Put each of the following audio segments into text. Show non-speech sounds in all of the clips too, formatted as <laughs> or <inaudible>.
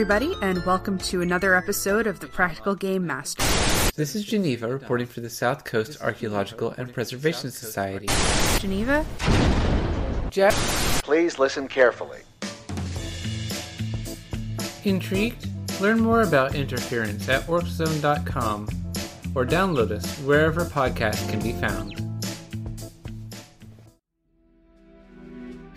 everybody, and welcome to another episode of the Practical Game Master. This is Geneva reporting for the South Coast Archaeological and Preservation Society. Geneva? Jeff? Please listen carefully. Intrigued? Learn more about interference at orczone.com or download us wherever podcasts can be found.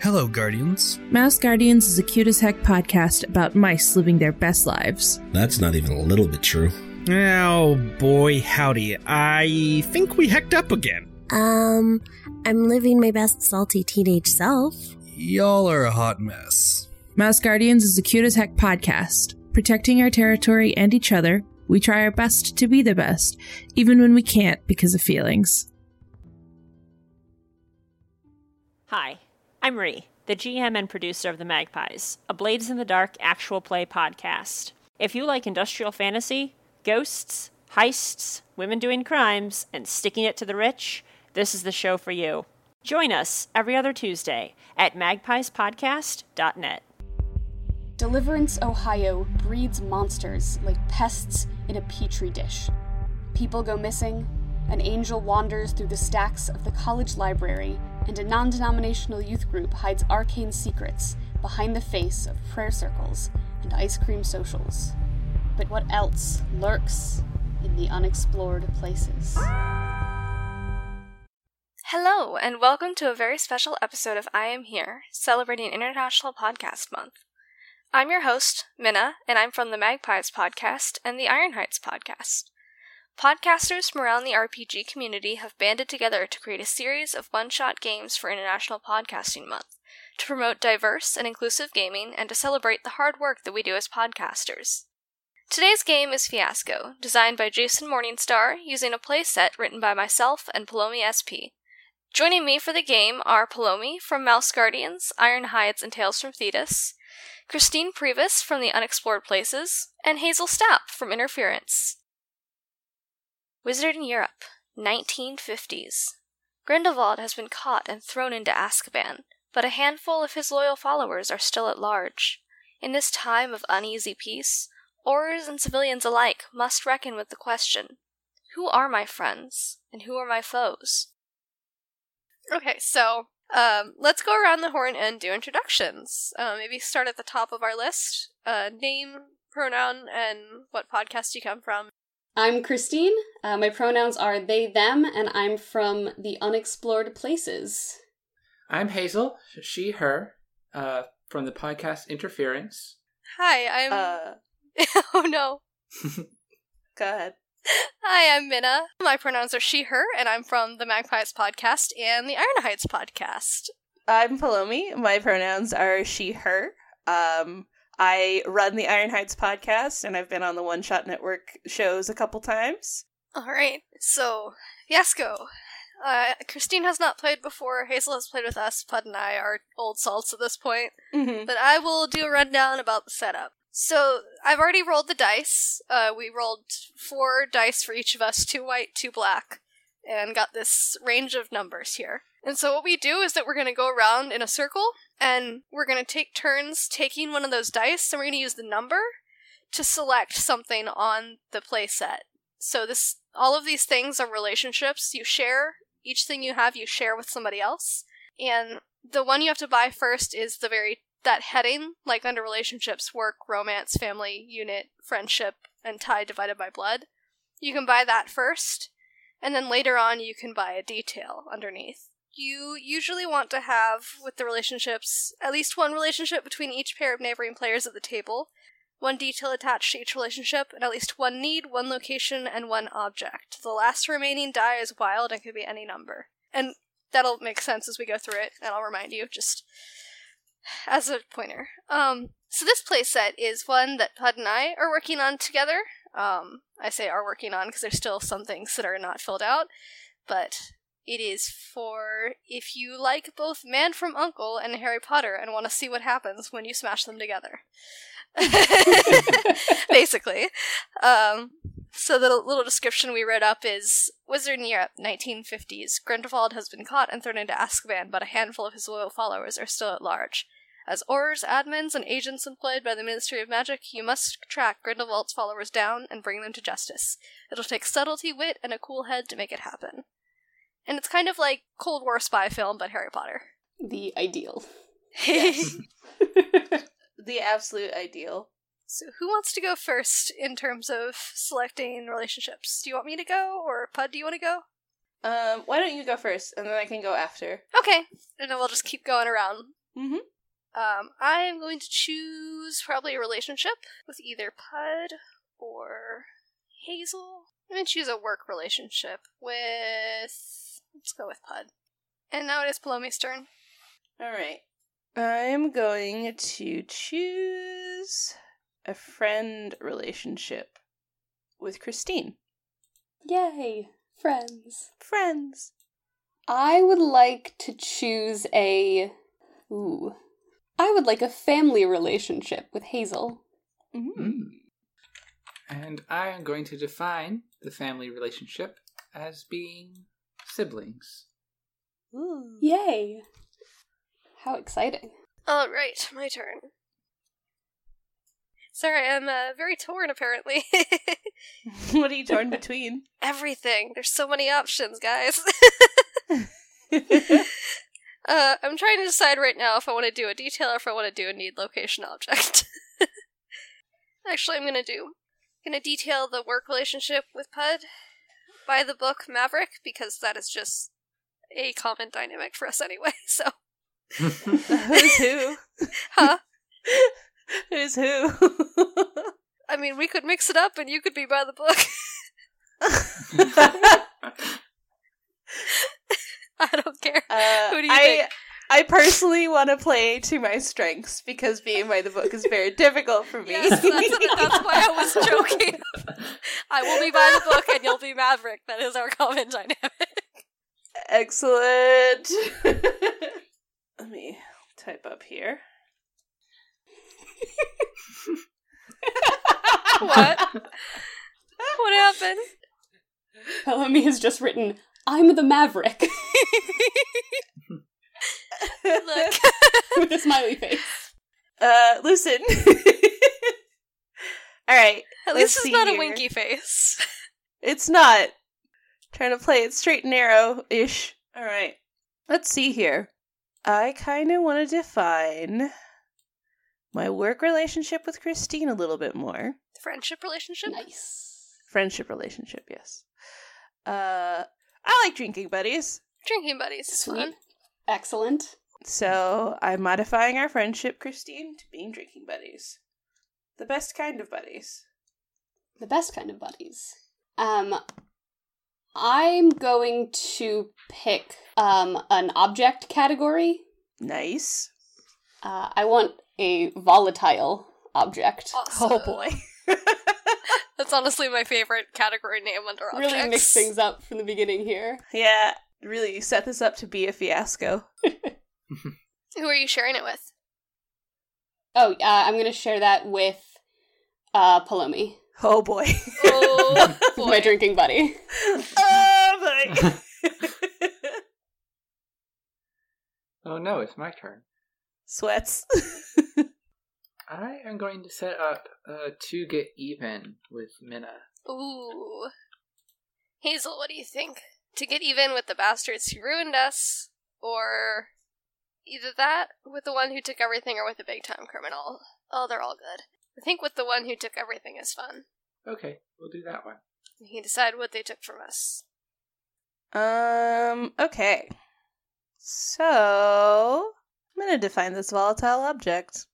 Hello, Guardians. Mouse Guardians is a cute as heck podcast about mice living their best lives. That's not even a little bit true. Oh boy, howdy. I think we hecked up again. Um, I'm living my best salty teenage self. Y'all are a hot mess. Mouse Guardians is a cute as heck podcast. Protecting our territory and each other, we try our best to be the best, even when we can't because of feelings. Hi, I'm Ree, the GM and producer of The Magpies, a Blades in the Dark actual play podcast. If you like industrial fantasy, ghosts, heists, women doing crimes, and sticking it to the rich, this is the show for you. Join us every other Tuesday at magpiespodcast.net. Deliverance, Ohio breeds monsters like pests in a petri dish. People go missing, an angel wanders through the stacks of the college library, and a non denominational youth group hides arcane secrets behind the face of prayer circles and ice cream socials. But what else lurks in the unexplored places? Hello, and welcome to a very special episode of I Am Here, celebrating International Podcast Month. I'm your host, Minna, and I'm from the Magpies Podcast and the Iron Heights Podcast. Podcasters from around the RPG community have banded together to create a series of one shot games for International Podcasting Month to promote diverse and inclusive gaming and to celebrate the hard work that we do as podcasters. Today's game is Fiasco, designed by Jason Morningstar using a playset written by myself and Palomi SP. Joining me for the game are Palomi from Mouse Guardians, Iron Heights, and Tales from Thetis, Christine Previs from the Unexplored Places, and Hazel Stapp from Interference. Wizard in Europe, 1950s. Grindelwald has been caught and thrown into Azkaban, but a handful of his loyal followers are still at large. In this time of uneasy peace, Aurors and civilians alike must reckon with the question who are my friends and who are my foes? Okay, so um, let's go around the horn and do introductions. Uh, maybe start at the top of our list. Uh, name, pronoun, and what podcast you come from. I'm Christine. Uh, my pronouns are they, them, and I'm from the Unexplored Places. I'm Hazel, she, her, uh, from the podcast Interference. Hi, I'm. Uh, <laughs> oh no. <laughs> go ahead. Hi, I'm Minna. My pronouns are she, her, and I'm from the Magpies podcast and the Iron Heights podcast. I'm Palomi. My pronouns are she, her. Um, I run the Iron Heights podcast, and I've been on the One Shot Network shows a couple times. All right, so Fiasco. Uh, Christine has not played before. Hazel has played with us. Pud and I are old salts at this point. Mm-hmm. But I will do a rundown about the setup. So I've already rolled the dice. Uh, we rolled four dice for each of us, two white, two black, and got this range of numbers here. And so what we do is that we're going to go around in a circle, and we're going to take turns taking one of those dice, and we're going to use the number to select something on the playset. So this, all of these things are relationships. You share each thing you have. You share with somebody else, and the one you have to buy first is the very that heading, like under relationships, work, romance, family, unit, friendship, and tie divided by blood. You can buy that first, and then later on you can buy a detail underneath. You usually want to have, with the relationships, at least one relationship between each pair of neighboring players at the table, one detail attached to each relationship, and at least one need, one location, and one object. The last remaining die is wild and could be any number. And that'll make sense as we go through it, and I'll remind you, just as a pointer. Um, so this playset is one that Pud and I are working on together. Um, I say are working on because there's still some things that are not filled out, but it is for if you like both Man from Uncle and Harry Potter and want to see what happens when you smash them together. <laughs> Basically. Um, so the little description we read up is Wizard in Europe, 1950s. Grindelwald has been caught and thrown into Azkaban, but a handful of his loyal followers are still at large. As Aurors, admins, and agents employed by the Ministry of Magic, you must track Grindelwald's followers down and bring them to justice. It'll take subtlety, wit, and a cool head to make it happen. And it's kind of like Cold War spy film, but Harry Potter. The ideal. Yes. <laughs> the absolute ideal. So, who wants to go first in terms of selecting relationships? Do you want me to go, or Pud, do you want to go? Um, why don't you go first, and then I can go after. Okay, and then we'll just keep going around. Mm-hmm. Um, I am going to choose probably a relationship with either Pud or Hazel. I'm going to choose a work relationship with. Let's go with Pud. And now it is Palomi's turn. All right. I'm going to choose a friend relationship with Christine. Yay! Friends. Friends. I would like to choose a. Ooh. I would like a family relationship with Hazel. Mm-hmm. And I am going to define the family relationship as being siblings. Ooh. Yay! How exciting. Alright, my turn. Sorry, I'm uh, very torn apparently. <laughs> <laughs> what are you torn between? Everything. There's so many options, guys. <laughs> uh, I'm trying to decide right now if I want to do a detail or if I want to do a need location object. Actually, I'm gonna do. I'm gonna detail the work relationship with Pud by the book Maverick because that is just a common dynamic for us anyway. <laughs> So. <laughs> Who's who? <laughs> Huh? Who's who? I mean, we could mix it up and you could be by the book. I don't care. Uh, Who do you I, think? I personally want to play to my strengths because being by the book is very difficult for me. Yes, that's, that's why I was <laughs> joking. I will be by the book and you'll be Maverick. That is our common dynamic. Excellent. <laughs> Let me type up here. <laughs> what? What happened? Palomi has just written, I'm the Maverick. Look. <laughs> with a smiley face. Uh, listen. <laughs> All right. At least it's not a winky face. It's not. Trying to play it straight and narrow ish. All right. Let's see here. I kind of want to define my work relationship with Christine a little bit more. Friendship relationship? Nice. Friendship relationship, yes. Uh, I like drinking buddies. Drinking buddies is Sweet. fun. Excellent. So I'm modifying our friendship, Christine, to being drinking buddies. The best kind of buddies. The best kind of buddies. Um, I'm going to pick um an object category. Nice. Uh, I want a volatile object. Awesome. Oh <laughs> boy. That's honestly my favorite category name under objects. Really mix things up from the beginning here. Yeah, really set this up to be a fiasco. <laughs> Who are you sharing it with? Oh, uh, I'm going to share that with uh, Palomi, Oh boy. Oh <laughs> boy. my drinking buddy. <laughs> oh boy. Oh no, it's my turn. Sweats. I am going to set up uh, to get even with Minna. Ooh. Hazel, what do you think? To get even with the bastards who ruined us, or either that with the one who took everything or with the big time criminal? Oh, they're all good. I think with the one who took everything is fun. Okay, we'll do that one. We can decide what they took from us. um, okay. So, I'm going to define this volatile object.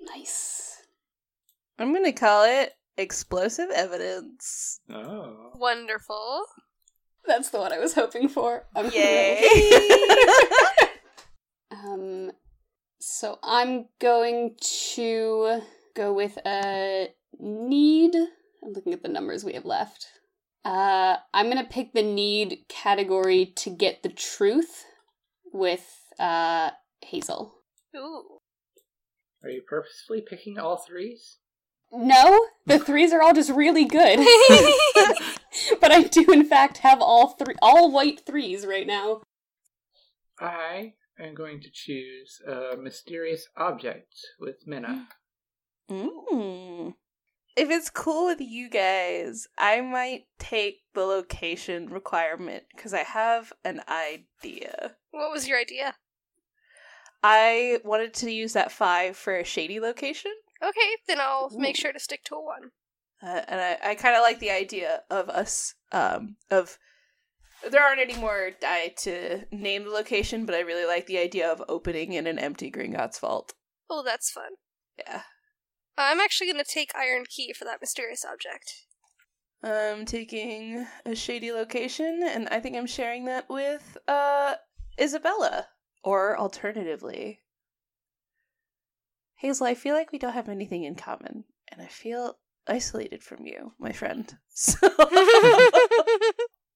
Nice. I'm going to call it explosive evidence. Oh. Wonderful. That's the one I was hoping for. I'm Yay. <laughs> Um, so I'm going to go with a need. I'm looking at the numbers we have left. Uh, I'm gonna pick the need category to get the truth with uh Hazel. Ooh. Are you purposefully picking all threes? No, the threes are all just really good. <laughs> but I do in fact have all three, all white threes right now. I am going to choose a mysterious object with Minna. Mm. If it's cool with you guys, I might take the location requirement because I have an idea. What was your idea? I wanted to use that five for a shady location. Okay, then I'll make sure to stick to a one. Uh, and I, I kind of like the idea of us, um, of there aren't any more die to name the location, but I really like the idea of opening in an empty Gringotts vault. Oh, that's fun. Yeah. I'm actually going to take Iron Key for that mysterious object. I'm taking a shady location, and I think I'm sharing that with uh Isabella. Or alternatively, Hazel, I feel like we don't have anything in common, and I feel isolated from you, my friend. <laughs> So,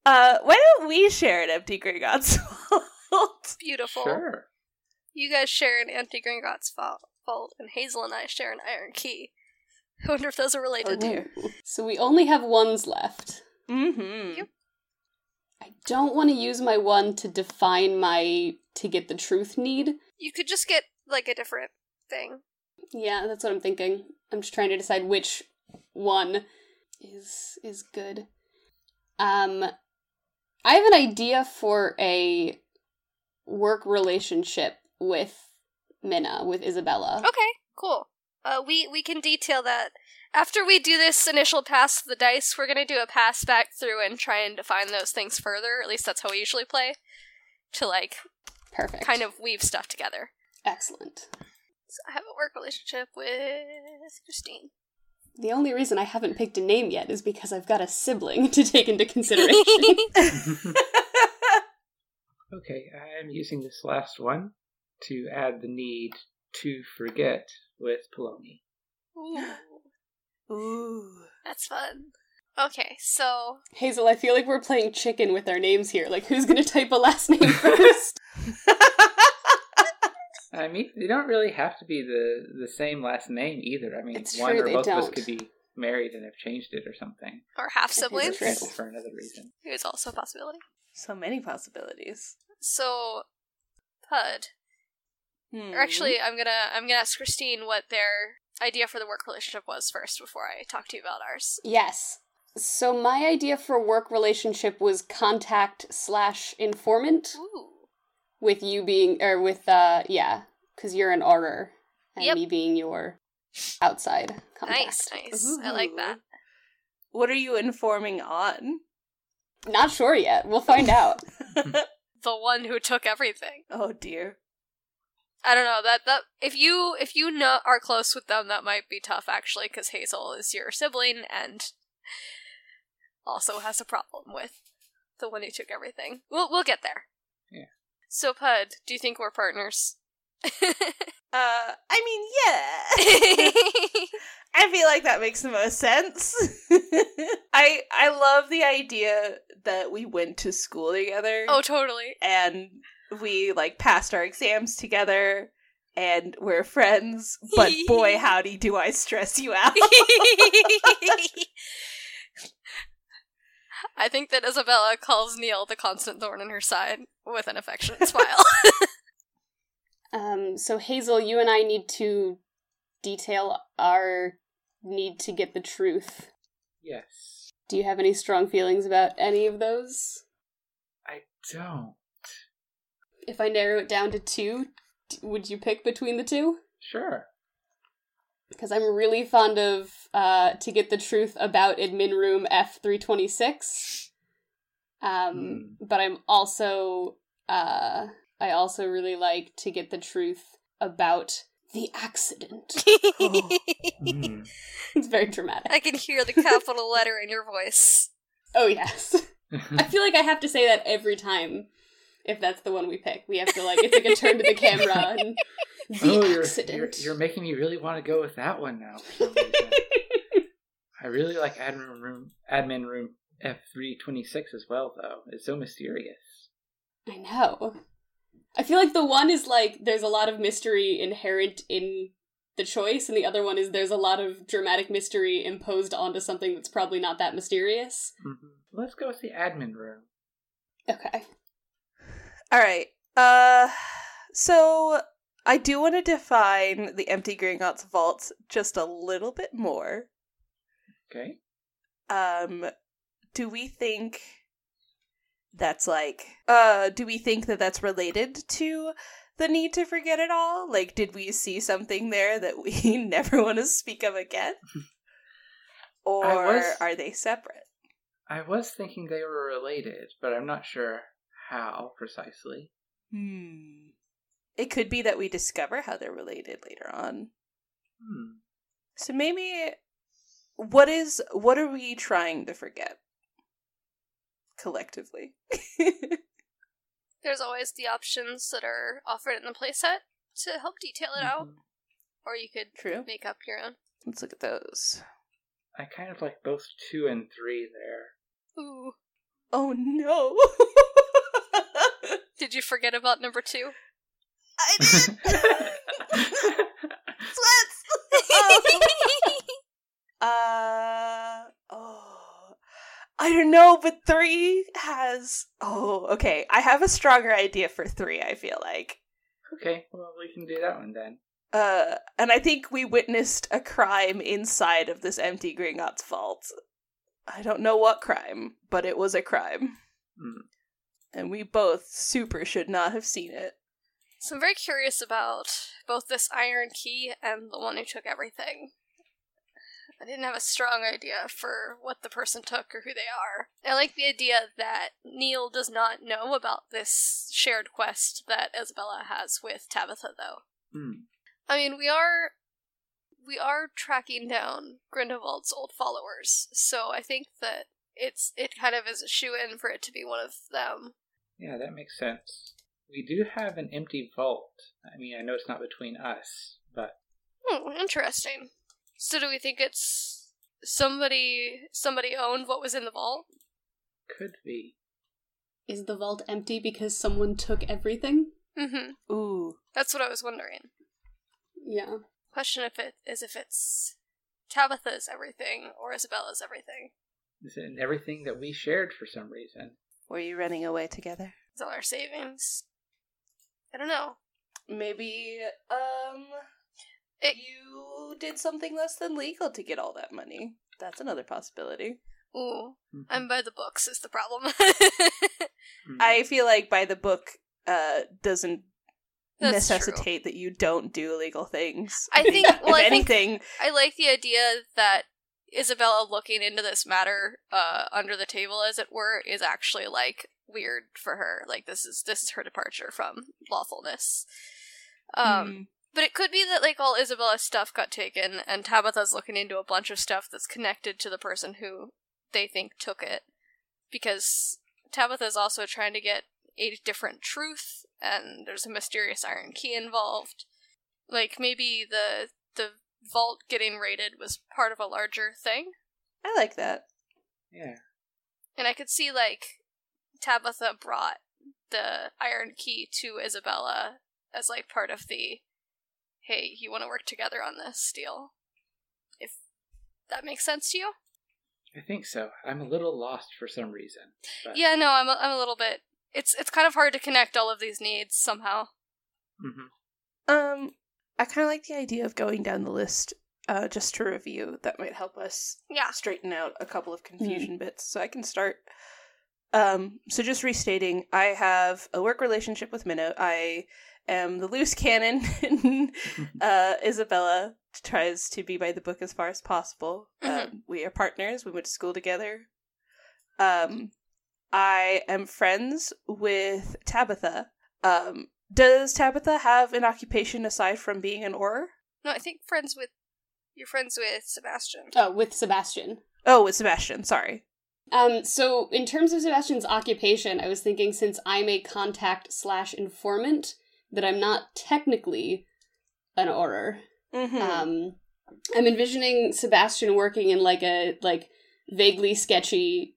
uh, why don't we share an empty Gringotts vault? <laughs> Beautiful. Sure. You guys share an empty Gringotts vault, vault, and Hazel and I share an Iron Key. I wonder if those are related. Oh dear. So we only have ones left. Mm-hmm. Yep. I don't want to use my one to define my to get the truth need. You could just get like a different thing. Yeah, that's what I'm thinking. I'm just trying to decide which one is is good. Um I have an idea for a work relationship with Minna, with Isabella. Okay, cool. Uh, we we can detail that after we do this initial pass of the dice. We're gonna do a pass back through and try and define those things further. At least that's how we usually play. To like Perfect. kind of weave stuff together. Excellent. So I have a work relationship with Christine. The only reason I haven't picked a name yet is because I've got a sibling <laughs> to take into consideration. <laughs> <laughs> Okay, I am using this last one to add the need to forget with Palomi. Ooh, Ooh. that's fun. Okay, so Hazel, I feel like we're playing chicken with our names here. Like, who's gonna type a last name first? I mean, they don't really have to be the the same last name either. I mean, It's one true, or they both of us could be married and have changed it or something. or half siblings for another reason. is also a possibility. So many possibilities. So, Pud. Hmm. Or actually, I'm gonna I'm gonna ask Christine what their idea for the work relationship was first before I talk to you about ours. yes. So my idea for work relationship was contact slash informant, Ooh. With you being or with uh yeah, because you're an Auror and Yep. me being your outside contact. Nice, nice. I like that. What are you informing on? Not sure yet. We'll find <laughs> out. The one who took everything. Oh dear. I don't know that that if you if you know are close with them, that might be tough actually, because Hazel is your sibling and also has a problem with the one who took everything. We'll we'll get there. Yeah. So Pud, do you think we're partners? <laughs> Uh, I mean, <laughs> yeah. <laughs> I feel like that makes the most sense. I I love the idea that we went to school together. oh, totally. and we like passed our exams together and we're friends, but boy howdy do I stress you out. I think that Isabella calls Neil the constant thorn in her side with an affectionate <laughs> smile. Um, so Hazel, you and I need to detail our need to get the truth. Yes. Do you have any strong feelings about any of those? I don't. If I narrow it down to two, would you pick between the two? Sure. Because I'm really fond of uh, to get the truth about admin room F326. Um, but I'm also uh, I also really like to get the truth about the accident. <laughs> Hmm. it's very dramatic. I can hear the capital letter in your voice. Oh yes. <laughs> I feel like I have to say that every time if that's the one we pick. We have to like it's like a turn to the camera and the oh, you're, accident. you're you're making me really want to go with that one now. For some reason. <laughs> I really like admin room admin room F three twenty six as well, though. It's so mysterious. I know. I feel like the one is like there's a lot of mystery inherent in the choice, and the other one is there's a lot of dramatic mystery imposed onto something that's probably not that mysterious. Mm-hmm. Let's go with the admin room. Okay. All right. Uh So I do want to define the empty Gringotts vault just a little bit more. Okay. Um, do we think that's like, uh, do we think that that's related to the need to forget it all? Like, did we see something there that we <laughs> never want to speak of again? <laughs> or was- are they separate? I was thinking they were related, but I'm not sure how precisely. Hmm. It could be that we discover how they're related later on. Hmm. So maybe what is what are we trying to forget collectively? <laughs> There's always the options that are offered in the playset to help detail it out, or you could True. make up your own. Let's look at those. I kind of like both two and three there. Ooh. Oh no. <laughs> Did you forget about number two? I <laughs> did. <laughs> uh oh. I don't know, but three has oh, okay. I have a stronger idea for three, I feel like. okay, well, we can do that one then. Uh, and I think we witnessed a crime inside of this empty Gringotts vault. I don't know what crime, but it was a crime. Hmm. And we both super should not have seen it. So I'm very curious about both this iron key and the one who took everything. I didn't have a strong idea for what the person took or who they are. I like the idea that Neil does not know about this shared quest that Isabella has with Tabitha, though. Hmm. I mean, we are we are tracking down Grindelwald's old followers, so I think that it's it kind of is a shoe in for it to be one of them. Yeah, that makes sense. We do have an empty vault. I mean, I know it's not between us, but Hmm, interesting. So do we think it's somebody somebody owned what was in the vault? could be. Is the vault empty because someone took everything? Mm-hmm. Ooh. That's what I was wondering. Yeah. Question if it is if it's Tabitha's everything or Isabella's everything. Is it in everything that we shared for some reason? Were you running away together? It's all our savings? I don't know. Maybe, um, It- you did something less than legal to get all that money. That's another possibility. Ooh, Mhm. I'm by the books is the problem. <laughs> Hmm. I feel like by the book uh doesn't That's necessitate that you don't do illegal things. I <laughs> think- if well, I think- anything, I like the idea that Isabella looking into this matter uh, under the table, as it were, is actually like weird for her. Like this is this is her departure from lawfulness. Um, Hmm. But it could be that like all Isabella's stuff got taken, and Tabitha's looking into a bunch of stuff that's connected to the person who they think took it, because Tabitha's also trying to get a different truth, and there's a mysterious iron key involved. Like maybe the the vault getting raided was part of a larger thing, I like that. Yeah. and I could see like Tabitha brought the iron key to Isabella as like part of the hey, you want to work together on this deal. If that makes sense to you? I think so. I'm a little lost for some reason. But, Yeah, no, I'm a, I'm a little bit. It's it's kind of hard to connect all of these needs somehow. hmm Um, I kind of like the idea of going down the list uh, just to review. That might help us Yeah. straighten out a couple of confusion bits. So I can start. Um, so just restating, I have a work relationship with Minna. I am the loose cannon. <laughs> <laughs> uh, Isabella tries to be by the book as far as possible. Um, we are partners. We went to school together. Um, I am friends with Tabitha. Um, does Tabitha have an occupation aside from being an Auror? No, I think friends with you're friends with Sebastian. Oh, with Sebastian. Oh, with Sebastian. Sorry. Um, so in terms of Sebastian's occupation, I was thinking since I'm a contact slash informant, that I'm not technically an Auror. Mm-hmm. Um, I'm envisioning Sebastian working in like a like vaguely sketchy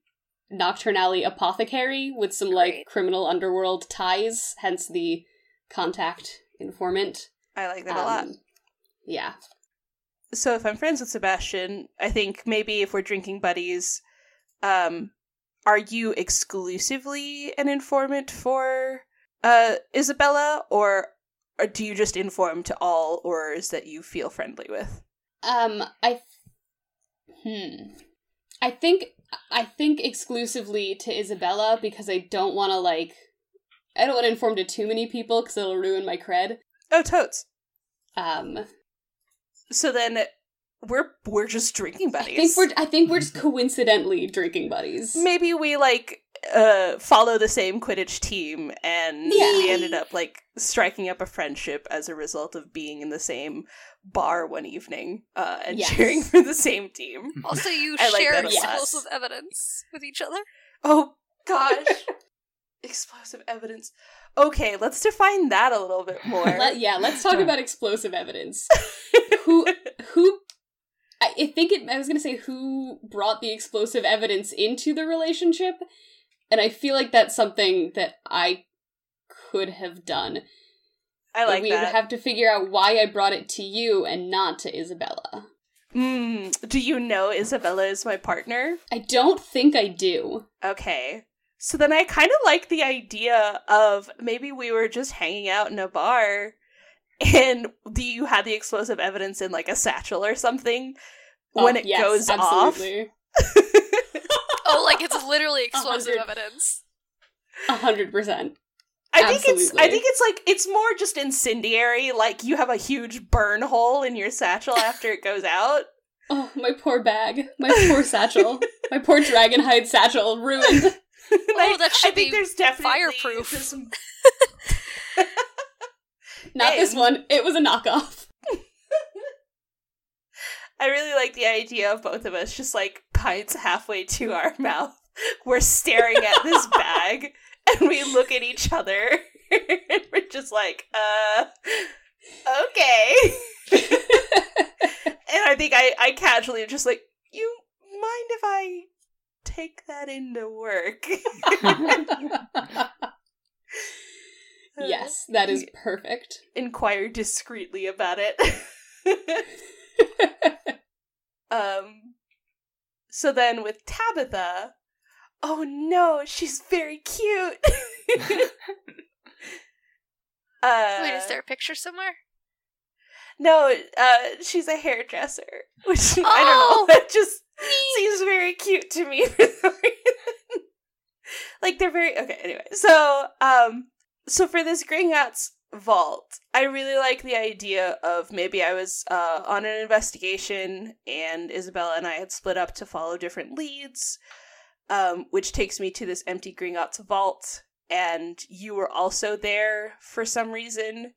Knockturn Alley apothecary with some like Great. criminal underworld ties, hence the contact informant. I like that a lot. Um, Yeah. so if I'm friends with Sebastian, I think maybe if we're drinking buddies, um, are you exclusively an informant for uh Isabella, or or do you just inform to all Aurors that you feel friendly with? Um, I, hmm, I think I think exclusively to Isabella because I don't want to like, I don't want to inform to too many people because it'll ruin my cred. Oh, totes. Um, So then we're we're just drinking I buddies. think we're I think we're just <laughs> coincidentally drinking buddies. maybe we like uh follow the same quidditch team and Yeah. we ended up like striking up a friendship as a result of being in the same bar one evening uh and Yes. cheering for the same team <laughs> Also, you I like share that lot. explosive evidence with each other. oh gosh <laughs> explosive evidence okay let's define that a little bit more Let, yeah, let's talk about explosive evidence. who who I think it I was going to say who brought the explosive evidence into the relationship and I feel like that's something that I could have done. i like that. we that would have to figure out why I brought it to you and not to Isabella. mm, do you know isabella is my partner I don't think I do. Okay. So then I kind of like the idea of maybe we were just hanging out in a bar and the, you had the explosive evidence in like a satchel or something oh, when Oh, it yes, goes absolutely. <laughs> Oh, like it's literally <laughs> explosive hundred. evidence. A hundred percent. I think it's I think it's like it's more just incendiary like you have a huge burn hole in your satchel after it goes out. <laughs> Oh, my poor bag. My poor satchel. my poor dragonhide satchel ruined. Oh, that should I think be there's definitely fireproof. this- Not this one. It was a knockoff. <laughs> I really like the idea of both of us just like pints halfway to our <laughs> mouth. We're staring at this <laughs> bag and we look at each other and we're just like, uh, okay. and I think I, I casually am just like, you mind if I take that into work? Yes, <laughs> that is perfect. Inquire discreetly about it. <laughs> um so then with Tabitha, oh no, she's very cute. <laughs> uh Wait, is there a picture somewhere? No, uh she's a hairdresser, which I Oh, don't know, That just seems very cute to me for some reason. like they're very okay, anyway. So, um so for this Gringotts vault, I really like the idea of maybe I was uh, on an investigation and Isabella and I had split up to follow different leads, um, which takes me to this empty Gringotts vault, and you were also there for some reason.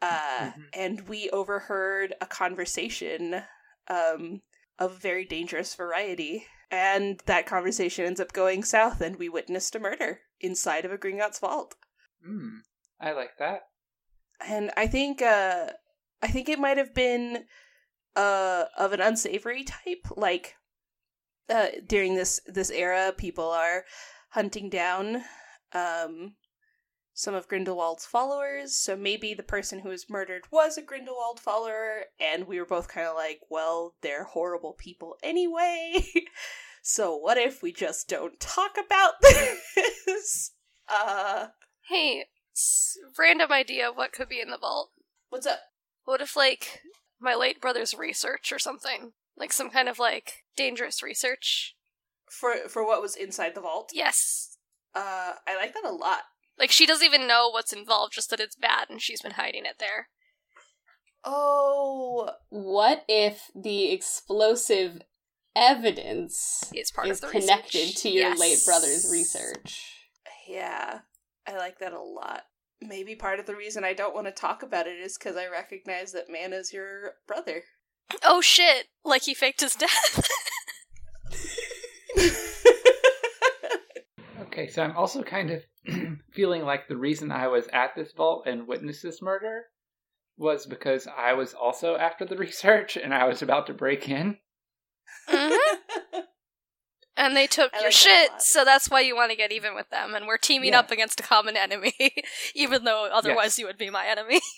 Uh, And we overheard a conversation um, of very dangerous variety. And that conversation ends up going south, and we witnessed a murder inside of a Gringotts vault Hmm. I like that. and I think uh I think it might have been uh of an unsavory type like uh during this this era people are hunting down um some of Grindelwald's followers so maybe the person who was murdered was a Grindelwald follower and we were both kind of like well they're horrible people anyway <laughs> so what if we just don't talk about <laughs> this uh Hey, random idea of what could be in the vault. what's up What if, like, my late brother's research or something? Like some kind of, like, dangerous research? for for what was inside the vault Yes. Uh, I like that a lot. Like, she doesn't even know what's involved, just that it's bad and she's been hiding it there. Oh, What if the explosive evidence Is part is of the connected research. to your Yes. late brother's research? yeah, I like that a lot. Maybe part of the reason I don't want to talk about it is because I recognize that man is your brother. Oh shit! Like he faked his death. <laughs> Okay, so I'm also kind of <clears throat> feeling like the reason I was at this vault and witnessed this murder was because I was also after the <laughs> research and I was about to break in. Mhm. <laughs> And they took I your like shit, so that's why you want to get even with them. And we're teaming Yeah. up against a common enemy, <laughs> even though otherwise you would be my enemy. <laughs>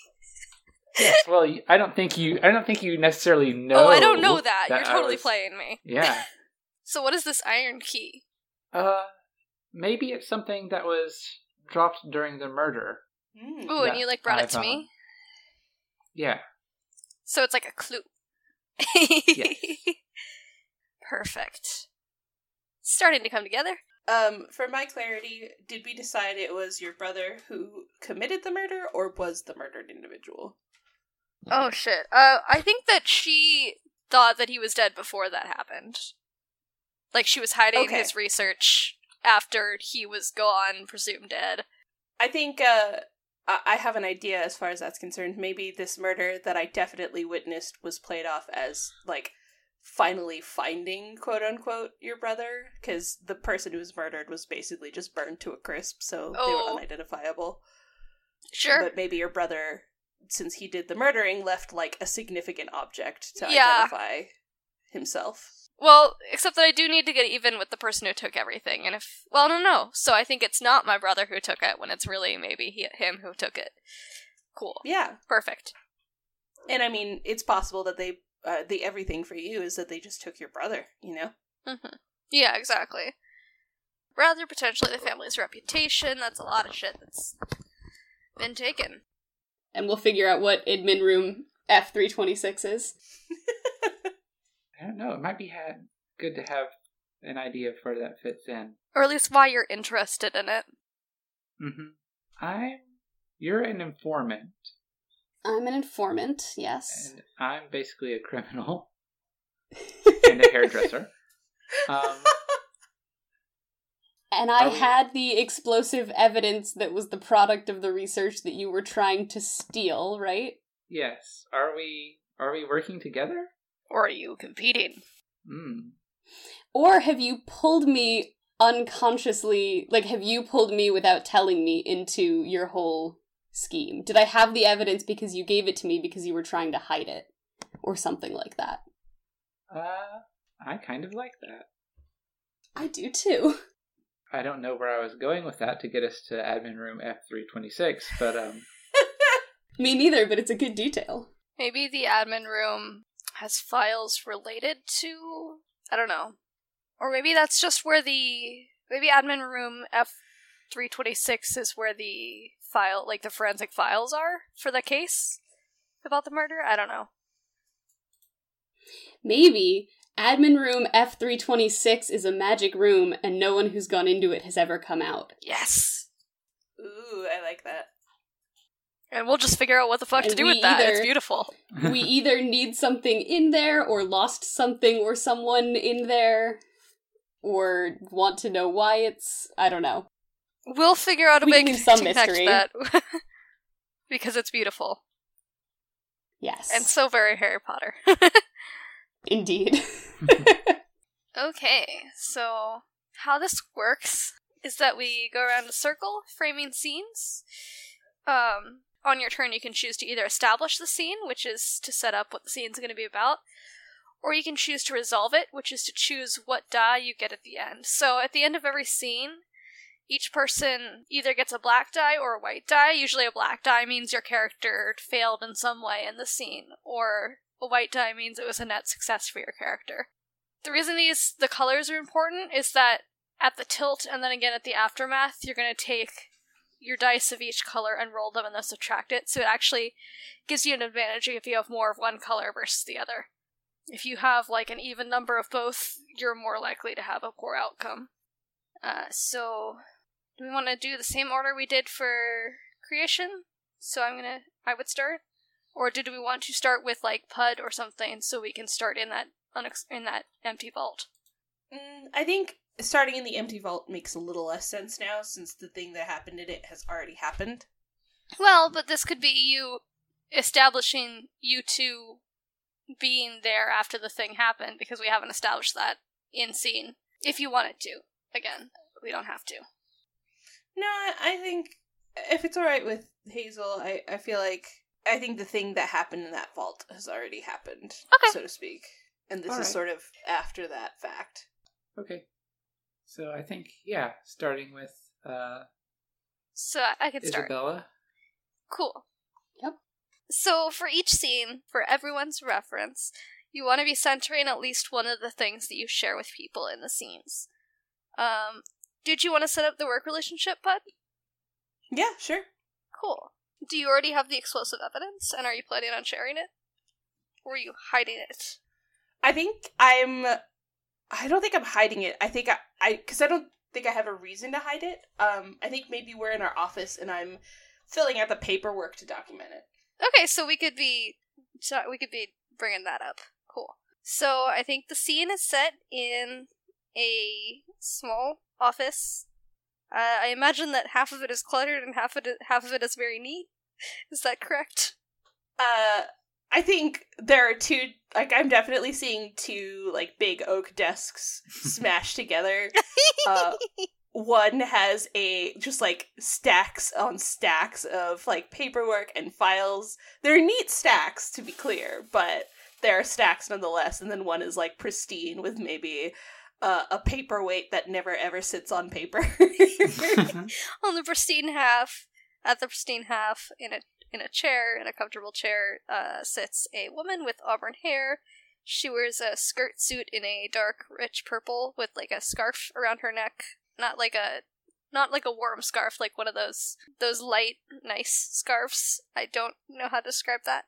Yes, well, I don't think you. I don't think you necessarily know. oh, I don't know that. You're totally was- playing me. Yeah. <laughs> So what is this iron key? Uh, maybe it's something that was dropped during the murder. Mm. Ooh, and you like brought it I've, to uh, me. Yeah. So it's like a clue. Yes. Perfect. Starting to come together. Um, for my clarity, did we decide it was your brother who committed the murder, or was the murdered individual? Oh shit. Uh, I think that she thought that he was dead before that happened. Like she was hiding Okay. his research after he was gone, presumed dead. I think uh, I I have an idea as far as that's concerned. Maybe this murder that I definitely witnessed was played off as like finally finding quote unquote your brother because the person who was murdered was basically just burned to a crisp, so they Oh. were unidentifiable. Sure. but maybe your brother, since he did the murdering, left like a significant object to Yeah. identify himself. Well, except that I do need to get even with the person who took everything, and if well, no, no. So I think it's not my brother who took it when it's really maybe he, him who took it. Cool. Yeah, Perfect. and I mean, it's possible that they uh, the everything for you is that they just took your brother. You know. hmm Yeah, exactly. Rather potentially the family's reputation. That's a lot of shit that's been taken. And we'll figure out what admin room F326 is. I don't know. It might be had good to have an idea of where that fits in. Or at least why you're interested in it. Mm-hmm. I'm. You're an informant, I'm an informant, yes. and I'm basically a criminal <laughs> and a hairdresser. Um, And I Are we- had the explosive evidence that was the product of the research that you were trying to steal, right? yes. Are we? Are we working together? Or are you competing? Hmm. Or have you pulled me unconsciously, like, have you pulled me without telling me into your whole scheme? Did I have the evidence because you gave it to me because you were trying to hide it? Or something like that. Uh, I kind of like that. I do too. I don't know where I was going with that to get us to admin room F326, but um, <laughs> Me neither, but it's a good detail. Maybe the admin room has files related to. I don't know. Or maybe that's just where the. Maybe admin room F326 is where the file, like the forensic files are for the case about the murder? I don't know. Maybe admin room F326 is a magic room and no one who's gone into it has ever come out. Yes! Ooh, I like that. And we'll just figure out what the fuck to do we with that. It's beautiful. <laughs> we either need something in there or lost something or someone in there or want to know why it's I don't know. We'll figure out a We way to some connect mystery. that. <laughs> because it's beautiful. Yes. And so very Harry Potter. <laughs> Indeed. <laughs> Okay, so how this works is that we go around a circle, framing scenes. Um, on your turn, you can choose to either establish the scene, which is to set up what the scene's going to be about, or you can choose to resolve it, which is to choose what die you get at the end. So at the end of every scene, each person either gets a black die or a white die. Usually, a black die means your character failed in some way in the scene, or a white die means it was a net success for your character. The reason these the colors are important is that at the tilt and then again at the aftermath, you're going to take your dice of each color and roll them and then subtract it. So it actually gives you an advantage if you have more of one color versus the other. If you have like an even number of both, you're more likely to have a poor outcome. Uh, so, do we want to do the same order we did for creation? So I'm gonna, I would start, or did we want to start with like Pud or something so we can start in that unex- in that empty vault? Mm, I think starting in the empty vault makes a little less sense now, since the thing that happened in it has already happened. Well, but this could be you establishing you two being there after the thing happened because we haven't established that in scene. If you wanted to, again, we don't have to. No, I, I think if it's all right with Hazel, I, I feel like I think the thing that happened in that vault has already happened, Okay. so to speak, and this All is right. sort of after that fact. Okay. So I think yeah, starting with uh So I can start. Isabella. Cool. Yep. So for each scene, for everyone's reference, you want to be centering at least one of the things that you share with people in the scenes. Um, did you want to set up the work relationship, Bud? Yeah, sure. Cool. Do you already have the explosive evidence, and are you planning on sharing it? Or are you hiding it? I think I'm. I don't think I'm hiding it. I think I, I, because I don't think I have a reason to hide it. Um, I think maybe we're in our office and I'm filling out the paperwork to document it. Okay, so we could be, so we could be bringing that up. Cool. So I think the scene is set in a small office. Uh, I imagine that half of it is cluttered and half of it half of it is very neat. <laughs> Is that correct? Uh, I think there are two. Like, I'm definitely seeing two like big oak desks <laughs> smashed together. <laughs> Uh, one has a just like stacks on stacks of like paperwork and files. They're neat stacks, to be clear, but there are stacks nonetheless. And then one is like pristine with maybe uh, a paperweight that never ever sits on paper. <laughs> <laughs> on the pristine half, at the pristine half, in a in a chair, in a comfortable chair, uh, sits a woman with auburn hair. She wears a skirt suit in a dark, rich purple with like a scarf around her neck. Not like a not like a warm scarf, like one of those those light, nice scarves. I don't know how to describe that.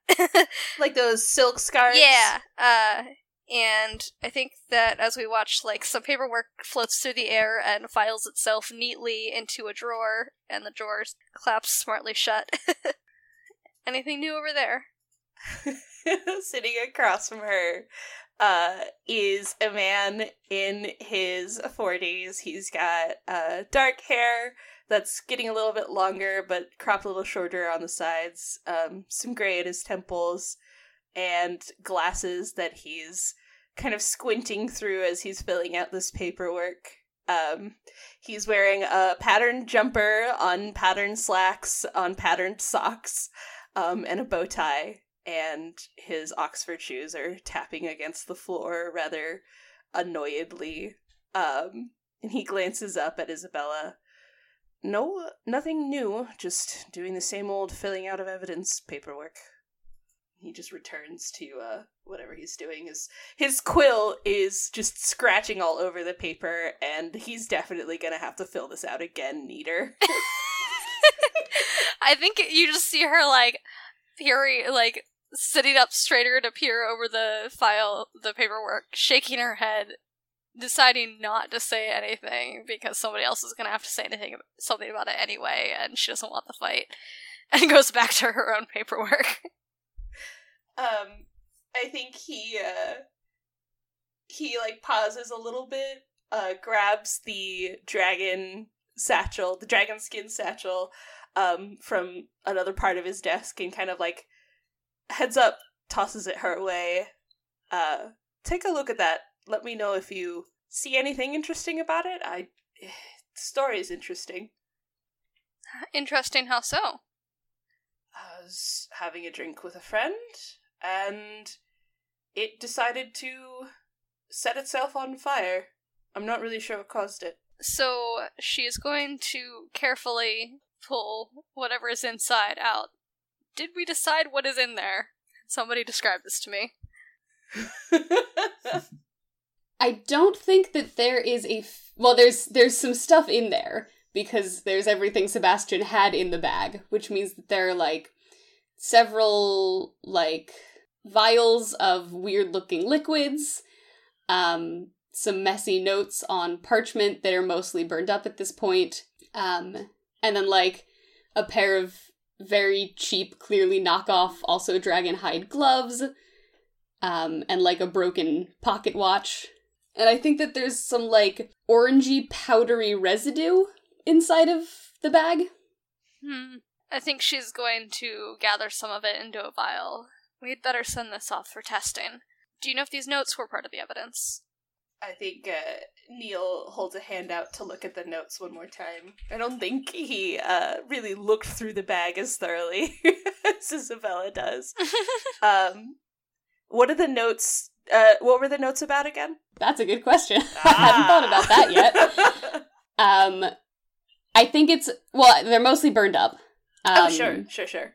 <laughs> like those silk scarves. Yeah. Uh, and I think that as we watch, like some paperwork floats through the air and files itself neatly into a drawer, and the drawer claps smartly shut. <laughs> Anything new over there? <laughs> Sitting across from her uh, is a man in his 40s. He's got uh, dark hair that's getting a little bit longer, but cropped a little shorter on the sides, um, some gray at his temples, and glasses that he's kind of squinting through as he's filling out this paperwork. Um, he's wearing a patterned jumper on patterned slacks on patterned socks um, and a bow tie, and his Oxford shoes are tapping against the floor rather annoyedly. Um, and he glances up at Isabella. No, nothing new, just doing the same old filling out of evidence paperwork. He just returns to uh, whatever he's doing. His his quill is just scratching all over the paper, and he's definitely gonna have to fill this out again neater. <laughs> <laughs> I think you just see her like Fury like sitting up straighter to peer over the file, the paperwork, shaking her head, deciding not to say anything because somebody else is gonna have to say anything something about it anyway, and she doesn't want the fight, and goes back to her own paperwork. <laughs> um, I think he uh he like pauses a little bit, uh, grabs the dragon satchel, the dragon skin satchel, um, from another part of his desk and kind of like heads up, tosses it her way. Uh, take a look at that. Let me know if you see anything interesting about it. I the <sighs> story is interesting. Interesting, how so? I was having a drink with a friend, and it decided to set itself on fire. I'm not really sure what caused it. So she is going to carefully pull whatever is inside out. Did we decide what is in there? Somebody describe this to me. <laughs> I don't think that there is a f- well. There's there's some stuff in there because there's everything Sebastian had in the bag, which means that there are like several like vials of weird looking liquids, um, some messy notes on parchment that are mostly burned up at this point, um, and then like a pair of very cheap, clearly knockoff, also dragon hide gloves, um, and like a broken pocket watch. And I think that there's some like orangey, powdery residue inside of the bag. Hmm. I think she's going to gather some of it into a vial. We'd better send this off for testing. Do you know if these notes were part of the evidence? I think uh, Neil holds a hand out to look at the notes one more time. I don't think he uh, really looked through the bag as thoroughly <laughs> as Isabella does. <laughs> um, what are the notes? Uh, what were the notes about again? That's a good question. <laughs> I hadn't thought about that yet. um, I think it's well, they're mostly burned up. Um, oh, sure, sure, sure.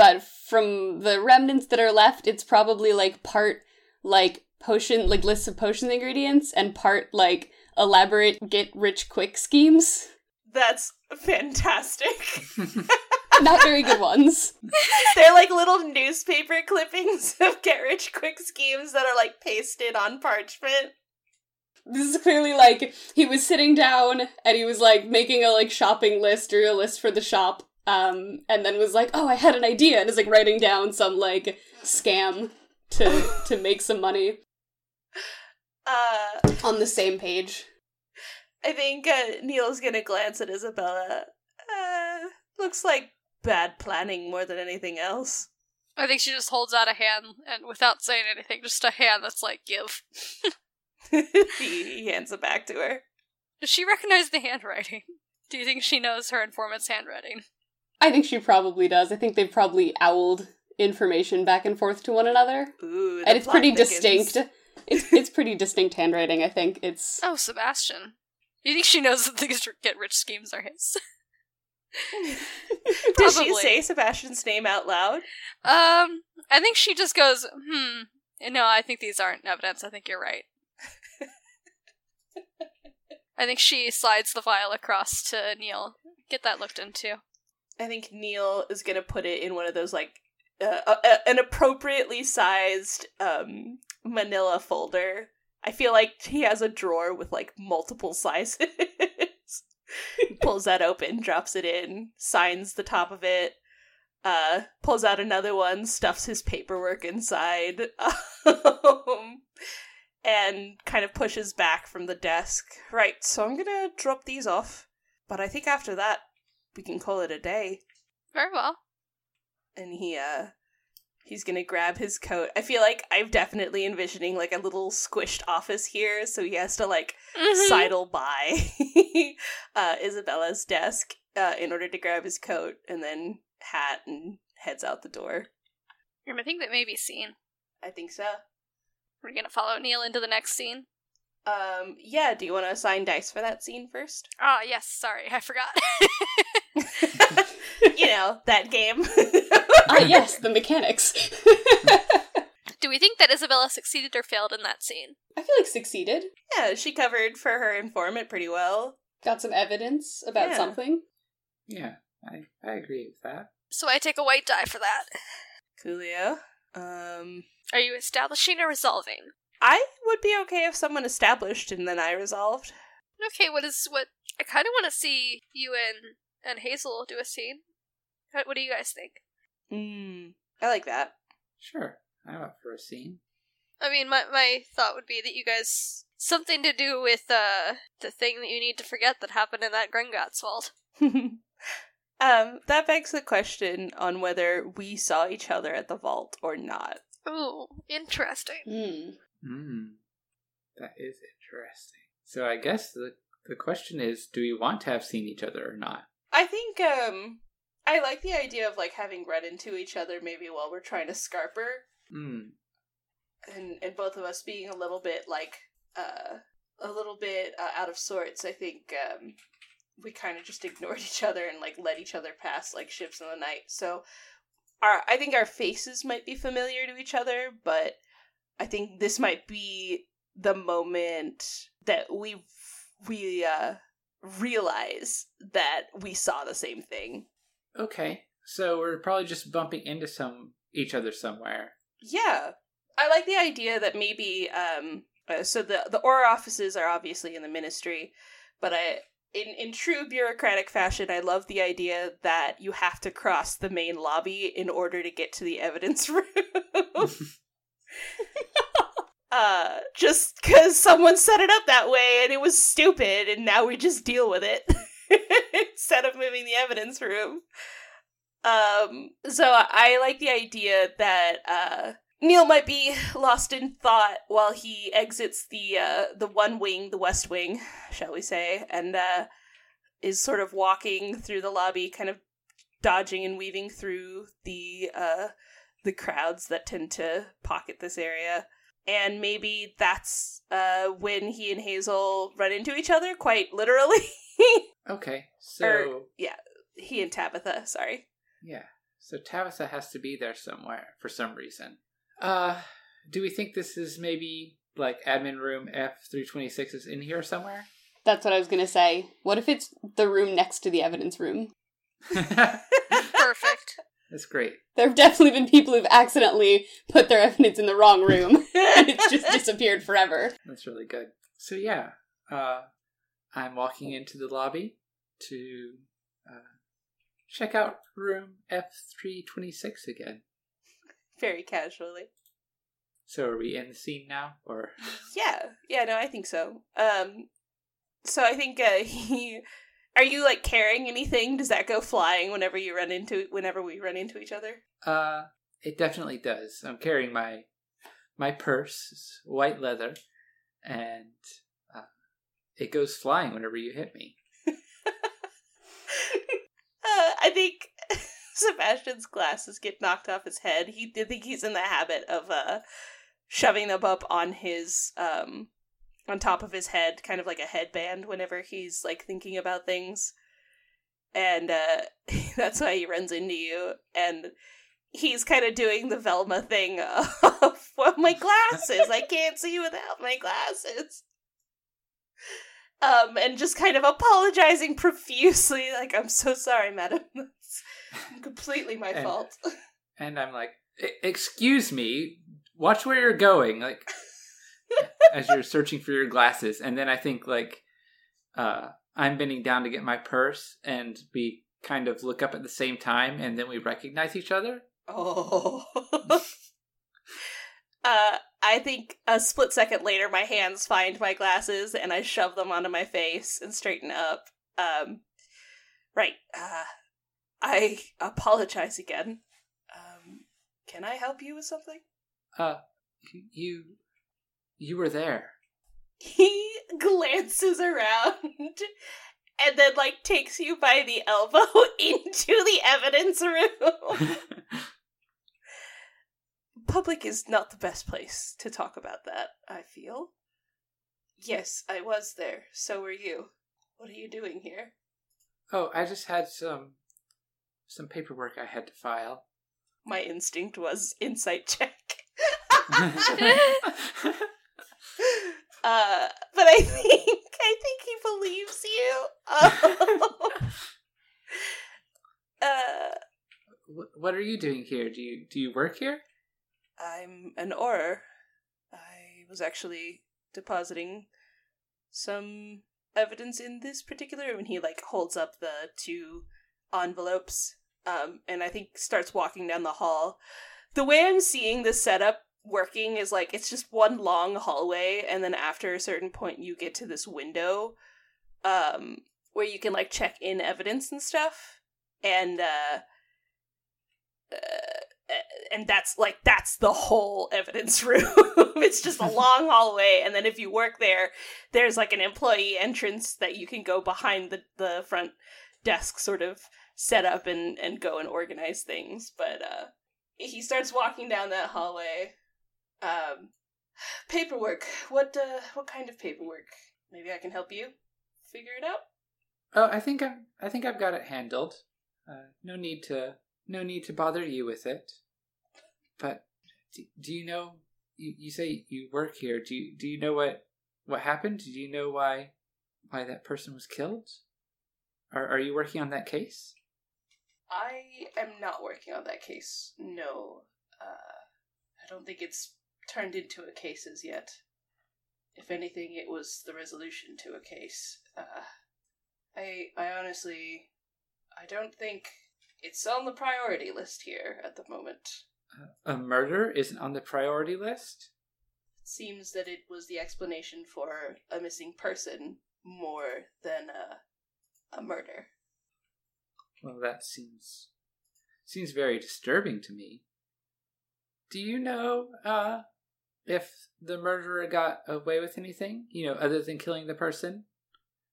But from the remnants that are left, it's probably like part like potion, like lists of potion ingredients, and part like elaborate get rich quick schemes. That's fantastic. <laughs> Not very good ones. <laughs> They're like little newspaper clippings <laughs> of get rich quick schemes that are like pasted on parchment. This is clearly like he was sitting down and he was like making a like shopping list or a list for the shop. Um, and then was like, "Oh, I had an idea," and is like writing down some like scam to to make some money Uh, on the same page. I think uh, Neil's gonna glance at Isabella. Uh, looks like bad planning more than anything else. I think she just holds out a hand and without saying anything, just a hand that's like, give. <laughs> he, he hands it back to her. Does she recognize the handwriting? Do you think she knows her informant's handwriting? I think she probably does. I think they've probably owled information back and forth to one another. Ooh, and it's pretty distinct. It's it's pretty distinct handwriting. I think it's. <laughs> Oh, Sebastian. Do you think she knows that these get rich schemes are his? <laughs> Did she say Sebastian's name out loud? Um, I think she just goes, hmm. No, I think these aren't evidence. I think you're right. <laughs> I think she slides the file across to Neil. Get that looked into. I think Neil is gonna put it in one of those like uh, uh, uh, an appropriately sized um manila folder. I feel like he has a drawer with like multiple sizes. <laughs> pulls that open, drops it in, signs the top of it, uh, pulls out another one, stuffs his paperwork inside, um, and kind of pushes back from the desk. Right, so I'm gonna drop these off, but I think after that we can call it a day. Very well. And he, uh, he's gonna grab his coat. I feel like I'm definitely envisioning like a little squished office here, so he has to like Mhm. sidle by <laughs> uh, Isabella's desk uh, in order to grab his coat and then hat and heads out the door. I think that may be seen. I think so. We're gonna follow Neil into the next scene. Um, yeah, do you want to assign dice for that scene first? Ah, yes, sorry, I forgot. <laughs> you know, that game. ah, yes, the mechanics. Do we think that Isabella succeeded or failed in that scene? I feel like succeeded. yeah, she covered for her informant pretty well. Got some evidence about Yeah. something. Yeah, I, I agree with that. So I take a white die for that. Coolio. Um, Are you establishing or resolving? I would be okay if someone established and then I resolved. Okay, what is what? I kind of want to see you and and Hazel do a scene. What, what do you guys think? Mm, I like that. Sure, I'm up for a scene. I mean, my my thought would be that you guys something to do with uh the thing that you need to forget that happened in that Gringotts vault. <laughs> um, that begs the question on whether we saw each other at the vault or not. Ooh, interesting. Hmm. Hmm, that is interesting. So I guess the the question is, do we want to have seen each other or not? I think um I like the idea of like having run into each other maybe while we're trying to scarper Hmm. and and both of us being a little bit like uh a little bit uh, out of sorts. I think um we kind of just <laughs> ignored each other and like let each other pass like ships in the night. So our I think our faces might be familiar to each other, but I think this might be the moment that we we uh realize that we saw the same thing. Okay, so we're probably just bumping into some each other somewhere. Yeah. I like the idea that maybe um uh, so the the Auror offices are obviously in the ministry, but I in in true bureaucratic fashion, I love the idea that you have to cross the main lobby in order to get to the evidence <laughs> room. <laughs> <laughs> uh just cuz someone set it up that way and it was stupid and now we just deal with it <laughs> instead of moving the evidence room. Um, so I like the idea that uh, Neil might be lost in thought while he exits the uh, the one wing, the west wing, shall we say, and uh, is sort of walking through the lobby, kind of dodging and weaving through the uh, the crowds that tend to pocket this area. And maybe that's uh, when he and Hazel run into each other, quite literally. <laughs> Okay, so Or- yeah, he and Tabitha. Sorry. yeah, so Tabitha has to be there somewhere for some reason. Uh, do we think this is maybe like admin room F three twenty six is in here somewhere? That's what I was gonna say. What if it's the room next to the evidence room? <laughs> Perfect. That's great. There have definitely been people who've accidentally put their evidence in the wrong room <laughs> and it's just disappeared forever. That's really good. So yeah, uh, I'm walking into the lobby to uh, check out room F326 again. Very casually. So are we in the scene now, or Yeah, yeah, no, I think so. Um, so I think uh, <laughs> he. Are you like carrying anything? Does that go flying whenever you run into whenever we run into each other? uh, it definitely does. I'm carrying my my purse, white leather, and uh, it goes flying whenever you hit me. <laughs> Uh, I think <laughs> Sebastian's glasses get knocked off his head. He, I think he's in the habit of uh, shoving them up on his um, on top of his head, kind of like a headband, whenever he's like thinking about things. And uh, <laughs> that's why he runs into you. And he's kind of doing the Velma thing of <laughs> well, my glasses. I can't see without my glasses. Um, and just kind of apologizing profusely, like, I'm so sorry, madam. <laughs> That's completely my And- fault. And I'm like, "E- "Excuse me, watch where you're going." Like as you're searching for your glasses, and then I think like uh, I'm bending down to get my purse, and we kind of look up at the same time, and then we recognize each other. Oh. <laughs> uh, I think a split second later, my hands find my glasses and I shove them onto my face and straighten up. Um, right. Uh, I apologize again. Um, can I help you with something? Uh, you, you were there. He glances around and then, like, takes you by the elbow <laughs> into the evidence room. Public is not the best place to talk about that, I feel. Yes, I was there. So were you. What are you doing here? oh, I just had some, some paperwork I had to file. My instinct was insight check. <laughs> <laughs> Uh, but I <laughs> think I think he believes you. <laughs> uh, what are you doing here? Do you do you work here? I'm an Auror. I was actually depositing some evidence in this particular room, and he like holds up the two envelopes, um, and I think starts walking down the hall. The way I'm seeing this setup working is like it's just one long hallway, and then after a certain point, you get to this window, um, where you can like check in evidence and stuff, and uh, uh and that's like that's the whole evidence <laughs> room. it's just a <laughs> long hallway, and then if you work there, there's like an employee entrance that you can go behind the the front desk, sort of set up and and go and organize things. But uh, he starts walking down that hallway. Um, paperwork. What uh, what kind of paperwork? Maybe I can help you figure it out. Oh, I think I'm. I think I've got it handled. Uh, no need to. No need to bother you with it. But do, do you know? You, you say you work here. Do you do you know what what happened? Do you know why why that person was killed? Are Are you working on that case? I am not working on that case. No. Uh, I don't think it's turned into a case as yet. If anything, it was the resolution to a case. Uh, I, I honestly, I don't think it's on the priority list here at the moment. A murder isn't on the priority list. It seems that it was the explanation for a missing person more than a, a murder. Well, that seems seems very disturbing to me. Do you know uh, if the murderer got away with anything? You know, other than killing the person?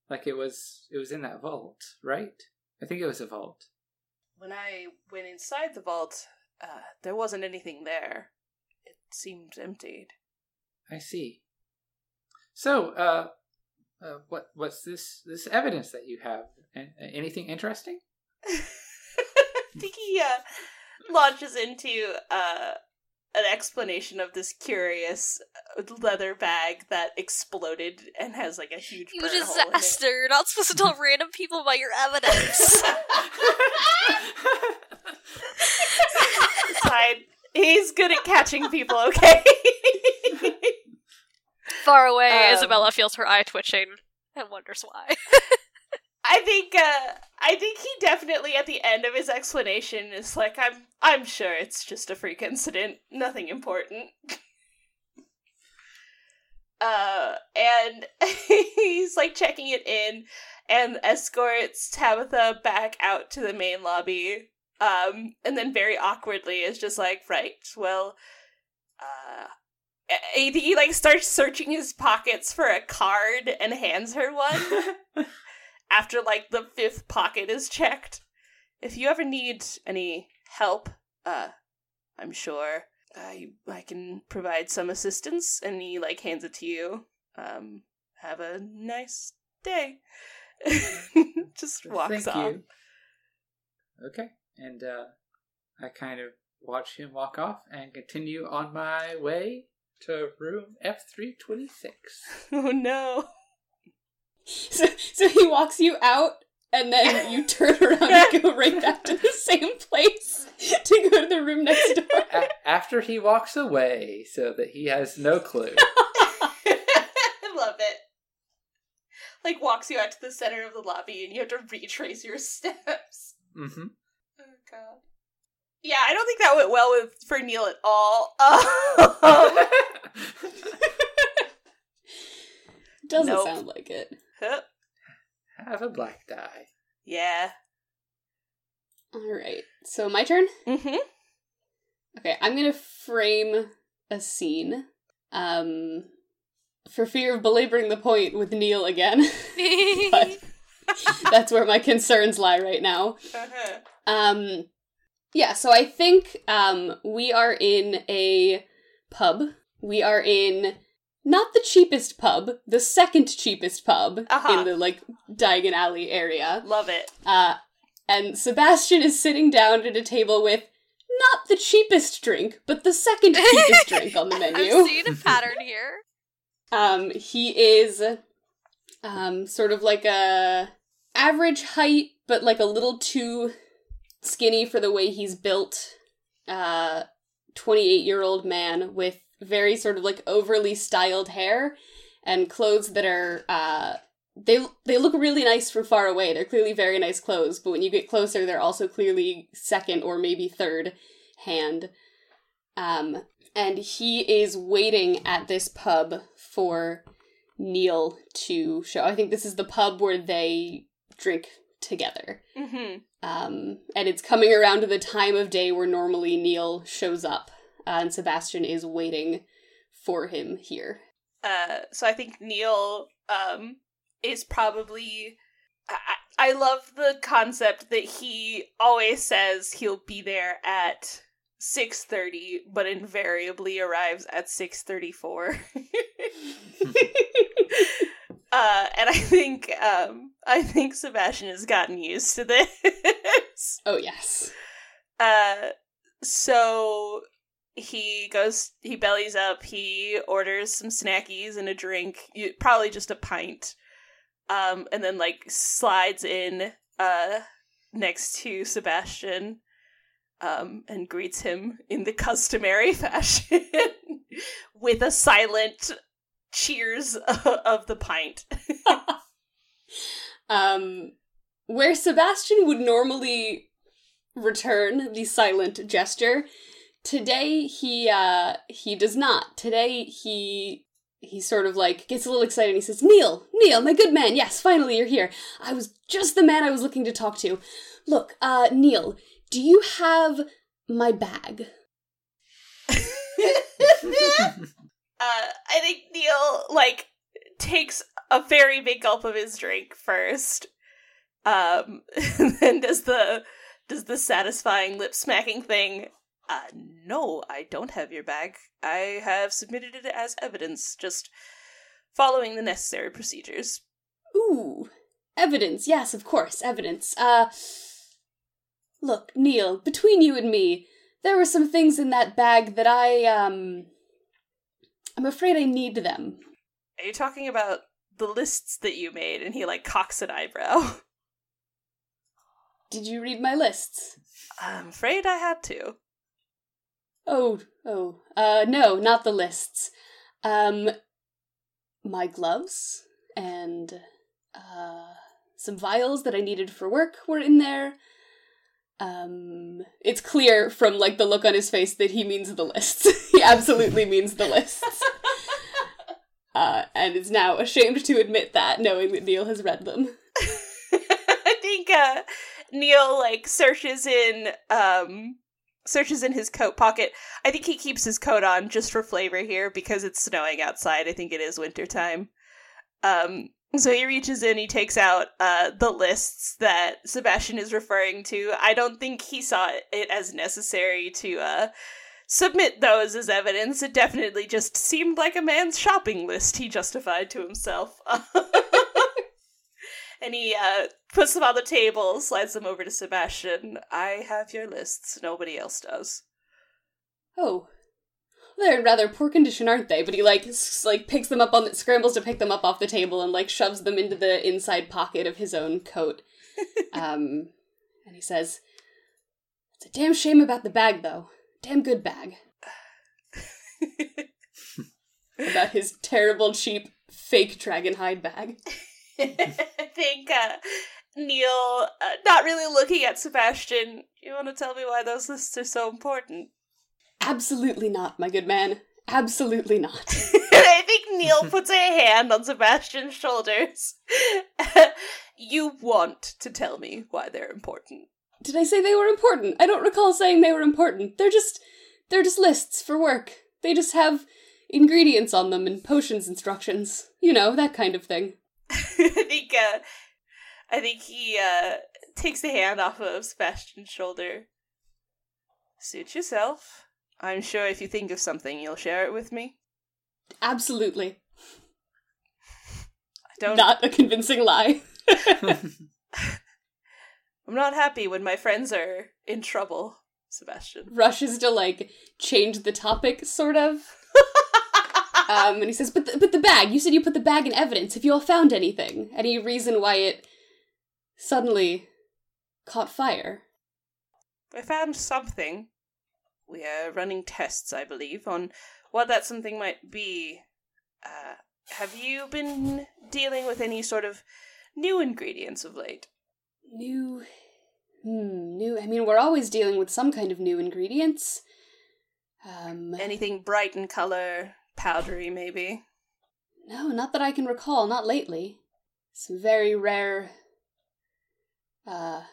Like it was it was in that vault, right? I think it was a vault. When I went inside the vault, uh, there wasn't anything there. It seemed emptied. I see. So, uh, uh what what's this this evidence that you have? Anything interesting? <laughs> I think he uh, launches into uh, an explanation of this curious leather bag that exploded and has like a huge You burn hole in it. disaster. You're not supposed to tell <laughs> random people about your evidence. <laughs> He's good at catching people, okay? Far away, Um, Isabella feels her eye twitching and wonders why. <laughs> I think uh I think he definitely at the end of his explanation is like I'm I'm sure it's just a freak incident, nothing important. <laughs> uh and <laughs> he's like checking it in and escorts Tabitha back out to the main lobby. Um and then very awkwardly is just like, right, well uh he like starts searching his pockets for a card and hands her one <laughs> after like the fifth pocket is checked. If you ever need any help, uh, I'm sure I I can provide some assistance. And he like hands it to you. Um, have a nice day. <laughs> Just walks Thank off. you. Okay, and uh, I kind of watch him walk off and continue on my way to room F three twenty six. <laughs> Oh no! So, so he walks you out, and then you turn around and go right back to the same place to go to the room next door. A- after he walks away, so that he has no clue. <laughs> I love it. Like walks you out to the center of the lobby, and you have to retrace your steps. mm-hmm. Oh god. Yeah, I don't think that went well with for Neil at all. Um, <laughs> <laughs> Doesn't Nope. sound like it. Huh, Have a black die. yeah. All right. So my turn. Mm-hmm. Okay, I'm gonna frame a scene. Um, for fear of belaboring the point with Neil again, <laughs> but that's where my concerns lie right now. Uh-huh. Um, yeah, so I think um, we are in a pub. We are in not the cheapest pub, the second cheapest pub Uh-huh. in the like Diagon Alley area. Love it. Uh, and Sebastian is sitting down at a table with not the cheapest drink, but the second cheapest <laughs> drink on the menu. I'm seeing a pattern <laughs> here. Um, he is um sort of like a average height, but like a little too skinny for the way he's built. Uh, twenty-eight year old man with very sort of like overly styled hair and clothes that are uh they they look really nice from far away. They're clearly very nice clothes, but when you get closer, they're also clearly second or maybe third hand. Um, and he is waiting at this pub for Neil to show. I think this is the pub where they drink together. Mm-hmm. Um, and it's coming around to the time of day where normally Neil shows up, and Sebastian is waiting for him here. Uh, so I think Neil um is probably. I, I love the concept that he always says he'll be there at six thirty, but invariably arrives at six thirty four. <laughs> uh, and I think um I think Sebastian has gotten used to this. Oh yes. Uh, so he goes, he bellies up, he orders some snackies and a drink, probably just a pint, um, and then like slides in uh next to Sebastian, um, and greets him in the customary <laughs> fashion with a silent cheers <laughs> of the pint. <laughs> Um, where Sebastian would normally return the silent gesture, today he uh he does not. Today he he sort of like gets a little excited and he says, Neil, Neil, my good man, yes, finally you're here. I was just the man I was looking to talk to. Look, uh, Neil, do you have my bag? <laughs> uh, I think Neil like takes a very big gulp of his drink first, um, <laughs> and then does the does the satisfying lip smacking thing. Uh, no, I don't have your bag. I have submitted it as evidence, just following the necessary procedures. Ooh, evidence. Yes, of course, evidence. Uh, look, Neil, between you and me, there were some things in that bag that I, um, I'm afraid I need them. Are you talking about the lists that you made? And he like cocks an eyebrow. Did you read my lists? I'm afraid I had to. Oh, oh, uh, no, not the lists. Um, my gloves and, uh, some vials that I needed for work were in there. Um, it's clear from, like, the look on his face that he means the lists. <laughs> he absolutely means the lists. <laughs> Uh, and is now ashamed to admit that, knowing that Neil has read them. <laughs> I think uh, Neil like searches in um searches in his coat pocket. I think he keeps his coat on just for flavor here because it's snowing outside. I think it is winter time. Um so he reaches in, he takes out uh the lists that Sebastian is referring to. I don't think he saw it as necessary to uh submit those as evidence. It definitely just seemed like a man's shopping list he justified to himself. <laughs> and he uh, puts them on the table, slides them over to Sebastian. I have your lists. Nobody else does. Oh. They're in rather poor condition, aren't they? But he like s- like picks them up on the, scrambles to pick them up off the table and like shoves them into the inside pocket of his own coat. <laughs> um, and he says, "It's a damn shame about the bag, though. Damn good bag." <laughs> about his terrible, cheap, fake dragon hide bag. <laughs> I <laughs> think uh, Neil, uh, not really looking at Sebastian, you want to tell me why those lists are so important? Absolutely not, my good man. Absolutely not. <laughs> I think Neil <laughs> puts a hand on Sebastian's shoulders. you want to tell me why they're important. Did I say they were important? I don't recall saying they were important. They're just they're just lists for work. They just have ingredients on them and potions instructions. You know, that kind of thing. I <laughs> think uh, I think he uh, takes the hand off of Sebastian's shoulder. Suit yourself. I'm sure if you think of something, you'll share it with me. Absolutely. I don't. Not a convincing lie. <laughs> <laughs> I'm not happy when my friends are in trouble, Sebastian. Rushes to like change the topic, sort of. Um, and he says, "But the, but the bag. You said you put the bag in evidence. Have you all found anything? Any reason why it suddenly caught fire?" I found something. We are running tests, I believe, on what that something might be. Uh, have you been dealing with any sort of new ingredients of late? New. Hmm, new. I mean, we're always dealing with some kind of new ingredients. Um, Anything bright in color, powdery, maybe? no, not that I can recall, not lately. Some very rare. Uh. <laughs>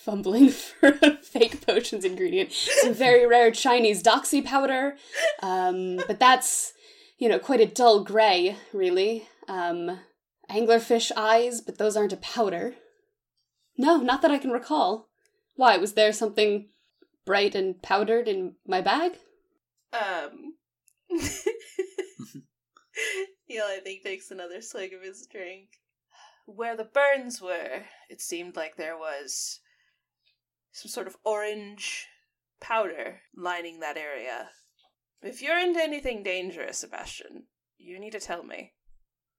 Fumbling <laughs> for a fake potions ingredient. Some very rare Chinese doxy powder. Um, but that's, you know, quite a dull gray, really. Um, anglerfish eyes, but those aren't a powder. No, not that I can recall. Why, was there something bright and powdered in my bag? Um. Neil, I think, takes another swig of his drink. Where the burns were, it seemed like there was some sort of orange powder lining that area. If you're into anything dangerous, Sebastian, you need to tell me.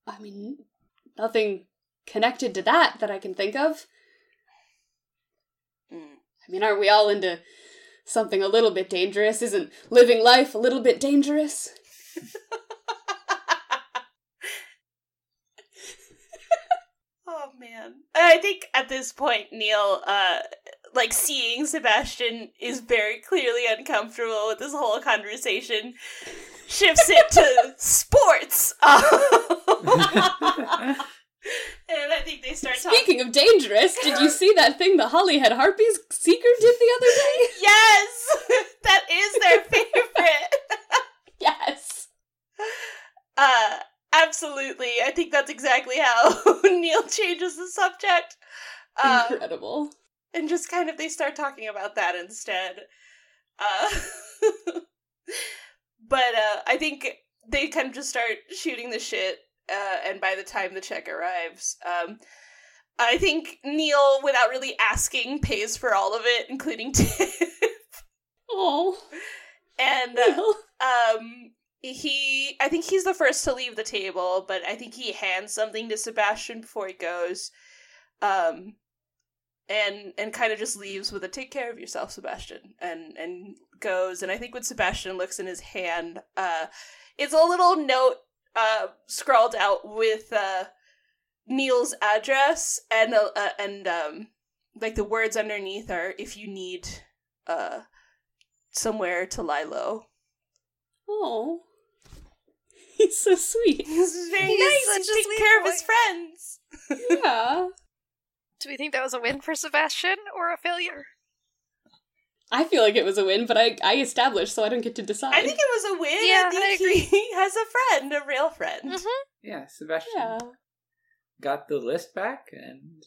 I mean, nothing connected to that that I can think of. Mm. I mean, aren't we all into something a little bit dangerous? Isn't living life a little bit dangerous? <laughs> Oh man. I think at this point Neil uh like seeing Sebastian is very clearly uncomfortable with this whole conversation shifts it to <laughs> sports. <laughs> and I think they start talking Speaking of dangerous, did you see that thing the Holyhead Harpies seeker did the other day? <laughs> Yes! <laughs> that is their <laughs> favorite. yes. Uh absolutely. I think that's exactly how Neil changes the subject. Uh, Incredible. and just kind of they start talking about that instead. Uh, but uh, I think they kind of just start shooting the shit, uh, and by the time the check arrives, um, I think Neil, without really asking, pays for all of it, including <laughs> tip. Oh. and uh, um, he, I think he's the first to leave the table, but I think he hands something to Sebastian before he goes. Um, and and kind of just leaves with a take care of yourself sebastian and and goes and i think when sebastian looks in his hand uh it's a little note uh scrawled out with uh neil's address and uh, uh, and um like the words underneath are if you need uh somewhere to lie low Oh. <laughs> He's so sweet. He's very He nice such he's a taking sweet care of his friends <laughs> Yeah. Do we think that was a win for Sebastian or a failure? I feel like it was a win, but I I established, so I don't get to decide. i think it was a win Yeah, i think I agree. he <laughs> has a friend a real friend Mm-hmm. Yeah, Sebastian yeah, got the list back and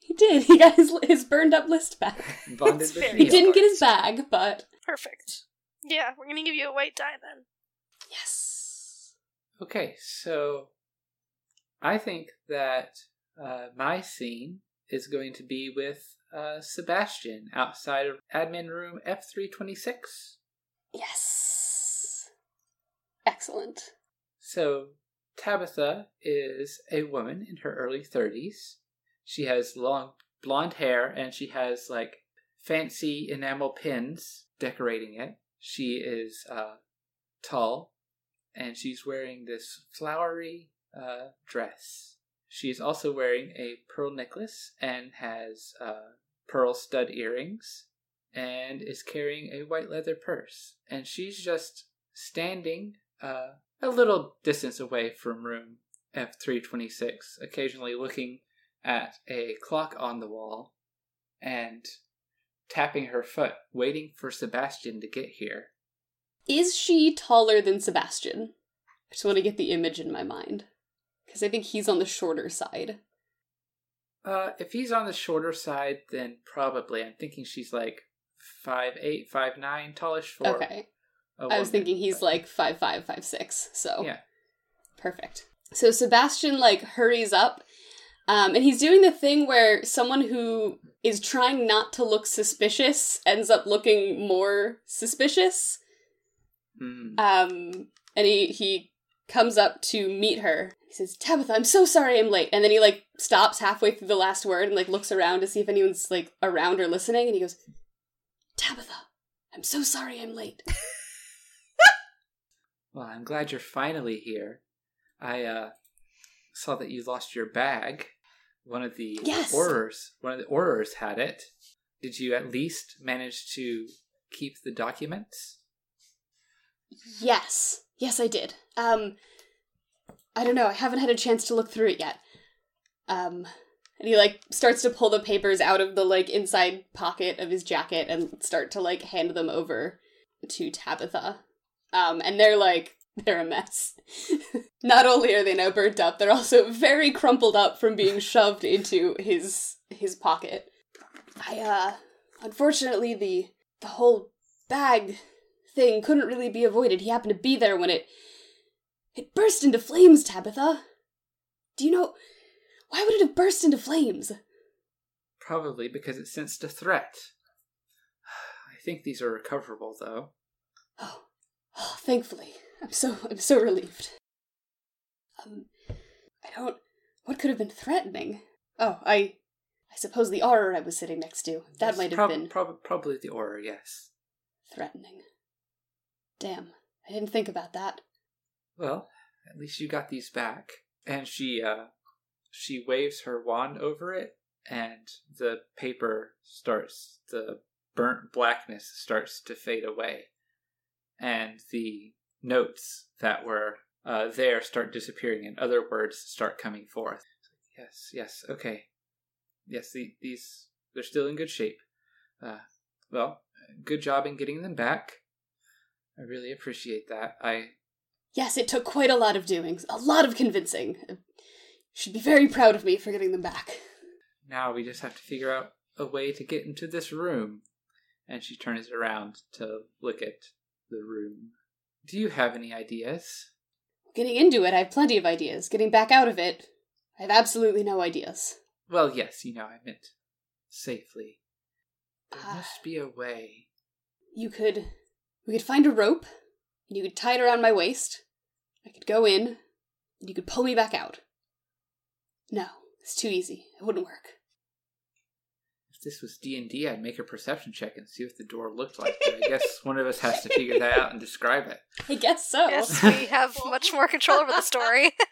he did. <laughs> He got his his burned up list back. <laughs> bonded with He didn't get his bag, but Perfect. Yeah, we're gonna give you a white die then. yes. Okay, so I think that uh, my scene is going to be with uh, Sebastian outside of admin room F326. Yes. Excellent. So Tabitha is a woman in her early 30s. She has long blonde hair and she has like fancy enamel pins decorating it. She is uh, tall and she's wearing this flowery uh, dress. She is also wearing a pearl necklace and has uh, pearl stud earrings and is carrying a white leather purse. And she's just standing uh, a little distance away from room F326, occasionally looking at a clock on the wall and tapping her foot, waiting for Sebastian to get here. Is she taller than Sebastian? I just want to get the image in my mind. Because I think he's on the shorter side. Uh, if he's on the shorter side, then probably. I'm thinking she's like five eight, five nine, tallish for. Okay. I was thinking he's but- like five five, five six. So Yeah. perfect. So Sebastian like hurries up, um, and he's doing the thing where someone who is trying not to look suspicious ends up looking more suspicious. Mm. Um, and he he comes up to meet her. He says, "Tabitha, I'm so sorry I'm late." And then he like stops halfway through the last word and like looks around to see if anyone's like around or listening. And he goes, "Tabitha, I'm so sorry I'm late." <laughs> Well, I'm glad you're finally here. I uh, saw that you lost your bag. One of the Yes. Aurors, one of the Aurors had it. Did you at least manage to keep the documents? Yes. Yes, I did. Um I don't know, I haven't had a chance to look through it yet. Um and he like starts to pull the papers out of the like inside pocket of his jacket and start to like hand them over to Tabitha. Um and they're like they're a mess. <laughs> Not only are they now burnt up, they're also very crumpled up from being shoved into his his pocket. I uh unfortunately the the whole bag thing couldn't really be avoided. He happened to be there when it it burst into flames, Tabitha. Do you know why would it have burst into flames? Probably because it sensed a threat. I think these are recoverable, though. Oh, oh thankfully. I'm so I'm so relieved. Um I don't what could have been threatening? Oh, I I suppose the Auror I was sitting next to. That Yes, might have prob- been prob- probably the Auror. Yes. threatening. Damn, I didn't think about that. Well, at least you got these back. And she uh she waves her wand over it and the paper starts the burnt blackness starts to fade away. And the notes that were uh, there start disappearing and other words start coming forth. Yes, yes, okay. Yes, the, these they're still in good shape. Uh, well, good job in getting them back. I really appreciate that. I Yes, it took quite a lot of doing, a lot of convincing. You should be very proud of me for getting them back. Now we just have to figure out a way to get into this room. And she turns around to look at the room. Do you have any ideas? Getting into it, I have plenty of ideas. Getting back out of it, I have absolutely no ideas. Well, yes, you know, I meant safely. There Ah. must be a way. You could. We could find a rope, you could tie it around my waist. I could go in, and you could pull me back out. No, it's too easy. It wouldn't work. If this was D and D, I'd make a perception check and see what the door looked like. But I guess <laughs> one of us has to figure that out and describe it. I guess so. Yes, we have much more control over the story. <laughs>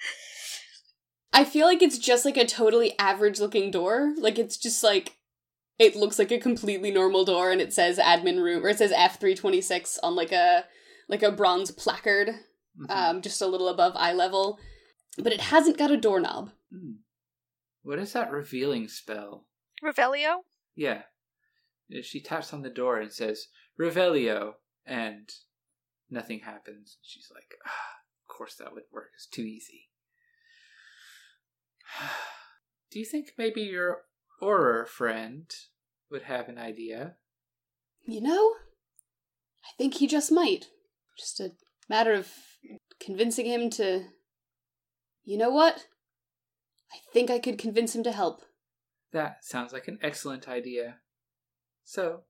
I feel like it's just like a totally average looking door. Like it's just like it looks like a completely normal door and it says admin room or it says F326 on like a like a bronze placard Mhm. um just a little above eye level. But it hasn't got a doorknob. Hmm. What is that revealing spell? Revelio? Yeah. She taps on the door and says, Revelio, and nothing happens. She's like, ah, of course that would work. It's too easy. <sighs> Do you think maybe your Auror friend would have an idea? You know? I think he just might. Just a matter of convincing him to You know what? I think I could convince him to help. That sounds like an excellent idea. So,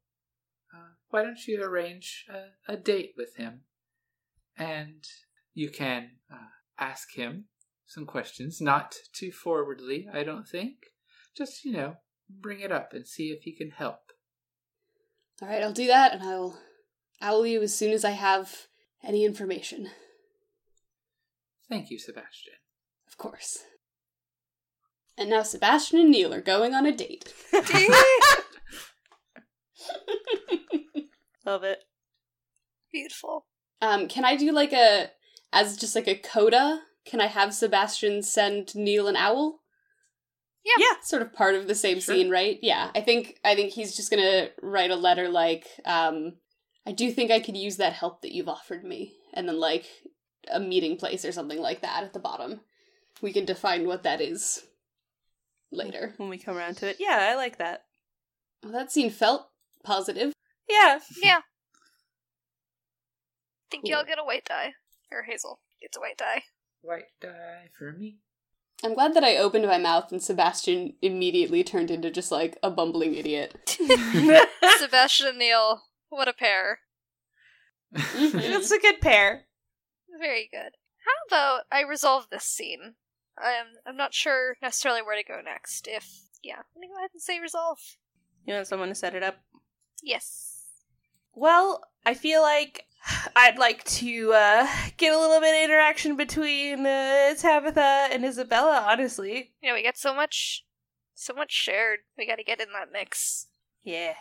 uh, why don't you arrange a, a date with him? And you can uh, ask him some questions, not too forwardly, I don't think. Just, you know, bring it up and see if he can help. All right, I'll do that and I'll owl you as soon as I have any information. Thank you, Sebastian. Of course. And now Sebastian and Neil are going on a date. <laughs> Love it. Beautiful. Um, can I do like a as just like a coda? Can I have Sebastian send Neil an owl? Yeah. Yeah. Sort of part of the same Sure. scene, right? Yeah. I think I think he's just gonna write a letter like, um, I do think I could use that help that you've offered me. And then like a meeting place or something like that at the bottom. We can define what that is later. When we come around to it. Yeah, I like that. Well, that scene felt positive. Yeah. Yeah. Think Cool. y'all get a white die. Or Hazel gets a white die. White die for me. I'm glad that I opened my mouth and Sebastian immediately turned into just like a bumbling idiot. <laughs> <laughs> Sebastian and Neil, what a pair. It's a good pair. Very good. How about I resolve this scene? I'm I'm not sure necessarily where to go next. If yeah, I'm gonna go ahead and say resolve. You want someone to set it up? Yes. Well, I feel like I'd like to uh, get a little bit of interaction between uh, Tabitha and Isabella, honestly. Yeah, we got so much so much shared. We gotta get in that mix. Yeah.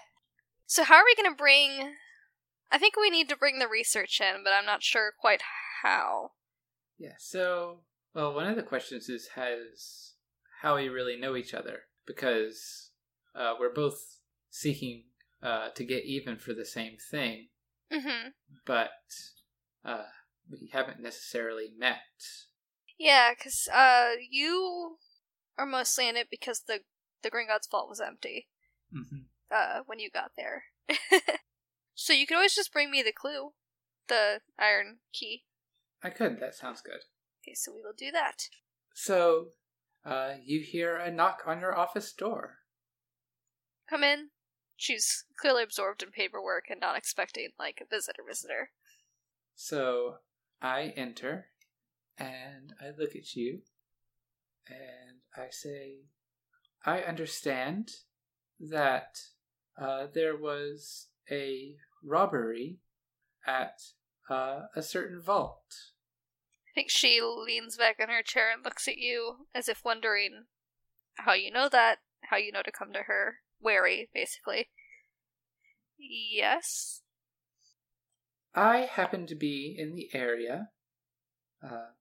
So how are we gonna bring I think we need to bring the research in, but I'm not sure quite how. Yeah, so, well, one of the questions is has how we really know each other because uh, we're both seeking uh, to get even for the same thing, Mm-hmm. but uh, we haven't necessarily met. Yeah, because uh, you are mostly in it because the the Gringotts vault was empty hmm uh, when you got there. <laughs> so you could always just bring me the clue, the iron key. I could. That sounds good. Okay, so we will do that. So, uh, you hear a knock on your office door. Come in. She's clearly absorbed in paperwork and not expecting like a visitor. Visitor. So I enter and I look at you and I say, I understand that uh, there was a robbery at uh, a certain vault. I think she leans back in her chair and looks at you as if wondering how you know that, how you know to come to her. Wary, basically. Yes. I happen to be in the area, uh,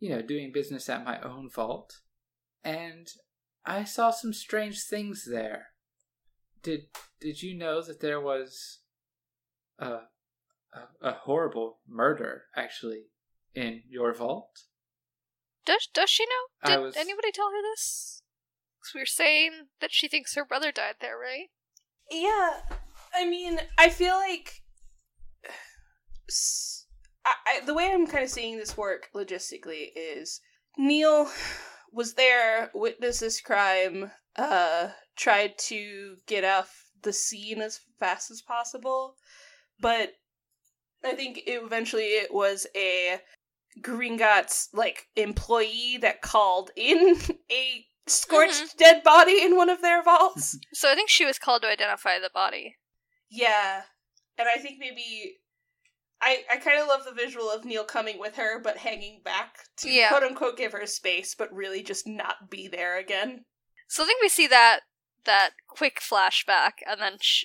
you know, doing business at my own vault, and I saw some strange things there. Did Did you know that there was a a, a horrible murder actually in your vault? Does does she know? Did was- anybody tell her this? 'Cause we were saying that she thinks her brother died there, right? Yeah, I mean, I feel like s- I, I- the way I'm kind of seeing this work logistically is Neil was there, witnessed this crime, uh, tried to get off the scene as fast as possible, but I think it, eventually it was a Gringotts like employee that called in <laughs> a scorched mm-hmm. dead body in one of their vaults. <laughs> So I think she was called to identify the body. yeah, and I think maybe I I kind of love the visual of Neil coming with her, but hanging back to Yeah. quote unquote give her space, but really just not be there again. So I think we see that that quick flashback, and then sh-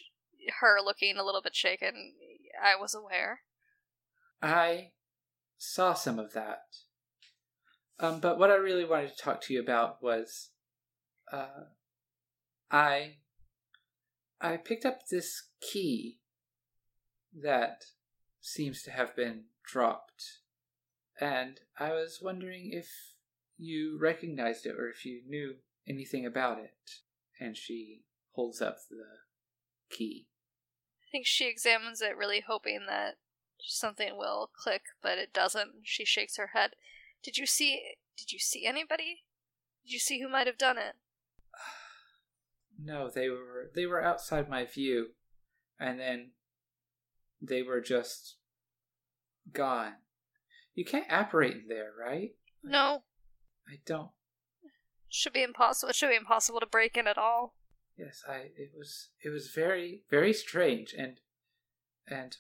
her looking a little bit shaken. I was aware. I saw some of that. Um, but what I really wanted to talk to you about was, uh, I, I picked up this key that seems to have been dropped, and I was wondering if you recognized it or if you knew anything about it. And she holds up the key. I think she examines it, really hoping that something will click, but it doesn't. She shakes her head. Did you see? Did you see anybody? Did you see who might have done it? <sighs> No, they were they were outside my view, and then they were just gone. You can't operate in there, right? No, I don't. Should be impossible. It should be impossible to break in at all. Yes, I. It was it was very very strange and and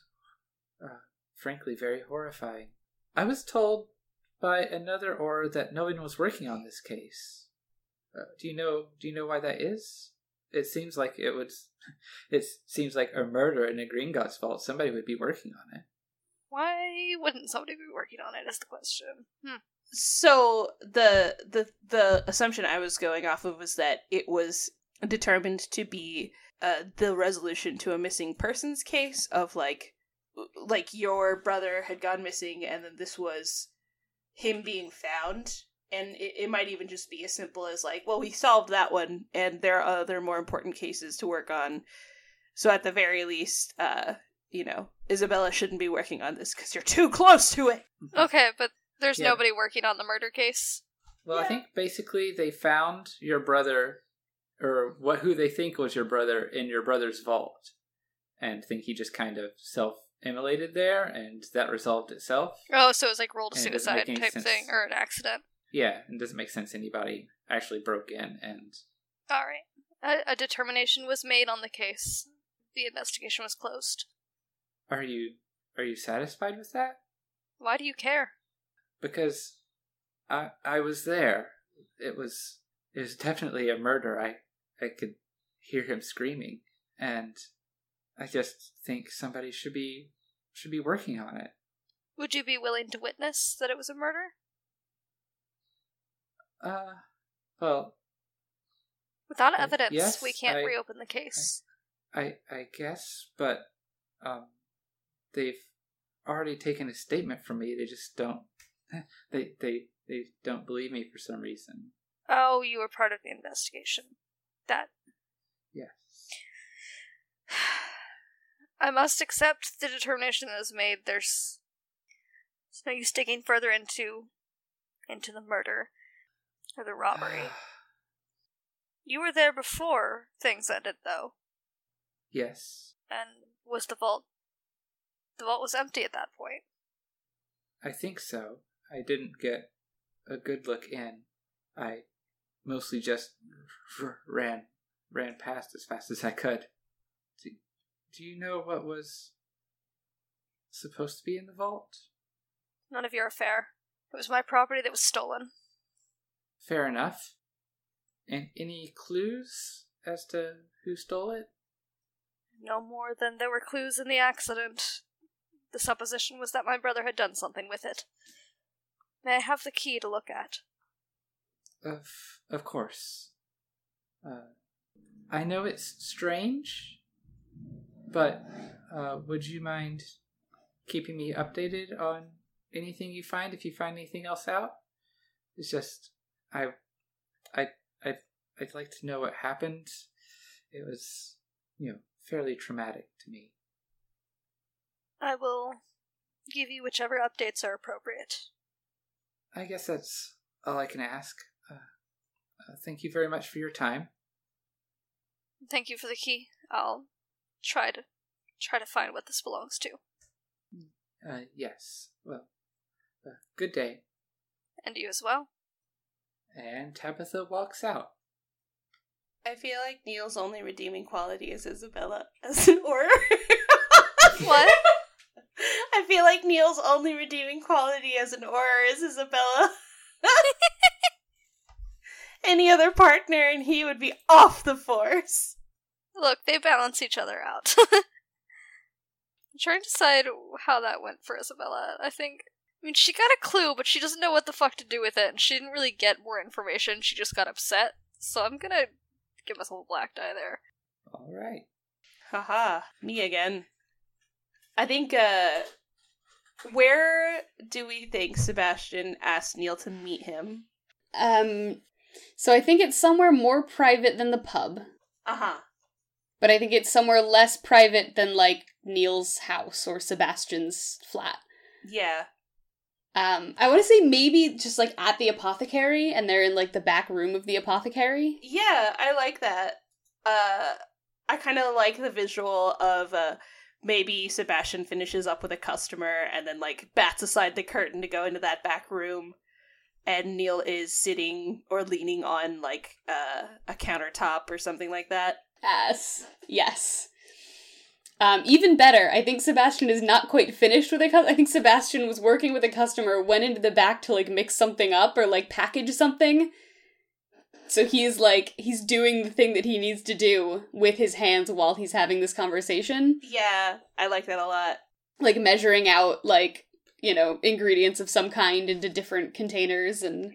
uh, frankly very horrifying. I was told by another Auror that no one was working on this case. Uh, do you know? Do you know why that is? It seems like it would. <laughs> It seems like a murder in a Gringotts fault. Somebody would be working on it. Why wouldn't somebody be working on it? Is the question. Hmm. So the the the assumption I was going off of was that it was determined to be uh, the resolution to a missing persons case of like like your brother had gone missing and then this was him being found. And it, it might even just be as simple as like well we solved that one and there are other more important cases to work on. So at the very least uh you know isabella shouldn't be working on this because you're too close to it. Okay, but there's Yeah. nobody working on the murder case. Well, I think basically they found your brother, or what who they think was your brother, in your brother's vault, and think he just kind of self-immolated there, and that resolved itself. Oh, so it was like rolled a And it doesn't suicide type sense. thing or an accident. Yeah, it doesn't make sense anybody actually broke in, and All right. A, a determination was made on the case. The investigation was closed. are you are you satisfied with that? Why do you care? Because I I was there. It was it was definitely a murder. I I could hear him screaming, and I just think somebody should be should be working on it. Would you be willing to witness that it was a murder? Uh, well, Without Uh, evidence, yes, we can't I- reopen the case. I I guess, but um, they've already taken a statement from me. They just don't. <laughs> They they they don't believe me for some reason. oh, you were part of the investigation. That Yes. <sighs> I must accept the determination that was made. There's, there's no use digging further into into the murder or the robbery. <sighs> you were there before things ended, though, yes, and was the vault? The vault was empty at that point. I think so. I didn't get a good look in. I mostly just r- ran ran past as fast as I could. Do, do you know what was supposed to be in the vault? None of your affair. It was my property that was stolen. Fair enough. And any clues as to who stole it? No more than there were clues in the accident. The supposition was that my brother had done something with it. May I have the key to look at? Of of course. Uh, I know it's strange, but uh, would you mind keeping me updated on anything you find if you find anything else out? It's just I I I I'd like to know what happened. It was, you know, fairly traumatic to me. I will give you whichever updates are appropriate. I guess that's all I can ask. Uh, uh, thank you very much for your time. Thank you for the key. I'll try to try to find what this belongs to. Uh, yes. Well, uh, good day. And you as well. And Tabitha walks out. I feel like Neil's only redeeming quality is Isabella as an Auror. what? <laughs> I feel like Neil's only redeeming quality as an Auror is Isabella. <laughs> Any other partner and he would be off the force. Look, they balance each other out. <laughs> I'm trying to decide how that went for Isabella. I think. I mean, she got a clue, but she doesn't know what the fuck to do with it, and she didn't really get more information. She just got upset. So I'm gonna give us a little black die there. All right. Haha, me again. I think, uh, where do we think Sebastian asked Neil to meet him? Um, so I think it's somewhere more private than the pub, Uh huh. but I think it's somewhere less private than like Neil's house or Sebastian's flat. Yeah. Um, I want to say maybe just like at the apothecary, and they're in like the back room of the apothecary. Yeah, I like that. Uh, I kind of like the visual of uh, maybe Sebastian finishes up with a customer and then like bats aside the curtain to go into that back room, and Neil is sitting or leaning on like uh, a countertop or something like that. Yes, yes. Um, even better, I think Sebastian is not quite finished with a customer. I think Sebastian was working with a customer, went into the back to like mix something up or like package something. So he's like, he's doing the thing that he needs to do with his hands while he's having this conversation. Yeah, I like that a lot. Like measuring out, like, you know, ingredients of some kind into different containers and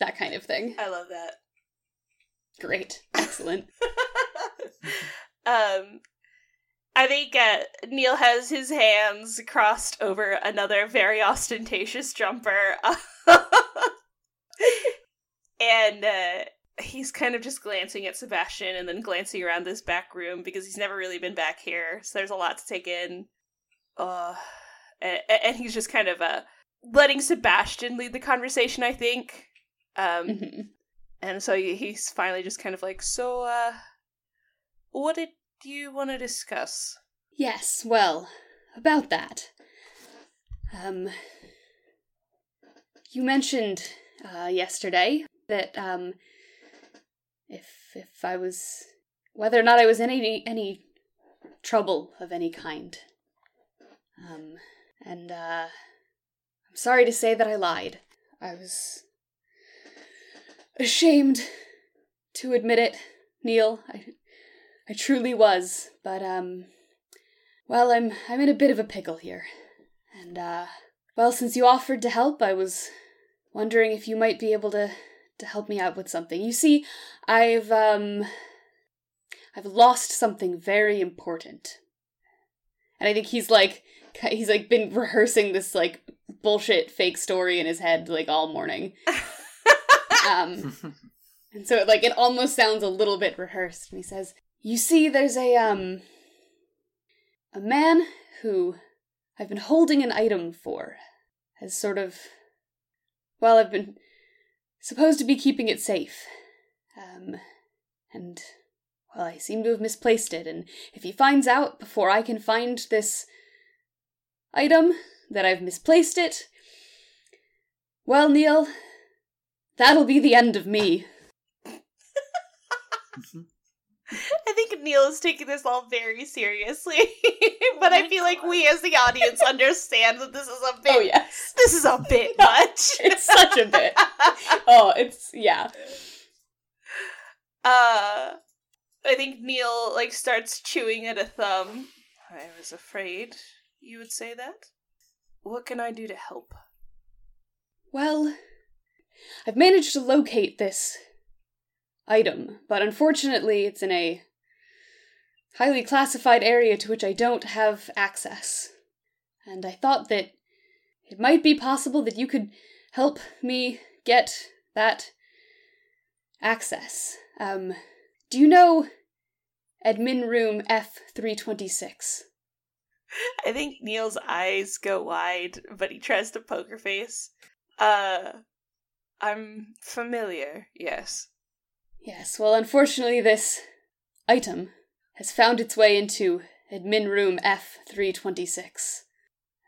that kind of thing. I love that. Great. Excellent. <laughs> Um, I think uh, Neil has his hands crossed over another very ostentatious jumper. <laughs> and uh, he's kind of just glancing at Sebastian and then glancing around this back room because he's never really been back here. So there's a lot to take in. Uh, and, and he's just kind of uh, letting Sebastian lead the conversation, I think. Um, Mhm. and so he's finally just kind of like, so, uh, what did you want to discuss? Yes, well, about that. Um, you mentioned uh, yesterday that um, if if I was whether or not I was in any any trouble of any kind. Um, and uh, I'm sorry to say that I lied. I was ashamed to admit it, Neil. I I truly was, but um well, I'm I'm in a bit of a pickle here. And uh well, since you offered to help, I was wondering if you might be able to to help me out with something. You see, I've um I've lost something very important. And I think he's like he's like been rehearsing this like bullshit fake story in his head like all morning. <laughs> um and so like it almost sounds a little bit rehearsed. And he says, "You see, there's a um a man who I've been holding an item for, has sort of well, I've been supposed to be keeping it safe, um, and well, I seem to have misplaced it. And if he finds out before I can find this item that I've misplaced it, well, Neil, that'll be the end of me." <laughs> I think Neil is taking this all very seriously, <laughs> but I feel like we as the audience understand that this is a <laughs> bit. Oh yes, this is a <laughs> bit much. it's such a bit. Oh, it's yeah. Uh, I think Neil like starts chewing at a thumb. I was afraid you would say that. What can I do to help? Well, I've managed to locate this item, but unfortunately it's in a highly classified area to which I don't have access. And I thought that it might be possible that you could help me get that access. Um, do you know admin room F326? I think Neil's eyes go wide, but he tries to poker face. Uh, I'm familiar, yes. Yes, well, unfortunately, this item has found its way into admin room F326.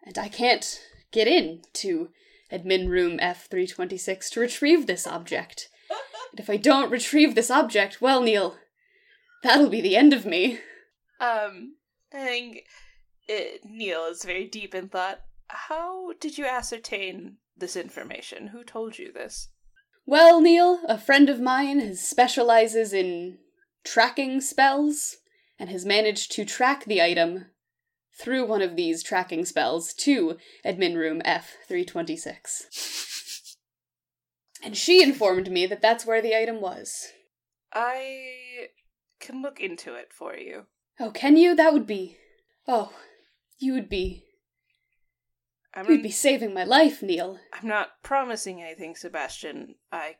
And I can't get in to admin room F326 to retrieve this object. <laughs> And if I don't retrieve this object, well, Neil, that'll be the end of me. Um, I think it, Neil is very deep in thought. How did you ascertain this information? Who told you this? Well, Neil, a friend of mine has specializes in tracking spells and has managed to track the item through one of these tracking spells to admin room F326. and she informed me that that's where the item was. I can look into it for you. Oh, can you? That would be. Oh, you would be. I'm You'd be saving my life, Neil. I'm not promising anything, Sebastian. I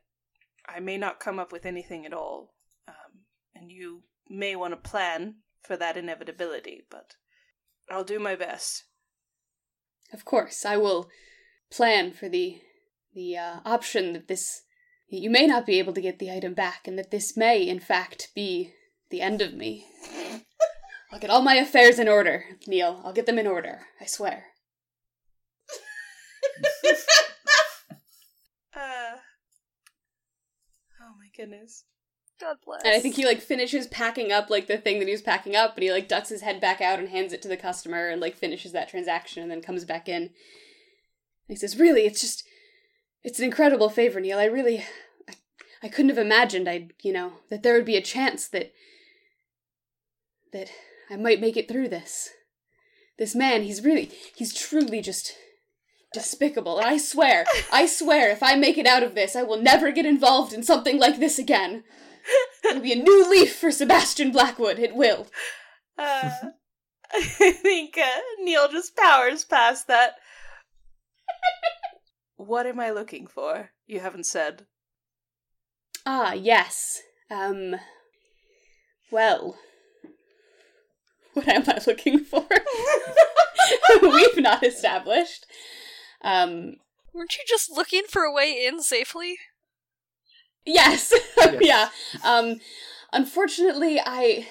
I may not come up with anything at all. Um, and you may want to plan for that inevitability, but I'll do my best. Of course, I will plan for the the uh, option that this that you may not be able to get the item back, and that this may, in fact, be the end of me. <laughs> I'll get all my affairs in order, Neil. I'll get them in order. I swear. uh, oh my goodness. God bless. And I think he like finishes packing up like the thing that he was packing up, and he like ducks his head back out and hands it to the customer and like finishes that transaction and then comes back in. And he says, "Really, it's just, it's an incredible favor, Neil. I really, I, I couldn't have imagined I'd, you know, that there would be a chance that, that I might make it through this. This man, he's really, he's truly just." Despicable, and I swear, I swear, if I make it out of this, I will never get involved in something like this again. It'll be a new leaf for Sebastian Blackwood. It will. Uh, <laughs> I think uh, Neil just powers past that. what am I looking for? You haven't said. Ah, yes. Um. Well. What am I looking for? <laughs> We've not established. Um. Weren't you just looking for a way in safely? <laughs> Yes. yeah. Um unfortunately I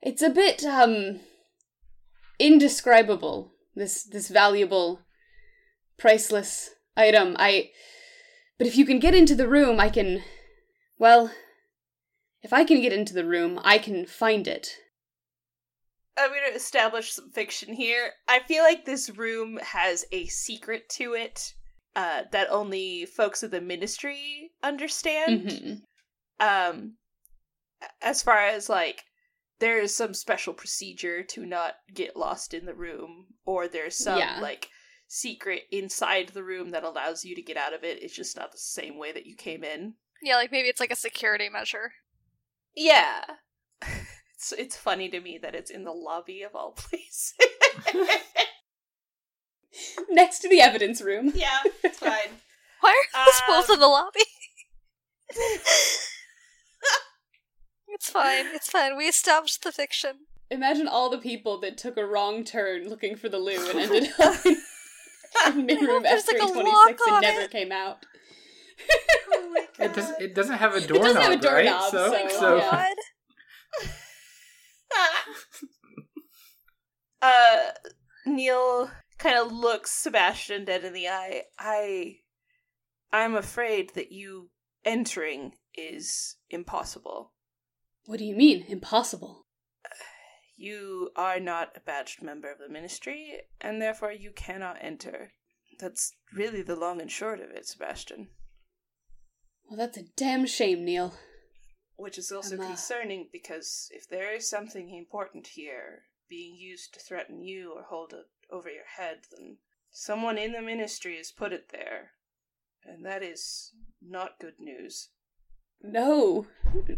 it's a bit um indescribable this this valuable priceless item. I but if you can get into the room, I can well, if I can get into the room, I can find it. I'm going to establish some fiction here. I feel like this room has a secret to it uh, that only folks of the ministry understand. Mm-hmm. Um, as far as like, there's some special procedure to not get lost in the room, or there's some Yeah. like secret inside the room that allows you to get out of it. It's just not the same way that you came in. Yeah, like maybe it's like a security measure. Yeah. It's it's funny to me that it's in the lobby of all <laughs> places. Next to the evidence room. yeah, it's fine. <laughs> Why are us both Um, in the lobby? <laughs> it's fine. It's fine. We established the fiction. Imagine all the people that took a wrong turn looking for the loo and ended up in, in midroom there's, like, a F326 lock and never it. came out. It does. It doesn't have a doesn't have a doorknob, right? doorknob, So, so, so yeah. <laughs> uh Neil kind of looks Sebastian dead in the eye. I I'm afraid that you entering is impossible. What do you mean? Impossible. <sighs> You are not a badged member of the ministry, and therefore you cannot enter. That's really the long and short of it, Sebastian. Well, that's a damn shame, Neil. Which is also uh, concerning because if there is something important here being used to threaten you or hold it over your head, then someone in the ministry has put it there. And that is not good news. No,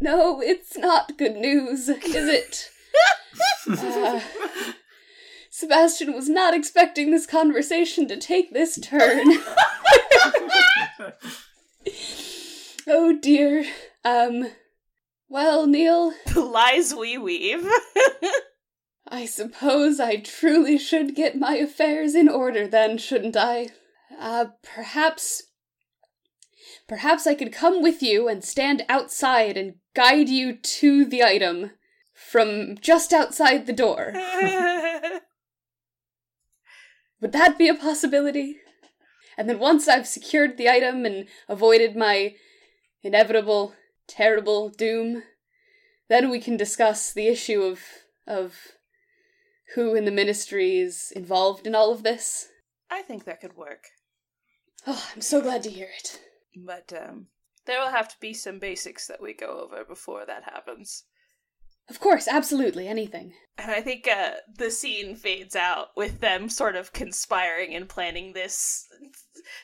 no, it's not good news, is it? <laughs> Uh, Sebastian was not expecting this conversation to take this turn. <laughs> <laughs> oh dear. Um, well, Neil, The <laughs> lies we weave. <laughs> I suppose I truly should get my affairs in order then, shouldn't I? Uh, perhaps. Perhaps I could come with you and stand outside and guide you to the item from just outside the door. <laughs> Would that be a possibility? And then once I've secured the item and avoided my inevitable, terrible doom, then we can discuss the issue of of who in the ministry is involved in all of this. I think that could work. Oh, I'm so glad to hear it. But um there will have to be some basics that we go over before that happens. Of course, absolutely, anything. And I think uh, the scene fades out with them sort of conspiring and planning this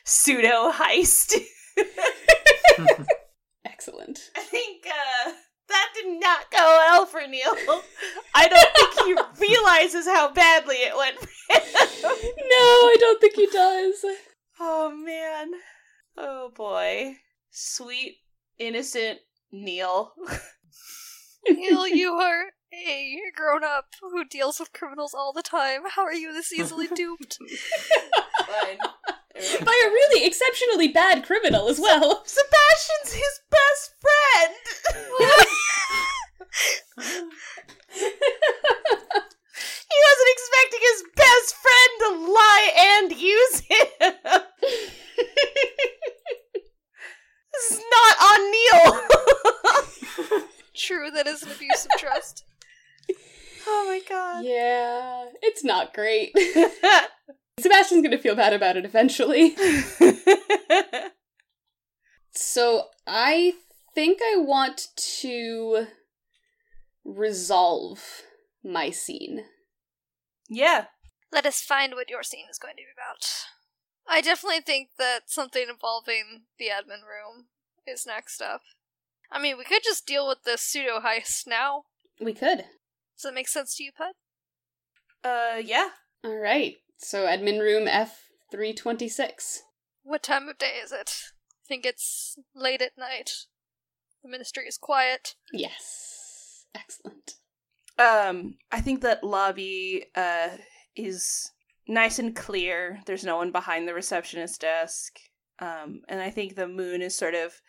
pseudo heist. <laughs> <laughs> Excellent. I think uh, that did not go well for Neil. <laughs> I don't think he realizes how badly it went. No, I don't think he does. Oh man. Oh boy. Sweet, innocent Neil. <laughs> Neil, you are a grown up who deals with criminals all the time. How are you this easily duped? <laughs> Fine. <laughs> By a really exceptionally bad criminal as well. <laughs> Sebastian's his best friend. <laughs> he wasn't expecting his best friend to lie and use him. this is not on Neil. True, that is an abuse of trust. oh my god. Yeah, it's not great. Sebastian's gonna feel bad about it eventually. <laughs> So I think I want to resolve my scene. yeah. Let us find what your scene is going to be about. I definitely think that something involving the admin room is next up. I mean, we could just deal with the pseudo heist now. We could. Does that make sense to you, Pet? Uh yeah. All right. So admin room F326. What time of day is it? I think it's late at night. The ministry is quiet. Yes. Excellent. Um, I think that lobby uh is nice and clear. There's no one behind the receptionist desk. Um, and I think the moon is sort of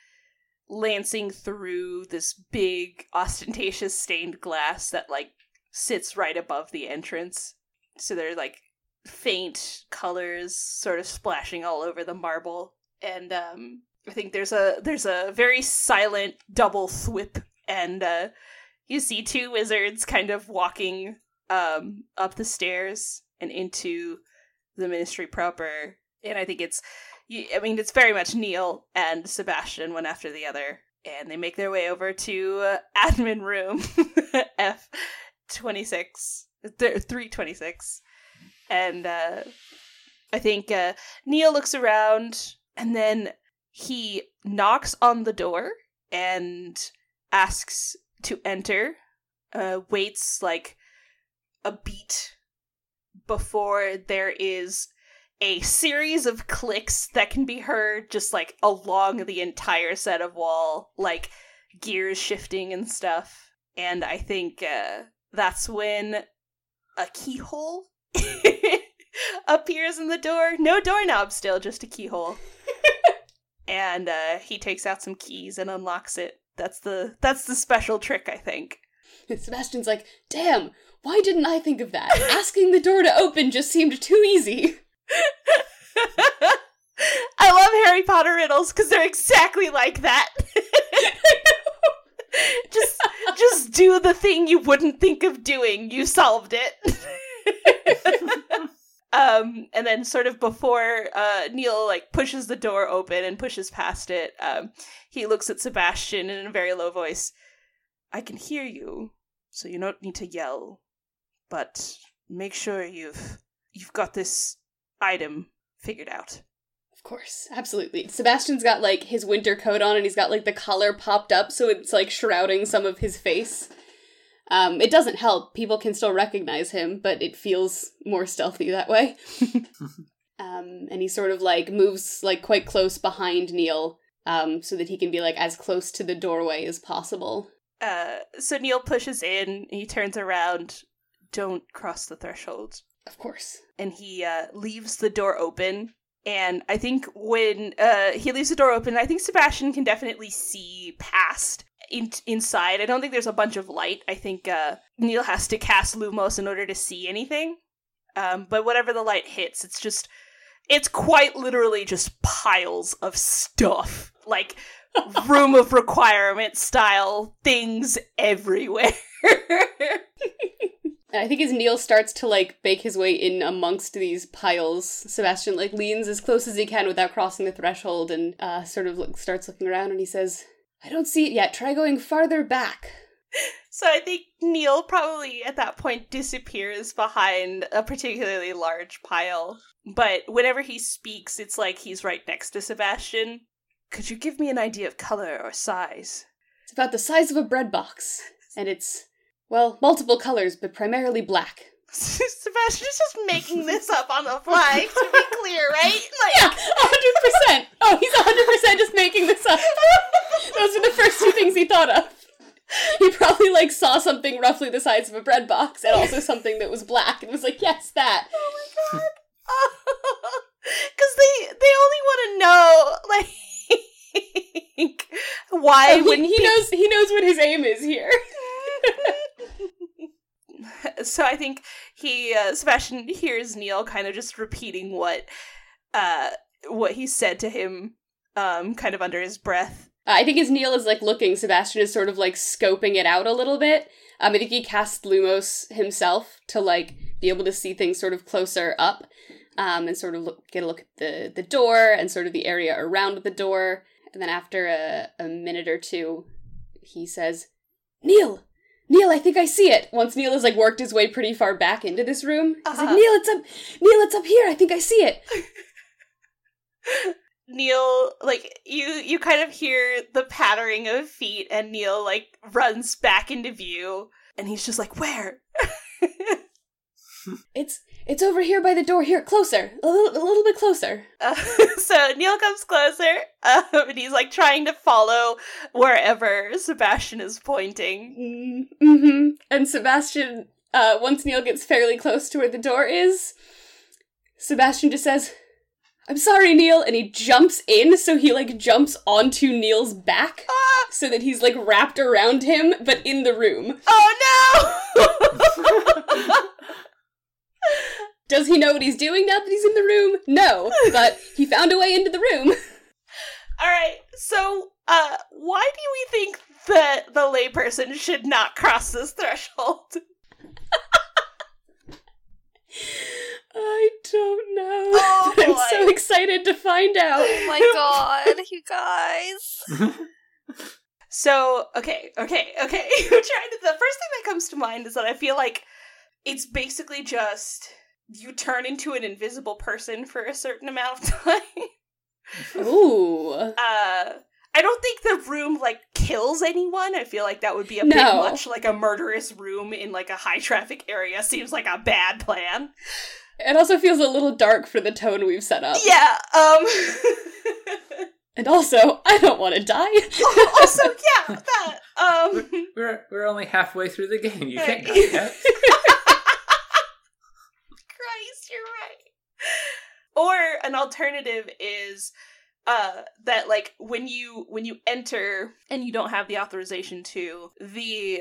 lancing through this big, <laughs> ostentatious stained glass that like sits right above the entrance. So they're like faint colors sort of splashing all over the marble. And um I think there's a there's a very silent double thwip and uh you see two wizards kind of walking um up the stairs and into the ministry proper. And i think it's i mean it's very much neil and sebastian one after the other. And they make their way over to uh, admin room <laughs> f 26 th- 326 and uh i think uh neil looks around and then he knocks on the door and asks to enter uh waits like a beat before there is a series of clicks that can be heard just like along the entire set of wall like gears shifting and stuff. And i think uh that's when a keyhole appears in the door no doorknob still just a keyhole <laughs> and uh he takes out some keys and unlocks it that's the that's the special trick i think Sebastian's like, damn, why didn't I think of that? Asking the door to open just seemed too easy. <laughs> I love Harry Potter riddles because they're exactly like that. <laughs> just just do the thing you wouldn't think of doing. You solved it. Um and then sort of before uh Neil like pushes the door open and pushes past it, um he looks at Sebastian in a very low voice. I can hear you, so you don't need to yell, but make sure you've you've got this item figured out. Of course, absolutely. Sebastian's got like his winter coat on and he's got like the collar popped up so it's like shrouding some of his face. Um, it doesn't help. People can still recognize him, but it feels more stealthy that way. <laughs> um, and he sort of like moves like quite close behind Neil, um, so that he can be like as close to the doorway as possible. Uh, so Neil pushes in, he turns around, don't cross the threshold. Of course. And he uh, leaves the door open. And I think when uh, he leaves the door open, I think Sebastian can definitely see past in- inside. I don't think there's a bunch of light. I think uh, Neil has to cast Lumos in order to see anything. Um, but whatever the light hits, it's just it's quite literally just piles of stuff. Like room of requirement style things everywhere. <laughs> I think as Neil starts to like bake his way in amongst these piles, Sebastian like leans as close as he can without crossing the threshold and uh, sort of like, starts looking around and he says, "I don't see it yet. Try going farther back." So I think Neil probably at that point disappears behind a particularly large pile. But whenever he speaks, it's like he's right next to Sebastian. Could you give me an idea of color or size? It's about the size of a bread box, and it's well multiple colors, but primarily black. Sebastian's just making this up on the fly, to be <laughs> clear, right? Like, Yeah, hundred percent. Oh, he's hundred percent just making this up. <laughs> Those are the first two things he thought of. He probably like saw something roughly the size of a bread box, and also <laughs> something that was black, and was like, "Yes, that." Oh my god. Because they they only want to know like why Oh, he, he knows he knows what his aim is here. <laughs> so I think he uh, Sebastian hears Neil kind of just repeating what uh what he said to him um kind of under his breath. I think as Neil is like looking, Sebastian is sort of like scoping it out a little bit. Um, I think he casts Lumos himself to like be able to see things sort of closer up, um, and sort of look, get a look at the the door and sort of the area around the door. And then after a, a minute or two, he says, "Neil, Neil, I think I see it." Once Neil has like worked his way pretty far back into this room, he's Uh-huh. like, "Neil, it's up, Neil, it's up here. I think I see it." <laughs> Neil like you you kind of hear the pattering of feet and Neil like runs back into view and he's just like where? <laughs> It's it's over here by the door. Here, closer, a little, a little bit closer. Uh, <laughs> so Neil comes closer, um, and he's like trying to follow wherever Sebastian is pointing. Mm-hmm. And Sebastian, uh, once Neil gets fairly close to where the door is, Sebastian just says, I'm sorry, Neil, and he jumps in, so he like jumps onto Neil's back, Ah! so that he's like wrapped around him, but in the room. Oh no! <laughs> <laughs> Does he know what he's doing now that he's in the room? No, but <laughs> he found a way into the room. All right. So, uh, why do we think that the layperson should not cross this threshold? I don't know. <laughs> Oh, <laughs> I'm so excited to find out. Oh my god, you guys. So, okay, okay, okay. I'm trying to. The first thing that comes to mind is that I feel like it's basically just you turn into an invisible person for a certain amount of <laughs> time. Ooh. Uh, I don't think the room like kills anyone. I feel like that would be a No. bit much like a murderous room in like a high traffic area. Seems like a bad plan. It also feels a little dark for the tone we've set up. Yeah. Um. <laughs> And also, I don't want to die. also, <laughs> yeah. That. Um. We're we're only halfway through the game. You can't Hey. die yet. Christ, you're right. Or an alternative is uh that like when you when you enter and you don't have the authorization to the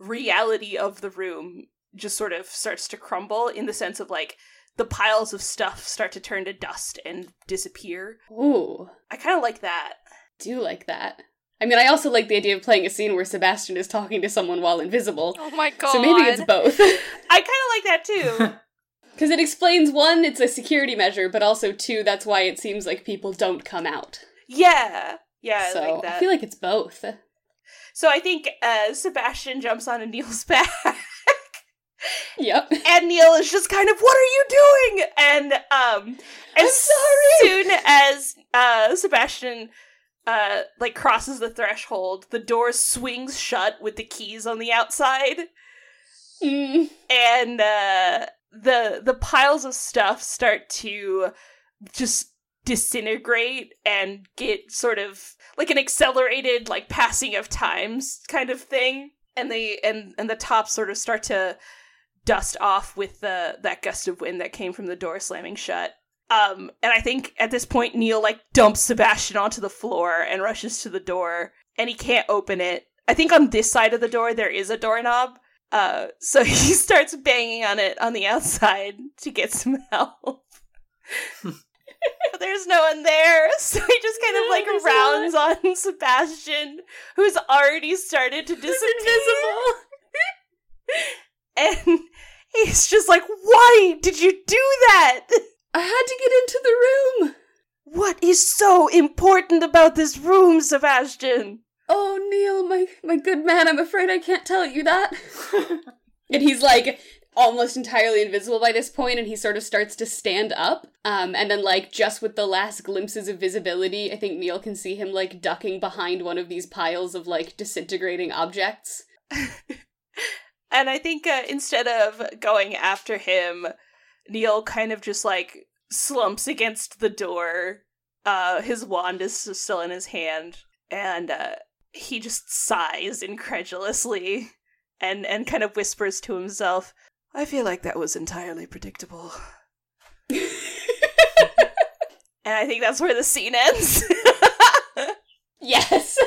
reality of the room just sort of starts to crumble in the sense of like the piles of stuff start to turn to dust and disappear. Ooh, I kind of like that. do like that. I mean, I also like the idea of playing a scene where Sebastian is talking to someone while invisible. Oh my god. So maybe it's both. <laughs> I kind of like that too. <laughs> Because it explains one, it's a security measure, but also two, that's why it seems like people don't come out. yeah. Yeah, I so like that. I feel like it's both. so I think uh Sebastian jumps on Neil's <laughs> back. Yep. and Neil is just kind of, "What are you doing?" And um, as soon as uh Sebastian uh like crosses the threshold, the door swings shut with the keys on the outside, Mm. and uh the the piles of stuff start to just disintegrate and get sort of like an accelerated like passing of times kind of thing. And they and and the tops sort of start to dust off with the that gust of wind that came from the door slamming shut. Um and i think at this point neil like dumps sebastian onto the floor and rushes to the door and he can't open it. I think on this side of the door there is a doorknob uh so <laughs> he starts banging on it on the outside to get some help But <laughs> there's no one there, <laughs> so he just kind of like there's rounds on Sebastian, who's already started to disappear. and he's just like, Why did you do that? I had to get into the room. What is so important about this room, Sebastian? Oh, Neil, my my good man, I'm afraid I can't tell you that. and he's like almost entirely invisible by this point, and he sort of starts to stand up. Um, and then like just with the last glimpses of visibility, I think Neil can see him like ducking behind one of these piles of like disintegrating objects. <laughs> And I think uh, instead of going after him, Neil kind of just like slumps against the door. Uh, his wand is still in his hand, and uh, he just sighs incredulously and and kind of whispers to himself, "I feel like that was entirely predictable." <laughs> and I think that's where the scene ends. <laughs> Yes.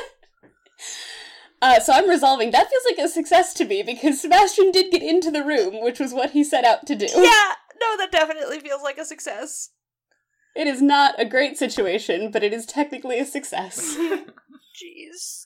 Uh, so I'm resolving that feels like a success to me because Sebastian did get into the room, which was what he set out to do. yeah, no, that definitely feels like a success. It is not a great situation, but it is technically a success. <laughs> Jeez.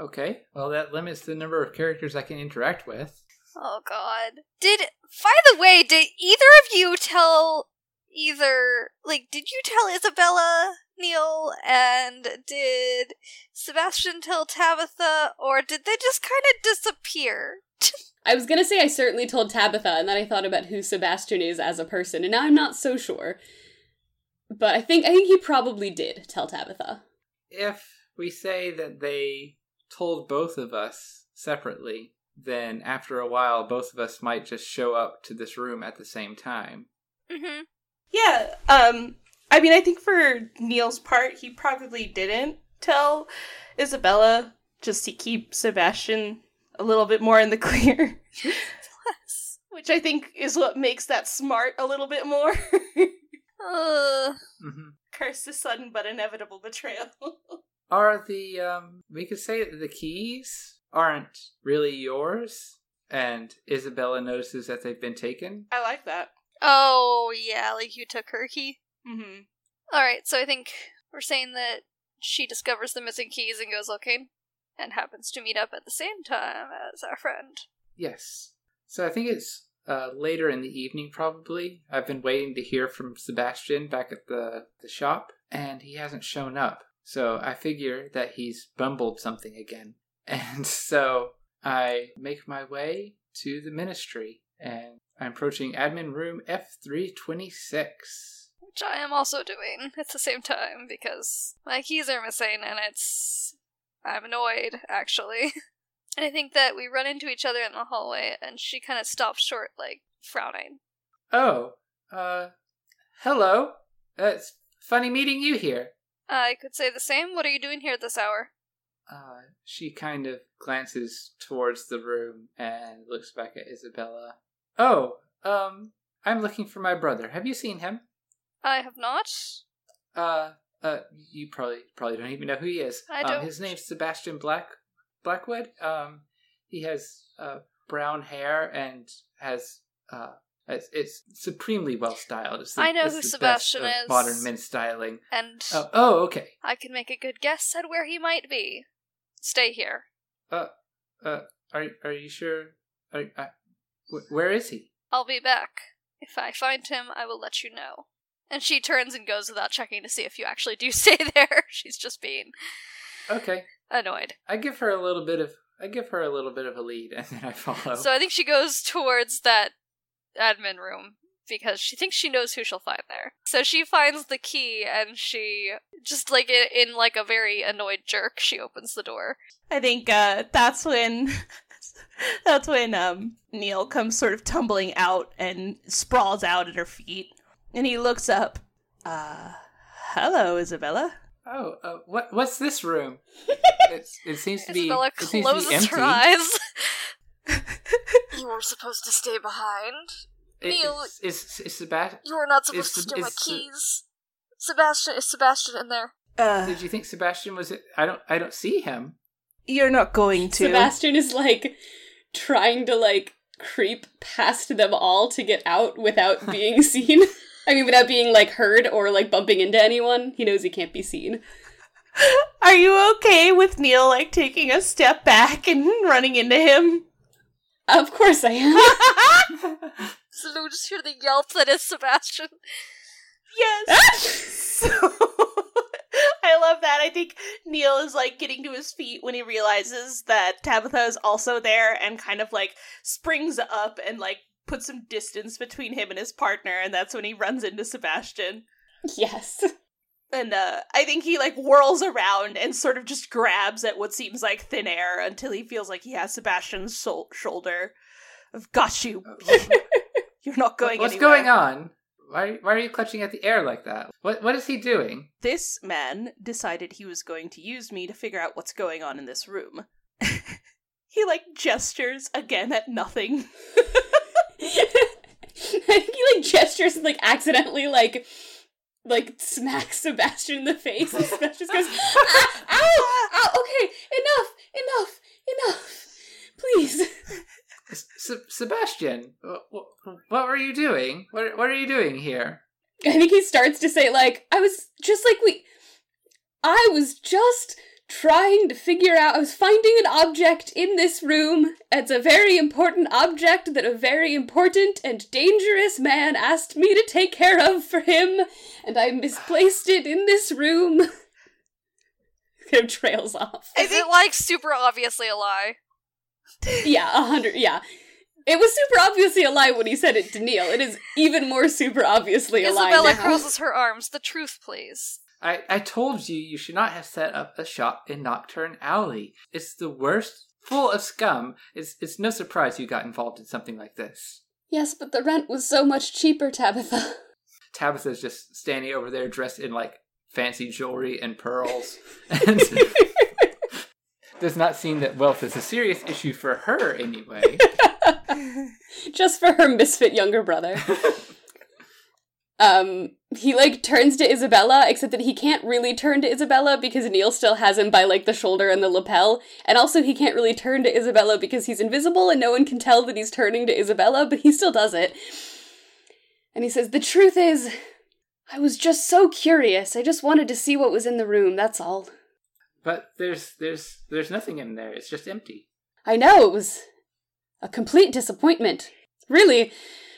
Okay, well, that limits the number of characters I can interact with. Oh god. Did by the way, did either of you tell either like did you tell Isabella Neil and did Sebastian tell Tabitha or did they just kind of disappear? <laughs> I was gonna say I certainly told Tabitha, and then I thought about who Sebastian is as a person, and now I'm not so sure. But I think I think he probably did tell Tabitha. If we say that they told both of us separately, then after a while, both of us might just show up to this room at the same time. Mm-hmm. Yeah, um I mean I think for Neil's part he probably didn't tell Isabella just to keep Sebastian a little bit more in the <laughs> clear. Which I think is what makes that smart a little bit more. Uh, hmm Curse the sudden but inevitable betrayal. <laughs> Are the, um, we could say that the keys aren't really yours, and Isabella notices that they've been taken? I like that. oh yeah, like you took her key. Mm-hmm. Alright, so I think we're saying that she discovers the missing keys and goes looking, and happens to meet up at the same time as our friend. Yes. So I think it's uh, later in the evening, probably. I've been waiting to hear from Sebastian back at the, the shop, and he hasn't shown up. So I figure that he's bumbled something again. <laughs> And so I make my way to the ministry, and I'm approaching admin room F326. Which I am also doing at the same time because my keys are missing and it's. I'm annoyed, actually. and <laughs> I think that we run into each other in the hallway and she kind of stops short, like, frowning. Oh, uh, hello. Uh, it's funny meeting you here. I could say the same. What are you doing here at this hour? Uh, she kind of glances towards the room and looks back at Isabella. Oh, um, I'm looking for my brother. Have you seen him? I have not. Uh, uh, you probably probably don't even know who he is. I Um, don't. his name's Sebastian Black Blackwood. Um, he has uh brown hair and has uh. It's, it's supremely well styled. It's the, I know who Sebastian is. Modern men's styling. And Oh, oh, okay. I can make a good guess at where he might be. Stay here. Uh, uh, are are you sure? Are, uh, wh- where is he? I'll be back. If I find him, I will let you know. And she turns and goes without checking to see if you actually do <laughs> stay there. She's just being Okay, annoyed. I give her a little bit of I give her a little bit of a lead, <laughs> and then I follow. So I think she goes towards that admin room because she thinks she knows who she'll find there. So she finds the key and she just like in, in like a very annoyed jerk, she opens the door. I think uh, that's when <laughs> that's when um, Neil comes sort of tumbling out and sprawls out at her feet, and he looks up. Uh, hello, Isabella. oh, uh, what what's this room? <laughs> it's, it seems to be Isabella it seems to be closes empty. her eyes. <laughs> you were supposed to stay behind. It- Neil- is, is, is Sebast- You were not is supposed to Seb- steal my is Se- keys. Sebastian is Sebastian in there. Uh, Did you think Sebastian was? I don't I don't see him. you're not going to. Sebastian is like trying to like creep past them all to get out without <laughs> being seen. I mean, without being like heard or like bumping into anyone, he knows he can't be seen. Are you okay with Neil like taking a step back and running into him? Of course I am. So we just hear the yelp that is Sebastian. Yes. <laughs> so <laughs> I love that. I think Neil is like getting to his feet when he realizes that Tabitha is also there and kind of like springs up and like puts some distance between him and his partner and that's when he runs into Sebastian. Yes. And uh I think he like whirls around and sort of just grabs at what seems like thin air until he feels like he has Sebastian's sol- shoulder. I've got you. <laughs> You're not going What's anywhere. going on? Why, why are you clutching at the air like that? What What is he doing? This man decided he was going to use me to figure out what's going on in this room. <laughs> he like gestures again at nothing. I <laughs> think he like gestures and like accidentally like like smacks <laughs> Sebastian in the face. And Sebastian goes, <laughs> ah, ow, ow, okay, enough, enough, enough, please. Se- Sebastian, what, what were you doing? What What are you doing here? I think he starts to say like, I was just like we, I was just trying to figure out. I was finding an object in this room. It's a very important object that a very important and dangerous man asked me to take care of for him, and I misplaced it in this room. <laughs> of trails off. Is it like super obviously a lie? Yeah, a hundred. Yeah. It was super obviously a lie when he said it to Neil. It is even more super obviously a lie Isabella crosses her arms. The truth, please. I, I told you you should not have set up a shop in Knockturn Alley. It's the worst, full of scum. It's, it's no surprise you got involved in something like this. Yes, but the rent was so much cheaper, Tabitha. <laughs> Tabitha's just standing over there dressed in like fancy jewelry and pearls. and <laughs> <laughs> does not seem that wealth is a serious issue for her anyway. Just for her misfit younger brother. Um, he like turns to Isabella, except that he can't really turn to Isabella because Neil still has him by like the shoulder and the lapel, and also he can't really turn to Isabella because he's invisible and no one can tell that he's turning to Isabella, but he still does it. And he says, "The truth is, I was just so curious. I just wanted to see what was in the room. That's all." But there's there's there's nothing in there. It's just empty. I know it was a complete disappointment. Really,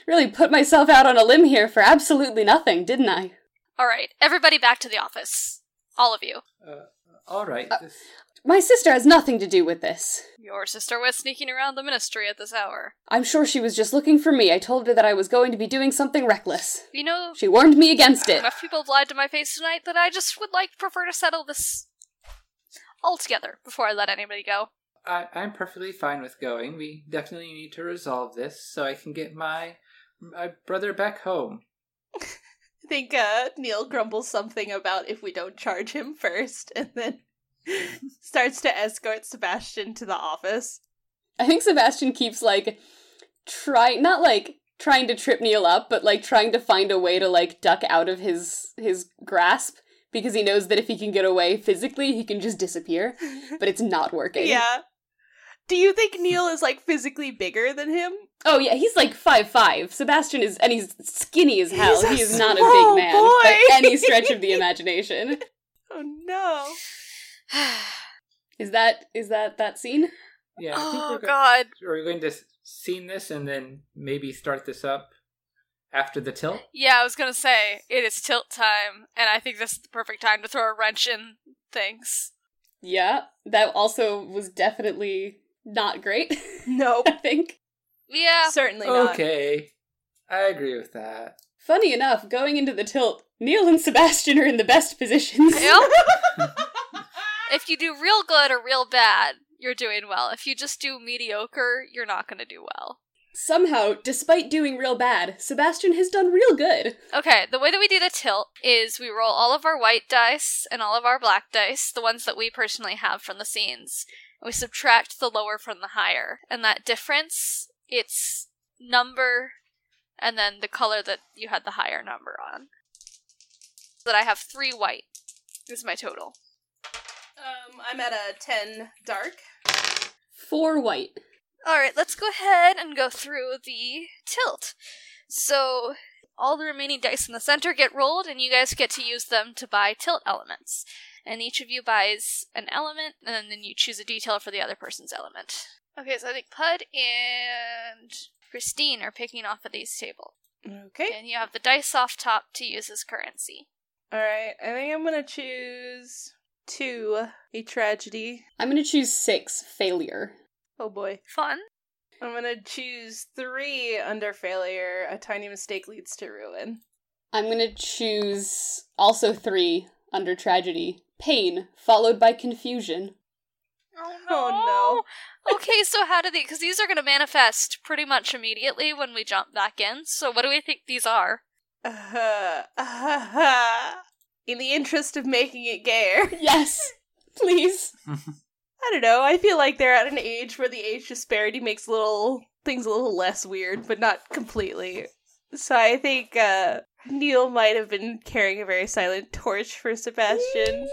really put myself out on a limb here for absolutely nothing, didn't I? All right, everybody back to the office. All of you. Uh, all right. Uh, this- My sister has nothing to do with this. Your sister was sneaking around the ministry at this hour. I'm sure she was just looking for me. I told her that I was going to be doing something reckless. You know, She warned me against it. <laughs> enough people have lied to my face tonight that I just would like prefer to settle this altogether before I let anybody go. I, I'm perfectly fine with going. We definitely need to resolve this so I can get my my brother back home. I <laughs> think uh, Neil grumbles something about if we don't charge him first, and then <laughs> starts to escort Sebastian to the office. I think Sebastian keeps like trying not like trying to trip Neil up, but like trying to find a way to like duck out of his his grasp because he knows that if he can get away physically, he can just disappear. But it's not working. <laughs> Yeah. Do you think Neil is like physically bigger than him? Oh yeah, he's like five five. Sebastian is, and he's skinny as hell. He's a he is not a big man boy. by any <laughs> stretch of the imagination. <laughs> Oh no. <sighs> Is that is that that scene? Yeah, I think oh we're, go- god. we're going to scene this and then maybe start this up after the tilt. Yeah, I was gonna say, it is tilt time, and I think this is the perfect time to throw a wrench in things. Yeah, that also was definitely not great. <laughs> Nope. I think. Yeah. Certainly not. Okay, I agree with that. Funny enough, going into the tilt, Neil and Sebastian are in the best positions. Yep. <laughs> if you do real good or real bad, you're doing well. If you just do mediocre, you're not gonna do well. Somehow, despite doing real bad, Sebastian has done real good. Okay, the way that we do the tilt is we roll all of our white dice and all of our black dice, the ones that we personally have from the scenes. We subtract the lower from the higher. And that difference, it's number and then the color that you had the higher number on. That I have three white is my total. Um, I'm at a 10 dark. Four white. Alright, let's go ahead and go through the tilt. So, all the remaining dice in the center get rolled, and you guys get to use them to buy tilt elements. And each of you buys an element, and then you choose a detail for the other person's element. Okay, so I think Pud and Christine are picking off of these tables. Okay. And you have the dice off top to use as currency. Alright, I think I'm gonna choose two, a tragedy. I'm gonna choose six, failure. Oh boy. Fun. I'm gonna choose three under failure. A tiny mistake leads to ruin. I'm gonna choose also three under tragedy. Pain, followed by confusion. <laughs> Oh no. Oh no. okay, so how do they? Because these are going to manifest pretty much immediately when we jump back in. So what do we think these are? Uh-huh. <laughs> Uh-huh. in the interest of making it gayer. <laughs> Yes, please. I don't know. I feel like they're at an age where the age disparity makes little things a little less weird, but not completely. So I think uh, Neil might have been carrying a very silent torch for Sebastian,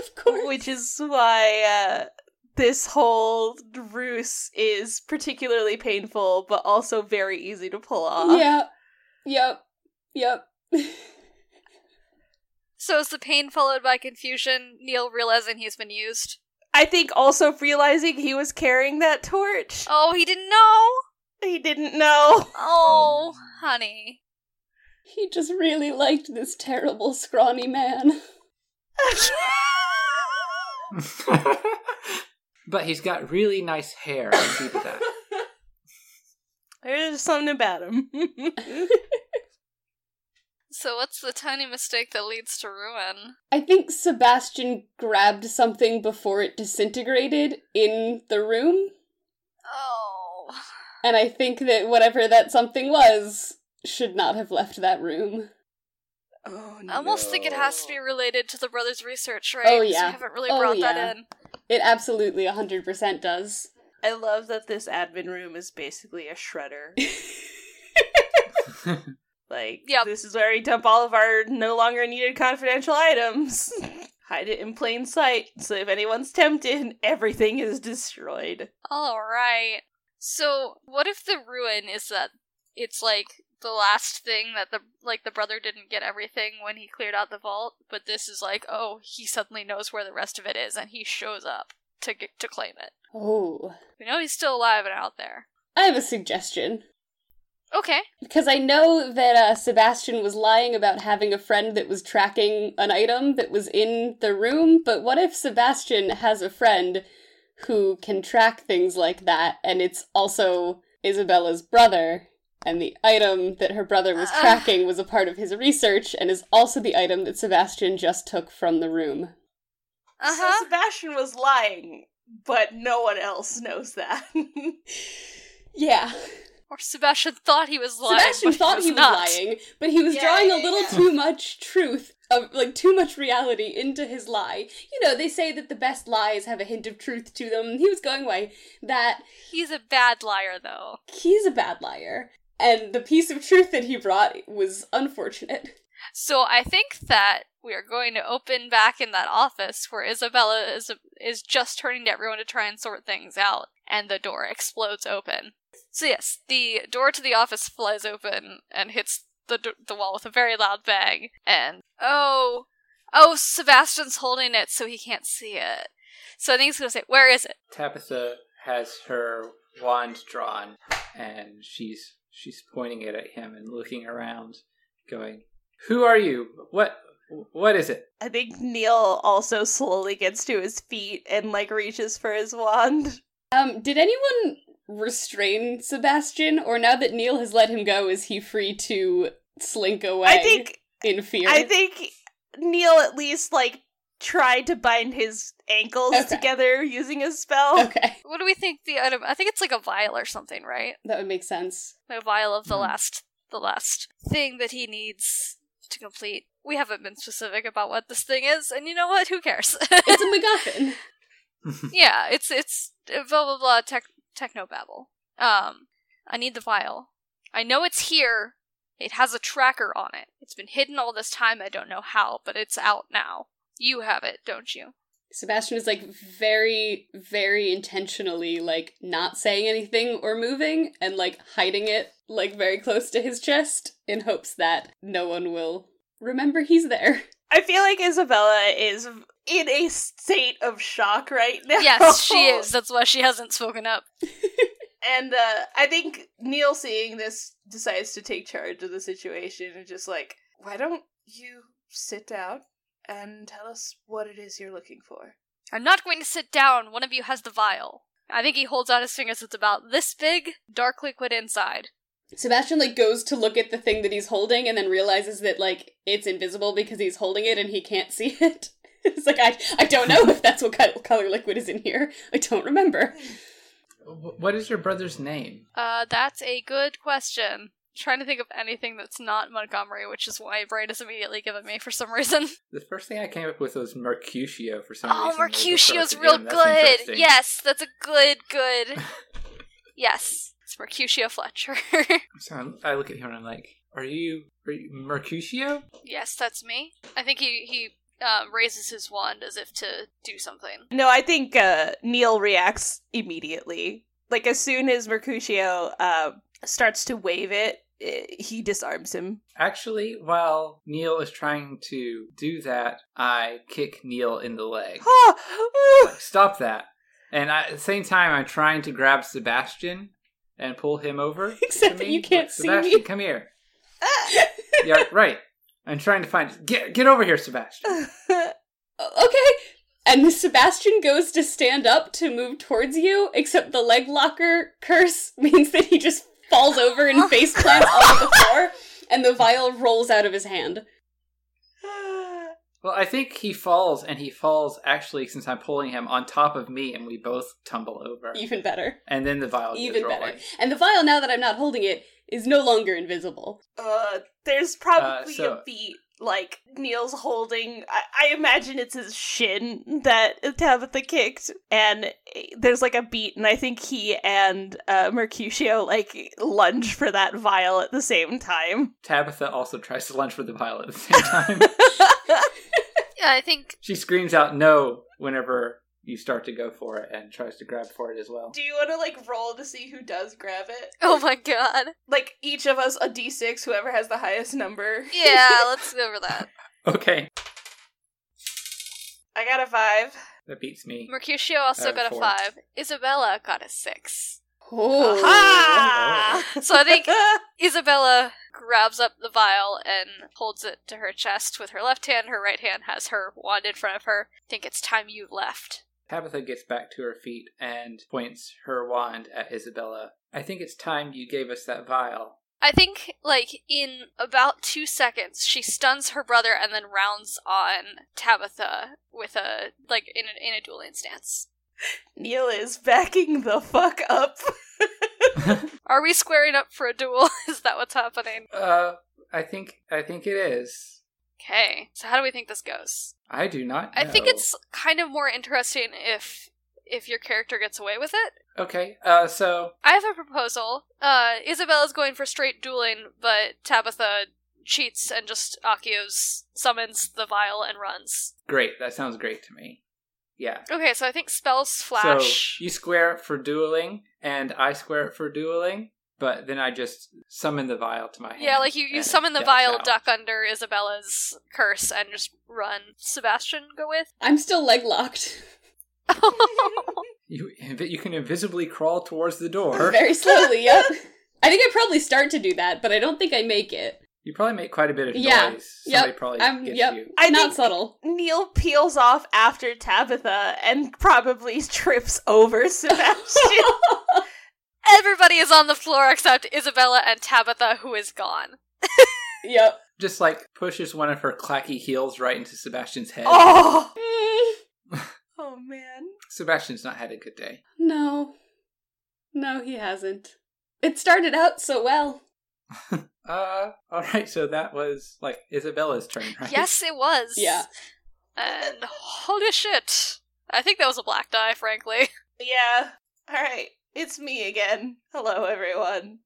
of course. which is why uh, this whole ruse is particularly painful, but also very easy to pull off. Yeah. Yep. Yep. <laughs> So is the pain followed by confusion? Neil realizing he's been used. I think also realizing he was carrying that torch. Oh, he didn't know. He didn't know. Oh, <laughs> honey. He just really liked this terrible, scrawny man. <laughs> <laughs> but he's got really nice hair. I'll keep it that. <laughs> There's something about him. <laughs> So what's the tiny mistake that leads to ruin? I think Sebastian grabbed something before it disintegrated in the room, Oh. and I think that whatever that something was should not have left that room. Oh, I almost think it has to be related to the brothers' research, right? Oh, 'Cause yeah. We haven't really Oh, brought yeah. that in. It absolutely 100% does. I love that this admin room is basically a shredder. <laughs> <laughs> like, Yep. this is where we dump all of our no longer needed confidential items. <laughs> Hide it in plain sight, so if anyone's tempted, everything is destroyed. All right. So, what if the ruin is that it's like the last thing that the like the brother didn't get everything when he cleared out the vault, but this is like, oh, he suddenly knows where the rest of it is and he shows up to get to claim it. Oh. We know he's still alive and out there. I have a suggestion. Okay. Because I know that uh, Sebastian was lying about having a friend that was tracking an item that was in the room, but what if Sebastian has a friend who can track things like that, and it's also Isabella's brother, and the item that her brother was Uh. tracking was a part of his research, and is also the item that Sebastian just took from the room? Uh So. Sebastian was lying, but no one else knows that. <laughs> Yeah. Or Sebastian thought he was lying. Sebastian but thought he he was was lying, but he was Yeah, drawing a little yeah. too much truth, of like too much reality into his lie. You know, they say that the best lies have a hint of truth to them. He was going away that He's a bad liar, though. he's a bad liar, and the piece of truth that he brought was unfortunate. So I think that we are going to open back in that office where Isabella is is just turning to everyone to try and sort things out, and the door explodes open. So yes, the door to the office flies open and hits the d- the wall with a very loud bang. And oh, oh, Sebastian's holding it so he can't see it. So I think he's gonna say, "Where is it?" Tabitha has her wand drawn, and she's she's pointing it at him and looking around, going, "Who are you? What what is it?" I think Neil also slowly gets to his feet and like reaches for his wand. Um, did anyone restrain Sebastian, or now that Neil has let him go, is he free to slink away? I think in fear. I think Neil at least like tried to bind his ankles Okay. together using a spell. Okay, <laughs> What do we think the item? I think it's like a vial or something, right? that would make sense. a vial of the Hmm. last the last thing that he needs to complete. We haven't been specific about what this thing is, and you know what? Who cares? It's a <laughs> MacGuffin. <laughs> yeah, it's it's uh, blah blah blah tech techno babble. Um, I need the vial. I know it's here. It has a tracker on it. It's been hidden all this time. I don't know how, but it's out now. You have it, don't you? Sebastian is like very, very intentionally like not saying anything or moving and like hiding it like very close to his chest in hopes that no one will remember he's there. <laughs> I feel like Isabella is in a state of shock right now. Yes, she <laughs> is. That's why she hasn't spoken up. And uh, I think Neil, seeing this, decides to take charge of the situation and just like, why don't you sit down and tell us what it is you're looking for? I'm not going to sit down. One of you has the vial. I think he holds out his fingers. It's about this big, dark liquid inside. Sebastian like goes to look at the thing that he's holding and then realizes that like it's invisible because he's holding it and he can't see <laughs> it. it's like I I don't know if that's what kind of color liquid is in here. I don't remember. What is your brother's name? Uh, that's a good question. Trying to think of anything that's not Montgomery, which is why my brain is immediately given me for some reason. <laughs> The first thing I came up with was Mercutio for some Oh, reason. Mercutio's Mercutio's real good. Yes, that's a good, good. <laughs> yes, it's Mercutio Fletcher. <laughs> So I I look at him and I'm like, "Are you, are you Mercutio?" yes, that's me. I think he he um, raises his wand as if to do something. No, I think uh, Neil reacts immediately. Like as soon as Mercutio uh, starts to wave it, eh, he disarms him. Actually, while Neil is trying to do that, I kick Neil in the leg. <gasps> Like, Stop that! And I, at the same time, I'm trying to grab Sebastian and pull him over. <laughs> Except that you can't Like, see Sebastian, me. come here. <laughs> yeah, right. I'm trying to find. Get get over here, Sebastian. <laughs> Okay. And Sebastian goes to stand up to move towards you, except the leg locker curse means that he just falls over and face plants onto the floor, and the vial rolls out of his hand. Well, I think he falls, and he falls actually since I'm pulling him on top of me, and we both tumble over. Even better. And then the vial gets Even better. And the vial, now that I'm not holding it, is no longer invisible. Uh, there's probably Uh, so- a beat like Neil's holding. I-, I imagine it's his shin that Tabitha kicked, and there's like a beat, and I think he and uh, Mercutio like lunge for that vial at the same time. Tabitha also tries to lunge for the vial at the same time. <laughs> <laughs> Yeah, I think she screams out "No!" whenever you start to go for it, and tries to grab for it as well. Do you want to like roll to see who does grab it? Oh my god. Like each of us a d6, whoever has the highest number. Yeah, <laughs> let's go over that. Okay, I got a five. that beats me. Mercutio also Uh, got a four. five. Isabella got a six. Oh. Ah! <laughs> So I think Isabella grabs up the vial and holds it to her chest with her left hand. Her right hand has her wand in front of her. I think it's time you left. Tabitha gets back to her feet and points her wand at Isabella. I think it's time you gave us that vial. I think, like, in about two seconds, she stuns her brother and then rounds on Tabitha with a, like, in a, in a dueling stance. Neil is backing the fuck up. <laughs> Are we squaring up for a duel? <laughs> Is that what's happening? Uh, I think I think it is. Okay, so how do we think this goes? I do not. I think it's kind of more interesting if if your character gets away with it. okay. Uh, so I have a proposal. Uh, Isabella's going for straight dueling, but Tabitha cheats and just Accios summons the vial and runs. great. That sounds great to me. Yeah. Okay, so I think spells flash. So you square it for dueling, and I square it for dueling, but then I just summon the vial to my hand. yeah, like you, you summon the dash vial, out. duck under Isabella's curse, and just run. Sebastian, go with. I'm still leg locked. You you can invisibly crawl towards the door. <laughs> Very slowly, yep. I think I probably start to do that, but I don't think I make it. You probably make quite a bit of Yeah, noise. Somebody yep, probably I'm- gets yep. you. I Not think subtle. Neil peels off after Tabitha and probably trips over <laughs> Sebastian. <laughs> Everybody is on the floor except Isabella and Tabitha, who is gone. <laughs> Yep. Just like pushes one of her clacky heels right into Sebastian's head. oh! <laughs> <laughs> Oh man. Sebastian's not had a good day. no. No, he hasn't. It started out so well. Uh, all right. So that was like Isabella's turn, right? Yes, it was. Yeah. And holy shit. I think that was a black die, frankly. Yeah. Alright. It's me again. Hello everyone.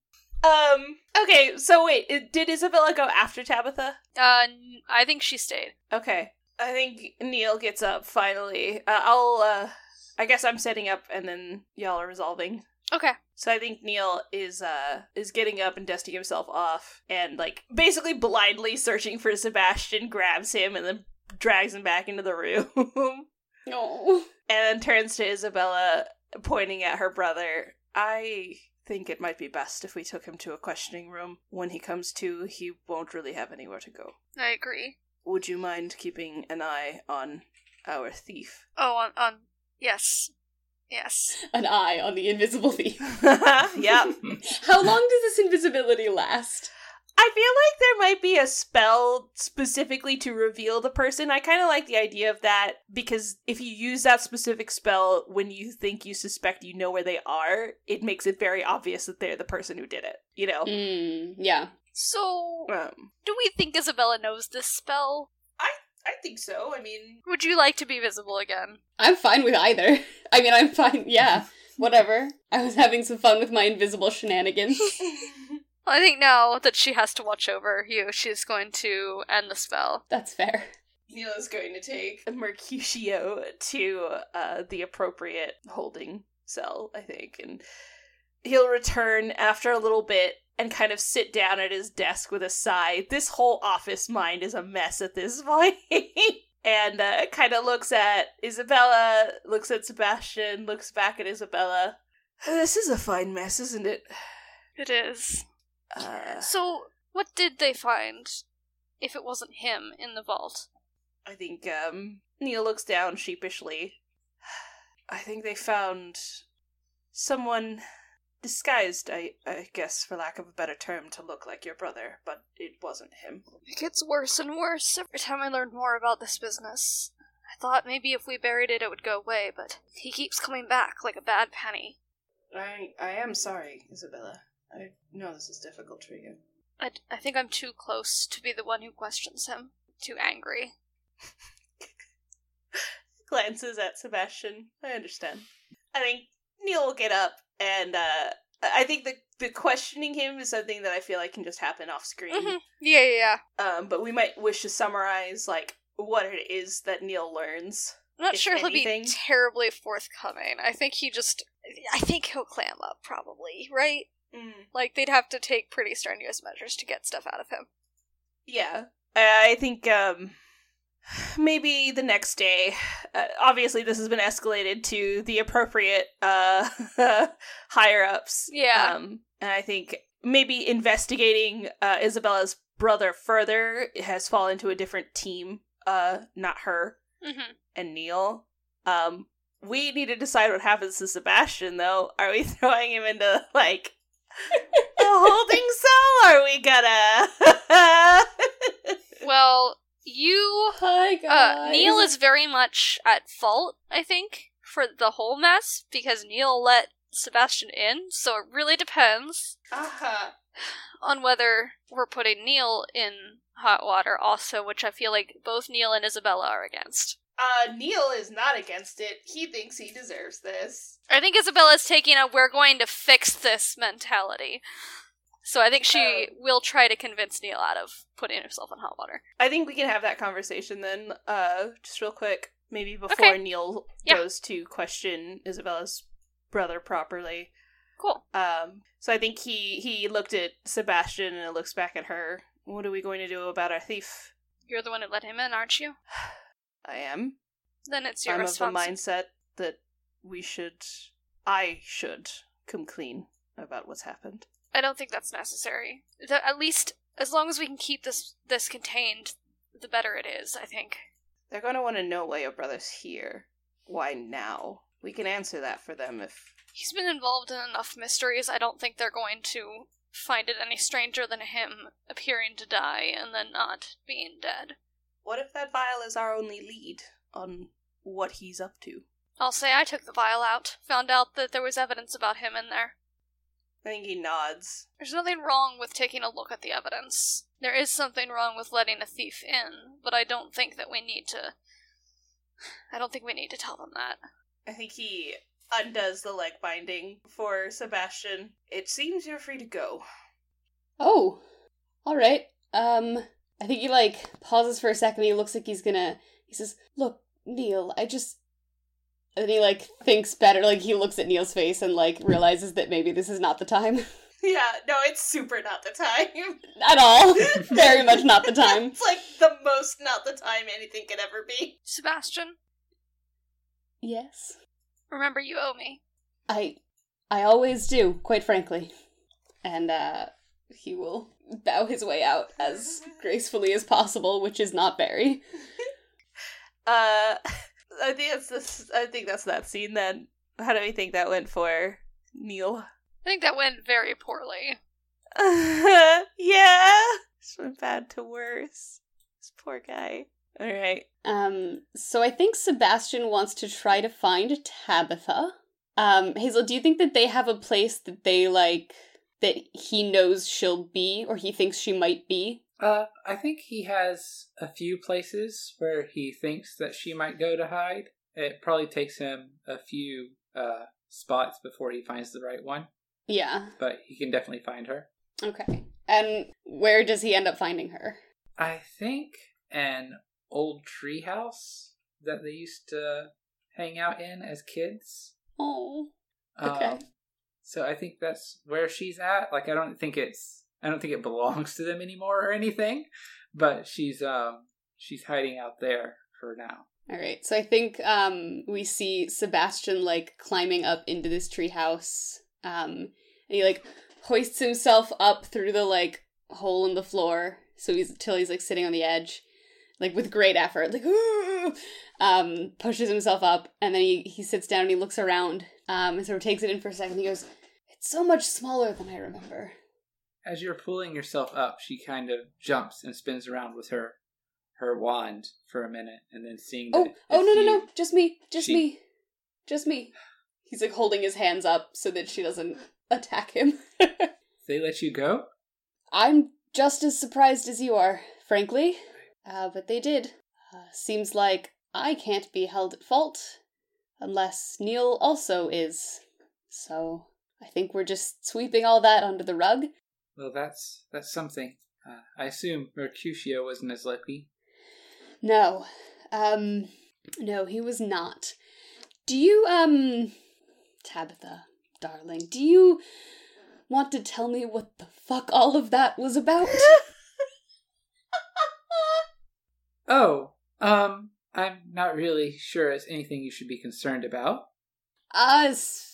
Um, okay, so wait, did Isabella go after Tabitha? Uh, n- I think she stayed. Okay. I think Neil gets up finally. Uh, I'll. uh I guess I'm setting up, and then y'all are resolving. Okay. So I think Neil is uh is getting up and dusting himself off, and like basically blindly searching for Sebastian, grabs him, and then drags him back into the room. <laughs> No. and then turns to Isabella, pointing at her brother. I think it might be best if we took him to a questioning room. When he comes to, he won't really have anywhere to go. I agree. Would you mind keeping an eye on our thief? Oh, on on yes, yes. <laughs> An eye on the invisible thief. <laughs> yep. How long does this invisibility last? I feel like there might be a spell specifically to reveal the person. I kind of like the idea of that because if you use that specific spell when you think you suspect you know where they are, it makes it very obvious that they're the person who did it. You know? Mm, yeah. So, Um, do we think Isabella knows this spell? I think so. I mean, Would you like to be visible again? I'm fine with either. <laughs> I mean, I'm fine. Yeah, <laughs> whatever. I was having some fun with my invisible shenanigans. <laughs> I think now that she has to watch over you, she's going to end the spell. That's fair. Neil is going to take Mercutio to uh, the appropriate holding cell, I think, and he'll return after a little bit and kind of sit down at his desk with a sigh. This whole office mind is a mess at this <laughs> point. and uh, kind of looks at Isabella, looks at Sebastian, looks back at Isabella. <sighs> This is a fine mess, isn't it? <sighs> It is. Uh, So, what did they find if it wasn't him in the vault? I think um Neil looks down sheepishly. I think they found someone disguised, I I guess for lack of a better term, to look like your brother, but it wasn't him. It gets worse and worse every time I learn more about this business. I thought maybe if we buried it, it would go away, but he keeps coming back like a bad penny. I I am sorry, Isabella. I know this is difficult for you. I, I think I'm too close to be the one who questions him. Too angry. <laughs> Glances at Sebastian. I understand. I think Neil will get up and uh I think the the questioning him is something that I feel like can just happen off screen. Mhm. Yeah, yeah, yeah. Um, but we might wish to summarize like what it is that Neil learns. I'm not sure he'll be terribly forthcoming. I think he just. I think he'll clam up, probably, right? Mm. Like, they'd have to take pretty strenuous measures to get stuff out of him. Yeah, I think um maybe the next day. Uh, obviously, this has been escalated to the appropriate uh <laughs> higher ups. Yeah. Um, and I think maybe investigating uh, Isabella's brother further has fallen to a different team. Uh, not her Mm-hmm. and Neil. Um, we need to decide what happens to Sebastian, though. Are we <laughs> throwing him into like a holding cell? Are we gonna? <laughs> Well, you. Hi, Uh, Neil is very much at fault, I think, for the whole mess, because Neil let Sebastian in, so it really depends uh-huh. on whether we're putting Neil in hot water, also, which I feel like both Neil and Isabella are against. Uh, Neil is not against it. He thinks he deserves this. I think Isabella's taking a we're going to fix this mentality. So I think she will try to convince Neil out of putting herself in hot water. I think we can have that conversation then. Uh, just real quick, maybe before Okay. Neil Yeah. goes to question Isabella's brother properly. Cool. Um, so I think he he looked at Sebastian and looks back at her. What are we going to do about our thief? You're the one who let him in, aren't you? <sighs> I am. Then it's your I'm of the mindset that we should, I should, come clean about what's happened. I don't think that's necessary. The, at least as long as we can keep this this contained, the better it is. I think. They're going to want to know why your brother's here. Why now? We can answer that for them if. He's been involved in enough mysteries. I don't think they're going to find it any stranger than him appearing to die and then not being dead. What if that vial is our only lead on what he's up to? I'll say I took the vial out. Found out that there was evidence about him in there. I think he nods. There's nothing wrong with taking a look at the evidence. There is something wrong with letting a thief in, but I don't think that we need to. I don't think we need to tell them that. I think he undoes the leg binding for Sebastian. It seems you're free to go. Oh, all right. Um, I think he like pauses for a second. He looks like he's gonna He says, Look, Neil, I just. And he, like, thinks better. Like, he looks at Neil's face and, like, realizes that maybe this is not the time. <laughs> Yeah, no, it's super not the time. <laughs> At all. <laughs> Very much not the time. it's like the most not the time anything could ever be. Sebastian, Yes. remember you owe me. I I always do, quite frankly. And uh he will bow his way out as gracefully as possible, which is not very. Uh, I think that's this. I think that's that scene. Then, how do we think that went for Neil? I think that went very poorly. <laughs> yeah, just went bad to worse. This poor guy. All right. Um so I think Sebastian wants to try to find Tabitha. Um Hazel, do you think that they have a place that they like that he knows she'll be or he thinks she might be? Uh, I think he has a few places where he thinks that she might go to hide. It probably takes him a few uh, spots before he finds the right one, Yeah. but he can definitely find her. Okay. And where does he end up finding her? I think an old treehouse that they used to hang out in as kids. Oh. Okay. Um, so I think that's where she's at. Like I don't think it's I don't think it belongs to them anymore or anything, but she's um she's hiding out there for now. All right. So I think um we see Sebastian like climbing up into this treehouse. Um and he like hoists himself up through the like hole in the floor so he's till he's like sitting on the edge like with great effort like um pushes himself up and then he he sits down and he looks around um and sort of takes it in for a second he goes it's so much smaller than i remember As you're pulling yourself up, she kind of jumps and spins around with her her wand for a minute, and then seeing that oh oh no no you- no just me just She- me just me he's like holding his hands up so that she doesn't attack him <laughs> they let you go. I'm just as surprised as you are, frankly. Uh, but they did. Uh, seems like I can't be held at fault, unless Neil also is. So I think we're just sweeping all that under the rug. Well, that's that's something. Uh, I assume Mercutio wasn't as lucky. No, um, no, he was not. Do you, um, Tabitha, darling, do you want to tell me what the fuck all of that was about? <laughs> Oh, um, I'm not really sure it's anything you should be concerned about. Uh, s- hmm,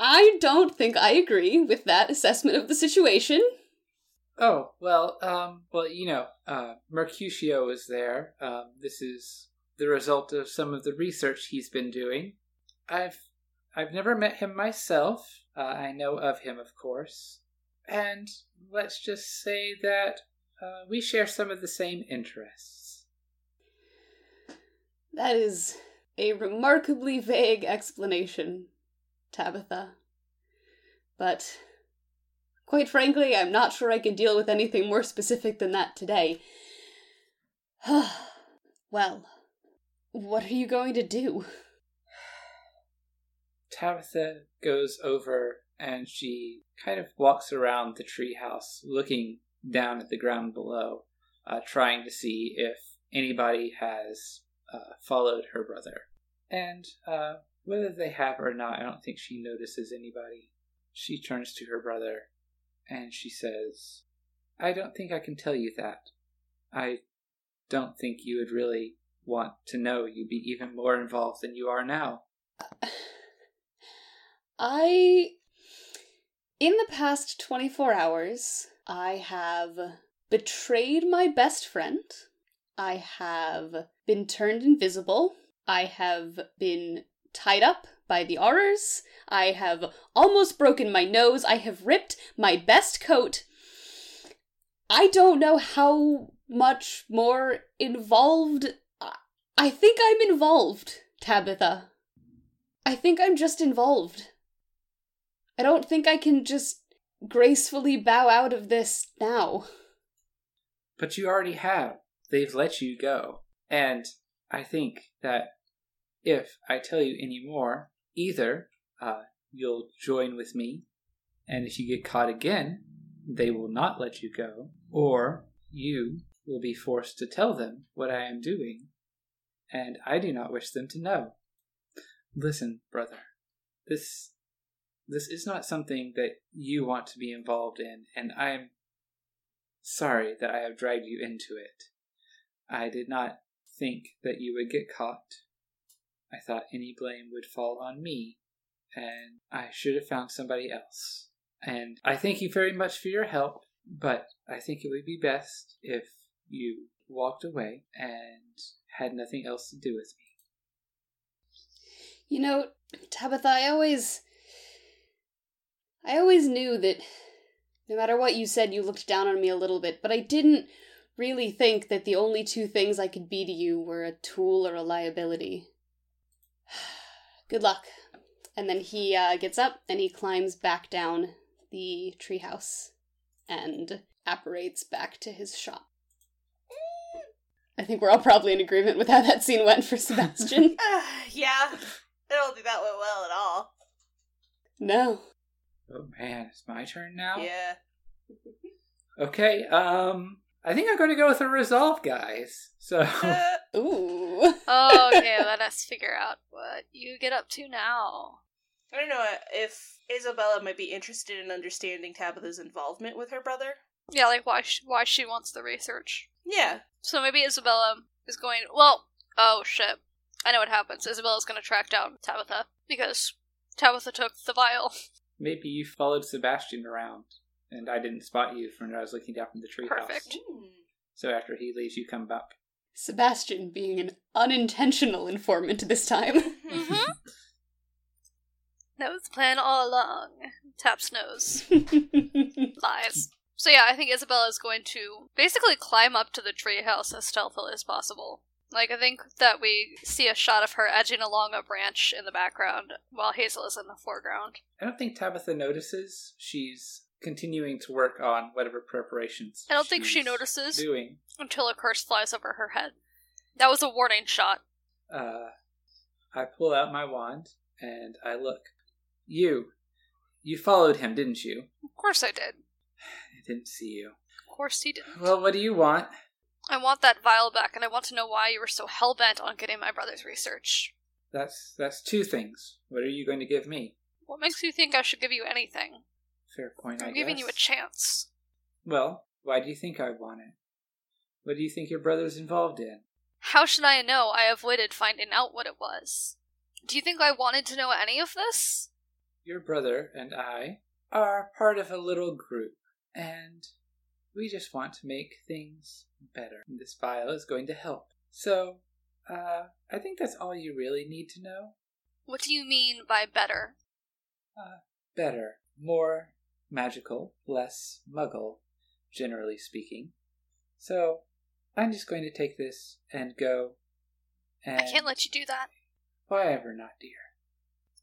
I don't think I agree with that assessment of the situation. Oh, well, um, well, you know, uh, Mercutio is there. Um, this is the result of some of the research he's been doing. I've, I've never met him myself. Uh, I know of him, of course. And let's just say that uh, we share some of the same interests. That is a remarkably vague explanation, Tabitha. But quite frankly, I'm not sure I can deal with anything more specific than that today. <sighs> well, what are you going to do? Tabitha goes over and she kind of walks around the treehouse, looking down at the ground below, uh, trying to see if anybody has uh, followed her brother. And uh, whether they have or not, I don't think she notices anybody. She turns to her brother and she says, I don't think I can tell you that. I don't think you would really want to know. You'd be even more involved than you are now. <sighs> I. In the past 24 hours, I have betrayed my best friend. I have been turned invisible. I have been tied up by the Aurors. I have almost broken my nose. I have ripped my best coat. I don't know how much more involved. I think I'm involved, Tabitha. I think I'm just involved. I don't think I can just gracefully bow out of this now. But you already have. They've let you go. And I think that if I tell you any more, either uh, you'll join with me, and if you get caught again, they will not let you go, or you will be forced to tell them what I am doing, and I do not wish them to know. Listen, brother, this this is not something that you want to be involved in, and I am sorry that I have dragged you into it. I did not think that you would get caught. I thought any blame would fall on me, and I should have found somebody else. And I thank you very much for your help, but I think it would be best if you walked away and had nothing else to do with me. You know, Tabitha, I always. I always knew that no matter what you said, you looked down on me a little bit, but I didn't really think that the only two things I could be to you were a tool or a liability. <sighs> Good luck. And then he uh, gets up and he climbs back down the treehouse and apparates back to his shop. I think we're all probably in agreement with how that scene went for Sebastian. <laughs> Uh, yeah, I don't think that went well at all. no. Oh man, it's my turn now? Yeah. Okay, um I think I'm gonna go with a resolve, guys. So Uh, <laughs> Ooh. okay, <laughs> let us figure out what you get up to now. I don't know if Isabella might be interested in understanding Tabitha's involvement with her brother. Yeah, like why she, why she wants the research. Yeah. So maybe Isabella is going. Well, oh shit, I know what happens. Isabella's going to track down Tabitha because Tabitha took the vial. <laughs> maybe you followed Sebastian around and I didn't spot you from when I was looking down from the treehouse. Perfect. So after he leaves, you come back. Sebastian being an unintentional informant this time. <laughs> Mm-hmm. That was the plan all along. Taps nose. <laughs> Lies. So yeah, I think Isabella is going to basically climb up to the treehouse as stealthily as possible. Like I think that we see a shot of her edging along a branch in the background while Hazel is in the foreground. I don't think Tabitha notices. She's continuing to work on whatever preparations. I don't think she notices Doing. until a curse flies over her head. That was a warning shot. Uh, I pull out my wand and I look. You, you followed him, didn't you? Of course I did. I didn't see you. Of course he didn't. Well, what do you want? I want that vial back, and I want to know why you were so hell bent on getting my brother's research. That's that's two things. What are you going to give me? What makes you think I should give you anything? Fair point. I I'm giving guess. you a chance. Well, why do you think I want it? What do you think your brother's involved in? How should I know I avoided finding out what it was? Do you think I wanted to know any of this? Your brother and I are part of a little group, and we just want to make things better. And this file is going to help. So, uh, I think that's all you really need to know. What do you mean by better? Uh, better, more magical, less muggle, generally speaking. So, I'm just going to take this and go. And I can't let you do that. Why ever not, dear?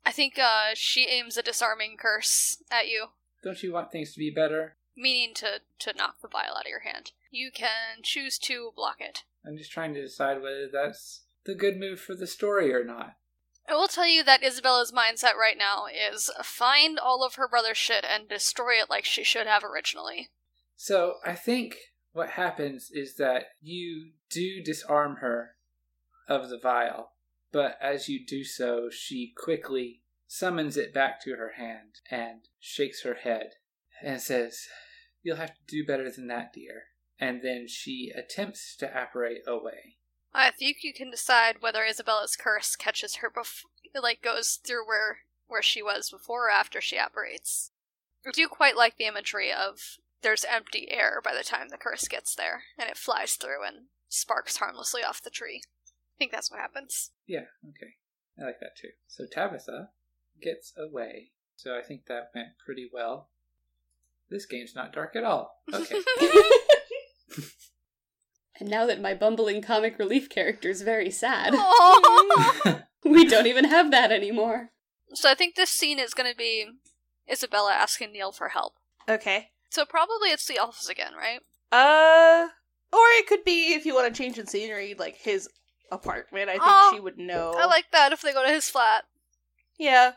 I think uh, she aims a disarming curse at you, Don't you want things to be better? meaning to, to knock the vial out of your hand. You can choose to block it. I'm just trying to decide whether that's the good move for the story or not. I will tell you that Isabella's mindset right now is find all of her brother's shit and destroy it like she should have originally. So I think what happens is that you do disarm her of the vial, but as you do so, she quickly summons it back to her hand and shakes her head and says, You'll have to do better than that, dear. And then she attempts to apparate away. I think you can decide whether Isabella's curse catches her before, like goes through where where she was before or after she apparates. I do quite like the imagery of there's empty air by the time the curse gets there, and it flies through and sparks harmlessly off the tree. I think that's what happens. Yeah, okay. I like that too. So Tabitha gets away. So I think that went pretty well. This game's not dark at all. Okay. <laughs> and now that my bumbling comic relief character is very sad, <laughs> we don't even have that anymore. so I think this scene is going to be Isabella asking Neil for help. Okay. So probably it's the elves again, right? Uh, or it could be if you want to change the scenery, like his apartment. I think Oh, she would know. I like that if they go to his flat. Yeah.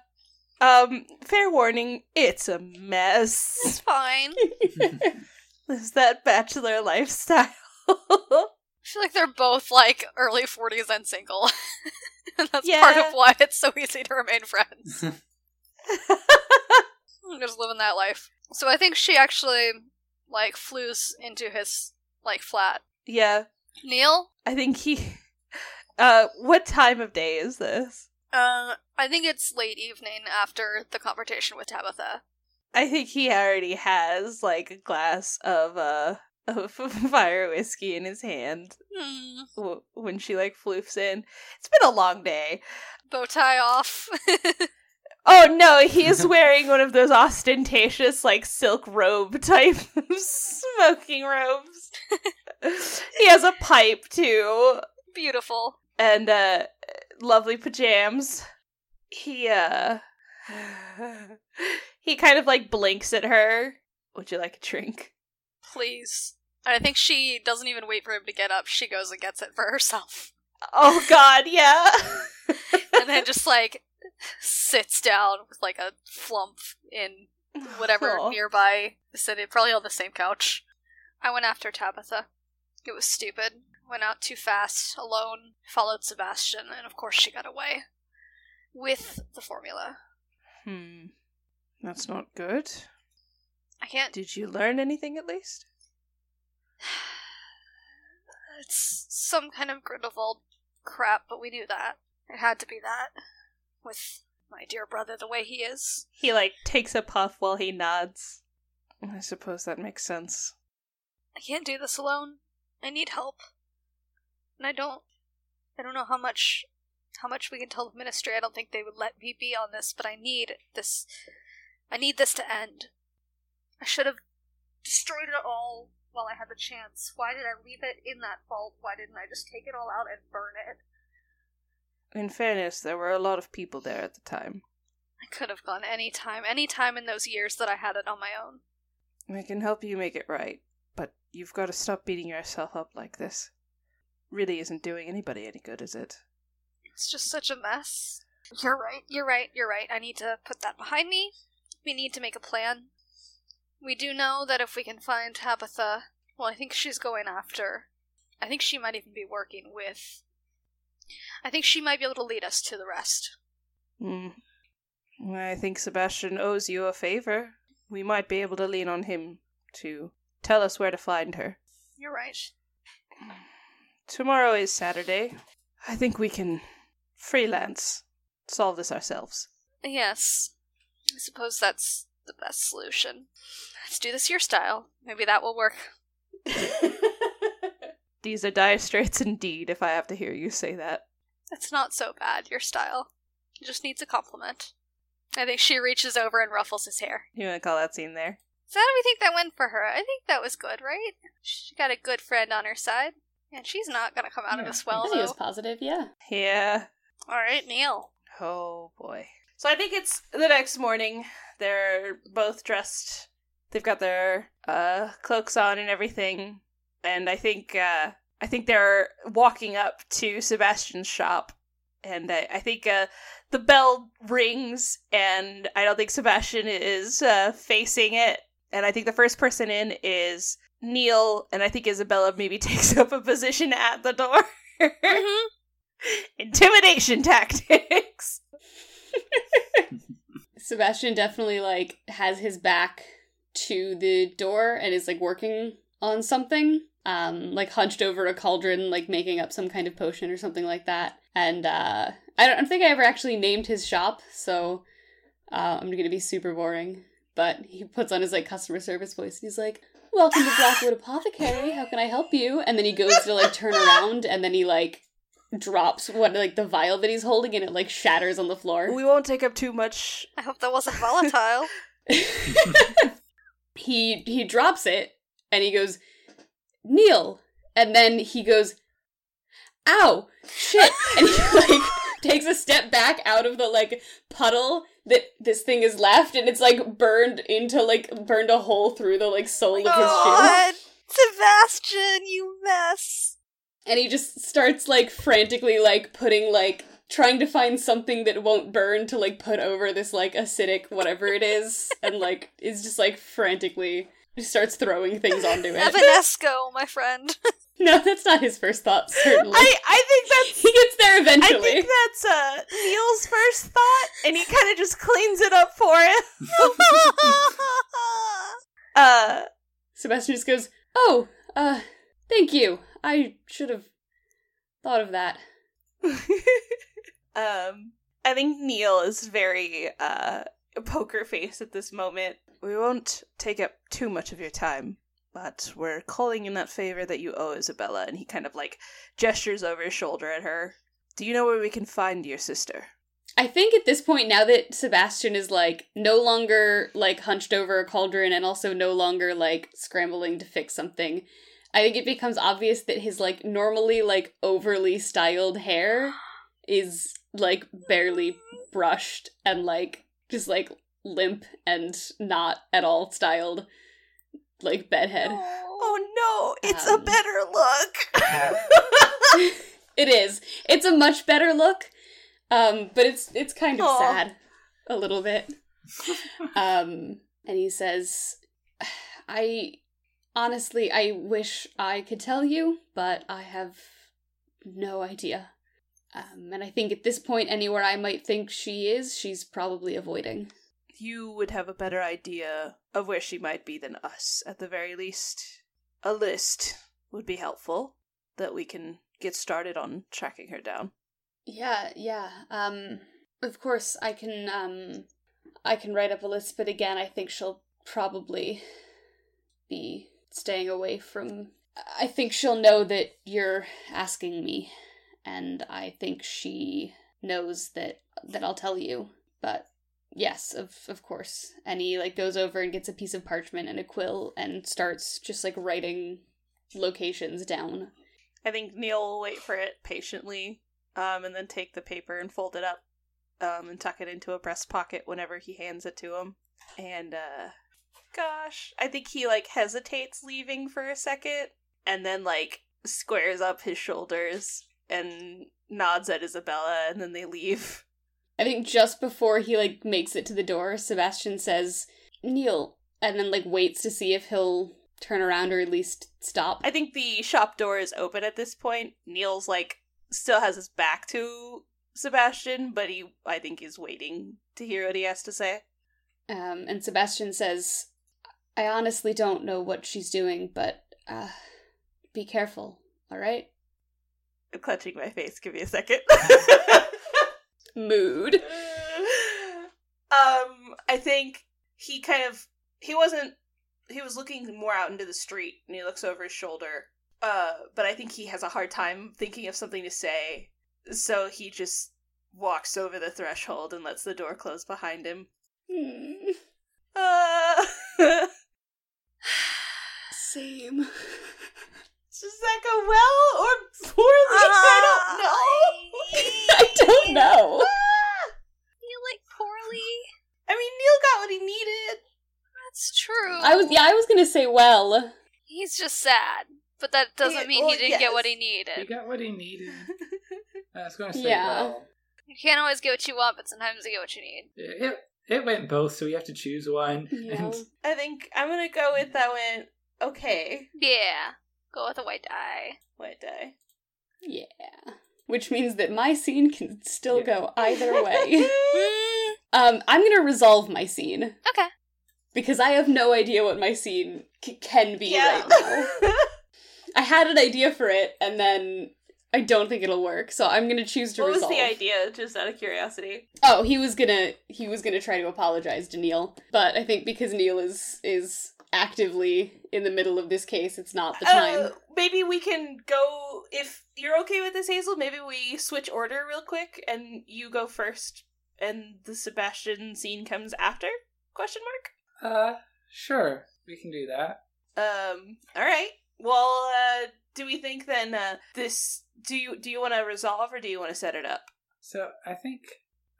Um, fair warning, it's a mess. It's fine. <laughs> Is that bachelor lifestyle? Feel like they're both like early 40s and single. <laughs> and that's part of why it's so easy to remain friends. <laughs> <laughs> I'm just living that life. So I think she actually like floos into his like flat. Yeah. Neil, I think he. Uh, what time of day is this? uh, I think it's late evening after the confrontation with Tabitha. I think he already has like a glass of uh of <laughs> fire whiskey in his hand w- when she like floofs in. It's been a long day. Bow tie off. <laughs> Oh no, he is wearing one of those ostentatious like silk robe <laughs> type smoking robes. he has a pipe too Beautiful. and uh lovely pajamas. He uh <sighs> he kind of like blinks at her. Would you like a drink? Please. And I think she doesn't even wait for him to get up. She goes and gets it for herself. Oh god, yeah. and then just like sits down with like a flump in whatever Aw. nearby vicinity, probably on the same couch. I went after Tabitha. It was stupid. Went out too fast, alone, followed Sebastian, and of course she got away. With the formula. Hmm. That's not good. I can't. Did you learn anything at least? <sighs> It's some kind of Grindelwald crap, but we knew that. It had to be that. With my dear brother the way he is. He like takes a puff while he nods. I suppose that makes sense. I can't do this alone. I need help. And I don't I don't know how much how much we can tell the ministry. I don't think they would let me be on this, but I need this I need this to end. I should have destroyed it all while I had the chance. Why did I leave it in that vault? Why didn't I just take it all out and burn it? In fairness, there were a lot of people there at the time. I could have gone any time, any time in those years that I had it on my own. I can help you make it right, but you've got to stop beating yourself up like this. Really isn't doing anybody any good, is it? It's just such a mess. You're right, you're right, you're right. I need to put that behind me. We need to make a plan. We do know that if we can find Tabitha, well, I think she's going after. I think she might even be working with. I think she might be able to lead us to the rest. Hmm. I think Sebastian owes you a favor. We might be able to lean on him to tell us where to find her. You're right. Tomorrow is Saturday. I think we can freelance solve this ourselves. Yes. I suppose that's the best solution. Let's do this your style. Maybe that will work. <laughs> These are dire straits indeed, if I have to hear you say that. It's not so bad, your style. It just needs a compliment. I think she reaches over and ruffles his hair. You want to call that scene there? So how do we think that went for her? I think that was good, right? She got a good friend on her side. And she's not gonna come out of this well, I think was positive, yeah. Yeah. Alright, Neil. Oh boy. So I think it's the next morning. They're both dressed. They've got their uh cloaks on and everything. And I think uh I think they're walking up to Sebastian's shop. And I, I think uh the bell rings and I don't think Sebastian is uh facing it. And I think the first person in is Neil and I think Isabella maybe <laughs> takes up a position at the door. <laughs> Intimidation tactics. <laughs> Sebastian definitely like has his back to the door and is like working on something. Um, like hunched over a cauldron, like making up some kind of potion or something like that. And uh I don't think I ever actually named his shop, so uh, I'm gonna be super boring. But he puts on his like customer service voice and he's like, Welcome to Blackwood Apothecary, how can I help you? And then he goes to like turn around and then he like drops what like the vial that he's holding and it like shatters on the floor. We won't take up too much. I hope that wasn't volatile. <laughs> he he drops it and he goes Neil and then he goes ow shit and he <laughs> like takes a step back out of the like puddle that this thing is left and it's like burned into like burned a hole through the like sole of his oh shoe God, Sebastian, you mess. And he just starts like frantically like putting like trying to find something that won't burn to like put over this like acidic whatever it is <laughs> and like is just like frantically Just starts throwing things onto it. Evanesco, my friend. <laughs> no, that's not his first thought. Certainly, I, I think that's <laughs> he gets there eventually. I think that's uh, Neil's first thought, and he kind of just cleans it up for him. uh, Sebastian just goes, "Oh, uh, thank you. I should have thought of that." <laughs> um, I think Neil is very uh poker face at this moment. We won't take up too much of your time, but we're calling in that favor that you owe Isabella, and he kind of like gestures over his shoulder at her. Do you know where we can find your sister? I think at this point, now that Sebastian is like no longer like hunched over a cauldron and also no longer like scrambling to fix something, I think it becomes obvious that his like normally like overly styled hair is like barely brushed and like just like limp and not at all styled like bedhead. Oh no, it's Um, a better look. <laughs> it is. It's a much better look. Um, but it's it's kind of Aw. sad a little bit. <laughs> um, and he says, "I honestly, I wish I could tell you, but I have no idea. Um, and I think at this point, anywhere I might think she is, she's probably avoiding. you would have a better idea of where she might be than us, at the very least. A list would be helpful that we can get started on tracking her down. Yeah, yeah. Um, of course, I can. Um, I can write up a list, but again, I think she'll probably be staying away from. I think she'll know that you're asking me, and I think she knows that that I'll tell you. But yes, of of course. And he like goes over and gets a piece of parchment and a quill and starts just like writing locations down. I think Neil will wait for it patiently, um, and then take the paper and fold it up, um, and tuck it into a breast pocket whenever he hands it to him. And uh, gosh, I think he like hesitates leaving for a second, and then like squares up his shoulders and nods at Isabella, and then they leave. I think just before he like makes it to the door, Sebastian says, "Neil," and then like waits to see if he'll turn around or at least stop. I think the shop door is open at this point. Neil's like still has his back to Sebastian, but he I think is waiting to hear what he has to say. Um, and Sebastian says, "I honestly don't know what she's doing, but uh, be careful, all right." I'm clutching my face. Give me a second. <laughs> Mood. <laughs> um, I think he kind of he wasn't he was looking more out into the street and he looks over his shoulder. Uh, but I think he has a hard time thinking of something to say, so he just walks over the threshold and lets the door close behind him. Uh, <laughs> Same. Does that go well or poorly? I don't ah, know. <laughs> I don't know. Ah! You like poorly? I mean, Neil got what he needed. That's true. I was yeah, I was gonna say well. He's just sad, but that doesn't Yeah, mean well, he didn't get what he yes. He needed. got what he needed. <laughs> I was going to say, Yeah. well, You can't always get what you want, but sometimes you get what you need. it, it went both, so we have to choose one. Yeah. And I think I'm gonna go with that one. Okay, Yeah. Go with a white die. white die. Yeah. Which means that my scene can still Yeah. go either <laughs> way. Um, I'm gonna resolve my scene okay. because I have no idea what my scene c- can be Yeah. right now. I had an idea for it, and then I don't think it'll work. So I'm gonna choose to what was resolve. the idea? Just out of curiosity. Oh, he was gonna he was gonna try to apologize to Neil, but I think because Neil is is actively in the middle of this case, it's not the time. Uh, maybe we can go if you're okay with this, Hazel. Maybe we switch order real quick, and you go first, and the Sebastian scene comes after? Question mark. uh, sure, we can do that. Um. All right. Well, uh, do we think then uh, this? Do you do you want to resolve or do you want to set it up? So I think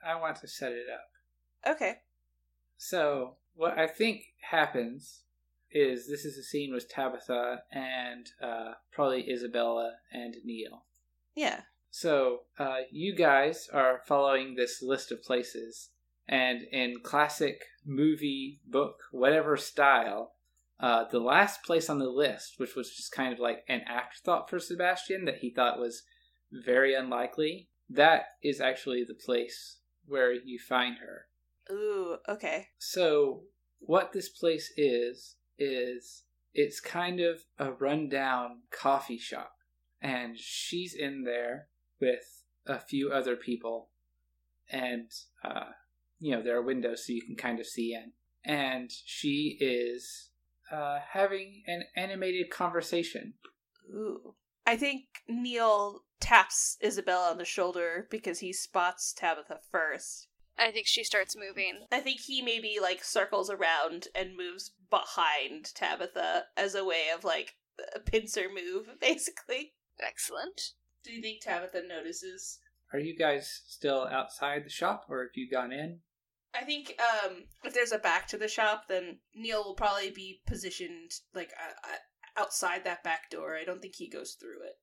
I want to set it up. Okay. So what I think happens is this is a scene with Tabitha and uh, probably Isabella and Neil. Yeah. So uh, you guys are following this list of places, and in classic movie, book, whatever style, Uh, the last place on the list, which was just kind of like an afterthought for Sebastian that he thought was very unlikely, that is actually the place where you find her. Ooh, okay. So, what this place is, is it's kind of a rundown coffee shop. And she's in there with a few other people. And, uh, you know, there are windows so you can kind of see in. And she is uh, having an animated conversation. Ooh. I think Neil taps Isabella on the shoulder because he spots Tabitha first. I think she starts moving. I think he maybe like circles around and moves behind Tabitha as a way of like a pincer move, <laughs> basically. Excellent. Do you think Tabitha notices? Are you guys still outside the shop or have you gone in? I think um, if there's a back to the shop, then Neil will probably be positioned like uh, uh, outside that back door. I don't think he goes through it.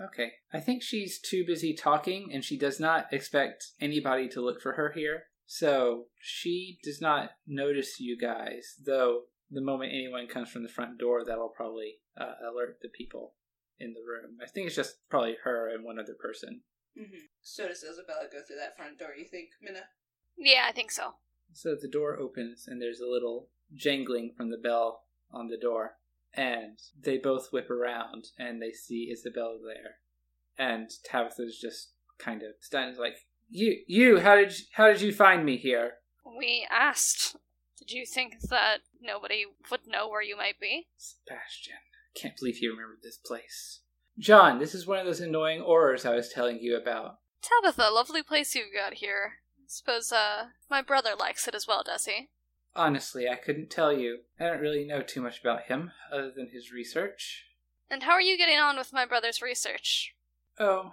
Okay. I think she's too busy talking and she does not expect anybody to look for her here. So she does not notice you guys, though the moment anyone comes from the front door, that'll probably uh, alert the people in the room. I think it's just probably her and one other person. Mm-hmm. So does Isabella go through that front door, you think, Minna? Yeah, I think so. So the door opens and there's a little jangling from the bell on the door. And they both whip around and they see Isabella there. And Tabitha's just kind of stunned, like, "You, you! How did you, how did you find me here?" We asked. Did you think that nobody would know where you might be? Sebastian, can't believe you remembered this place. John, this is one of those annoying Aurors I was telling you about. Tabitha, lovely place you've got here. Suppose, uh, my brother likes it as well, does he? Honestly, I couldn't tell you. I don't really know too much about him, other than his research. And how are you getting on with my brother's research? Oh,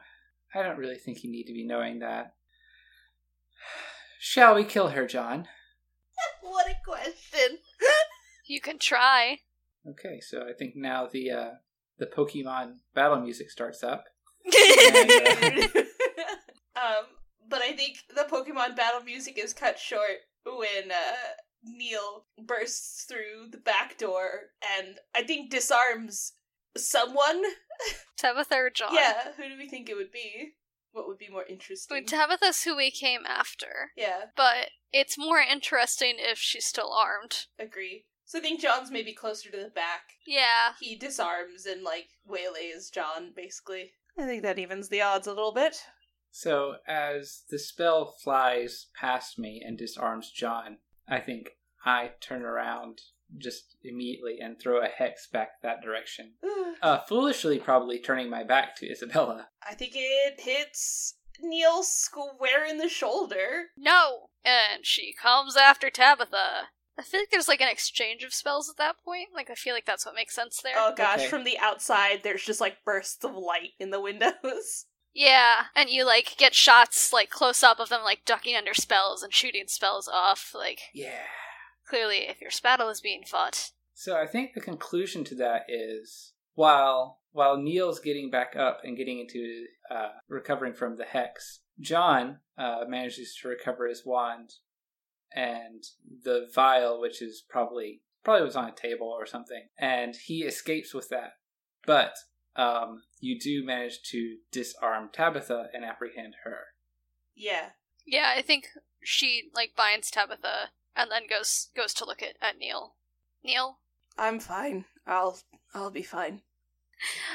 I don't really think you need to be knowing that. Shall we kill her, John? <laughs> what a question. <laughs> you can try. Okay, so I think now the uh, the Pokemon battle music starts up. and, <laughs> uh, um, but I think the Pokemon battle music is cut short when uh, Neil bursts through the back door and I think disarms someone. <laughs> Tabitha or John? Yeah, who do we think it would be? What would be more interesting? Well, Tabitha's who we came after. Yeah. But it's more interesting if she's still armed. Agree. So I think John's maybe closer to the back. Yeah. He disarms and like waylays John, basically. I think that evens the odds a little bit. So as the spell flies past me and disarms John, I think I turn around just immediately and throw a hex back that direction. <sighs> uh, foolishly, probably turning my back to Isabella. I think it hits Neil square in the shoulder. No! And she comes after Tabitha. I feel like there's like an exchange of spells at that point. Like I feel like that's what makes sense there. Oh gosh, Okay. from the outside there's just like bursts of light in the windows. <laughs> Yeah, and you like get shots like close up of them like ducking under spells and shooting spells off. Like Yeah. clearly, if your battle is being fought, So I think the conclusion to that is while while Neil's getting back up and getting into uh, recovering from the hex, John uh, manages to recover his wand and the vial, which is probably probably was on a table or something, and he escapes with that. But um, you do manage to disarm Tabitha and apprehend her. Yeah. yeah, I think she like binds Tabitha and then goes goes to look at, at Neil. Neil, I'm fine. I'll I'll be fine.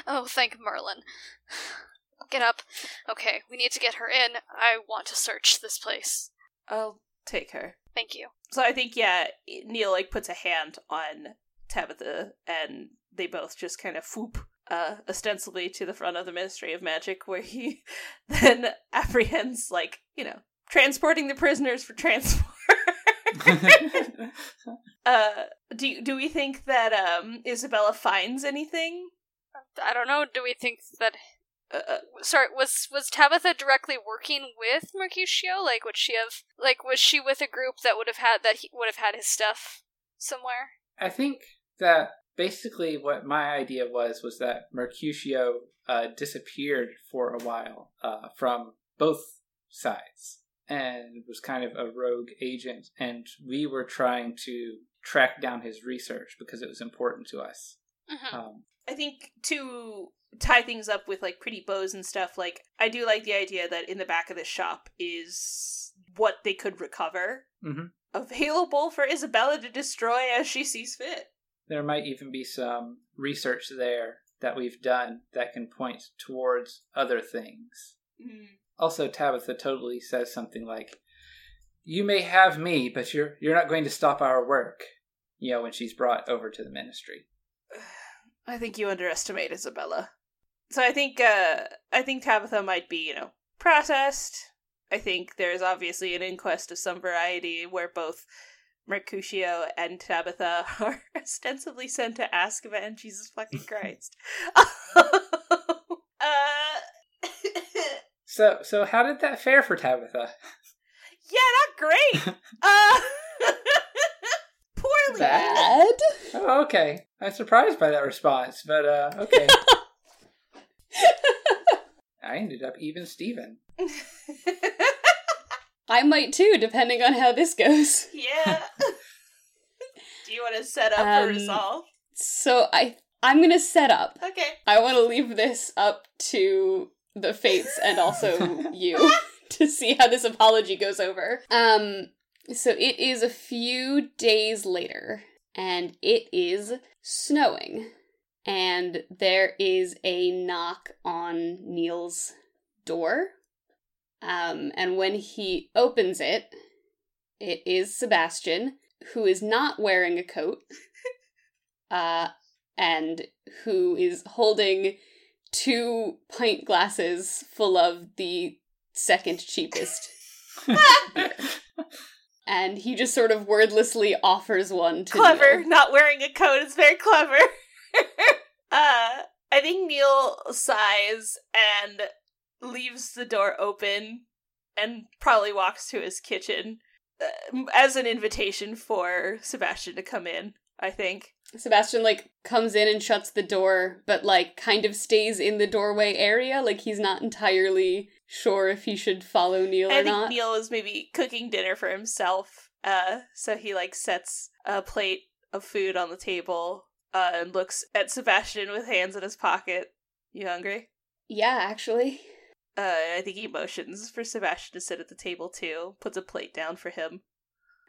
oh thank Merlin. <sighs> Get up. Okay, we need to get her in. I want to search this place. I'll take her. Thank you. So I think yeah, Neil like puts a hand on Tabitha and they both just kind of whoop uh ostensibly to the front of the Ministry of Magic where he <laughs> then apprehends like, you know, transporting the prisoners for transport. <laughs> uh do do we think that um Isabella finds anything? I don't know. Do we think that? Uh, uh, Sorry, was was Tabitha directly working with Mercutio? Like, would she have like was she with a group that would have had that he would have had his stuff somewhere? I think that basically what my idea was was that Mercutio uh, disappeared for a while uh, from both sides, and was kind of a rogue agent, and we were trying to track down his research because it was important to us. Mhm. Um, I think to tie things up with like pretty bows and stuff, like I do like the idea that in the back of the shop is what they could recover mhm. available for Isabella to destroy as she sees fit. There might even be some research there that we've done that can point towards other things. Also, Tabitha totally says something like, "You may have me, but you're you're not going to stop our work." You know, when she's brought over to the ministry. <sighs> I think you underestimate Isabella. So I think uh I think Tabitha might be, you know, processed. I think there's obviously an inquest of some variety where both Mercutio and Tabitha <laughs> are ostensibly sent to ask Azkaban. Jesus fucking Christ. uh <laughs> So, so how did that fare for Tabitha? yeah, not great. <laughs> uh poorly. Bad. Oh, okay. I'm surprised by that response, but uh, okay. I ended up even Steven. I might too, depending on how this goes. <laughs> Yeah. <laughs> Do you want to set up Um, resolve? So I I'm gonna set up. Okay. I want to leave this up to the fates and also <laughs> you to see how this apology goes over. Um so it is a few days later and it is snowing and there is a knock on Neil's door. Um and when he opens it, it is Sebastian who is not wearing a coat. <laughs> uh and who is holding two pint glasses full of the second cheapest beer. <laughs> And he just sort of wordlessly offers one to clever. Neil. Not wearing a coat is very clever. <laughs> uh, I think Neil sighs and leaves the door open and probably walks to his kitchen uh, as an invitation for Sebastian to come in. I think. Sebastian like comes in and shuts the door, but like kind of stays in the doorway area, like he's not entirely sure if he should follow Neil I or think not. Neil is maybe cooking dinner for himself. Uh, so he like sets a plate of food on the table uh, and looks at Sebastian with hands in his pocket. You hungry? Yeah, actually. Uh, I think he motions for Sebastian to sit at the table too. Puts a plate down for him.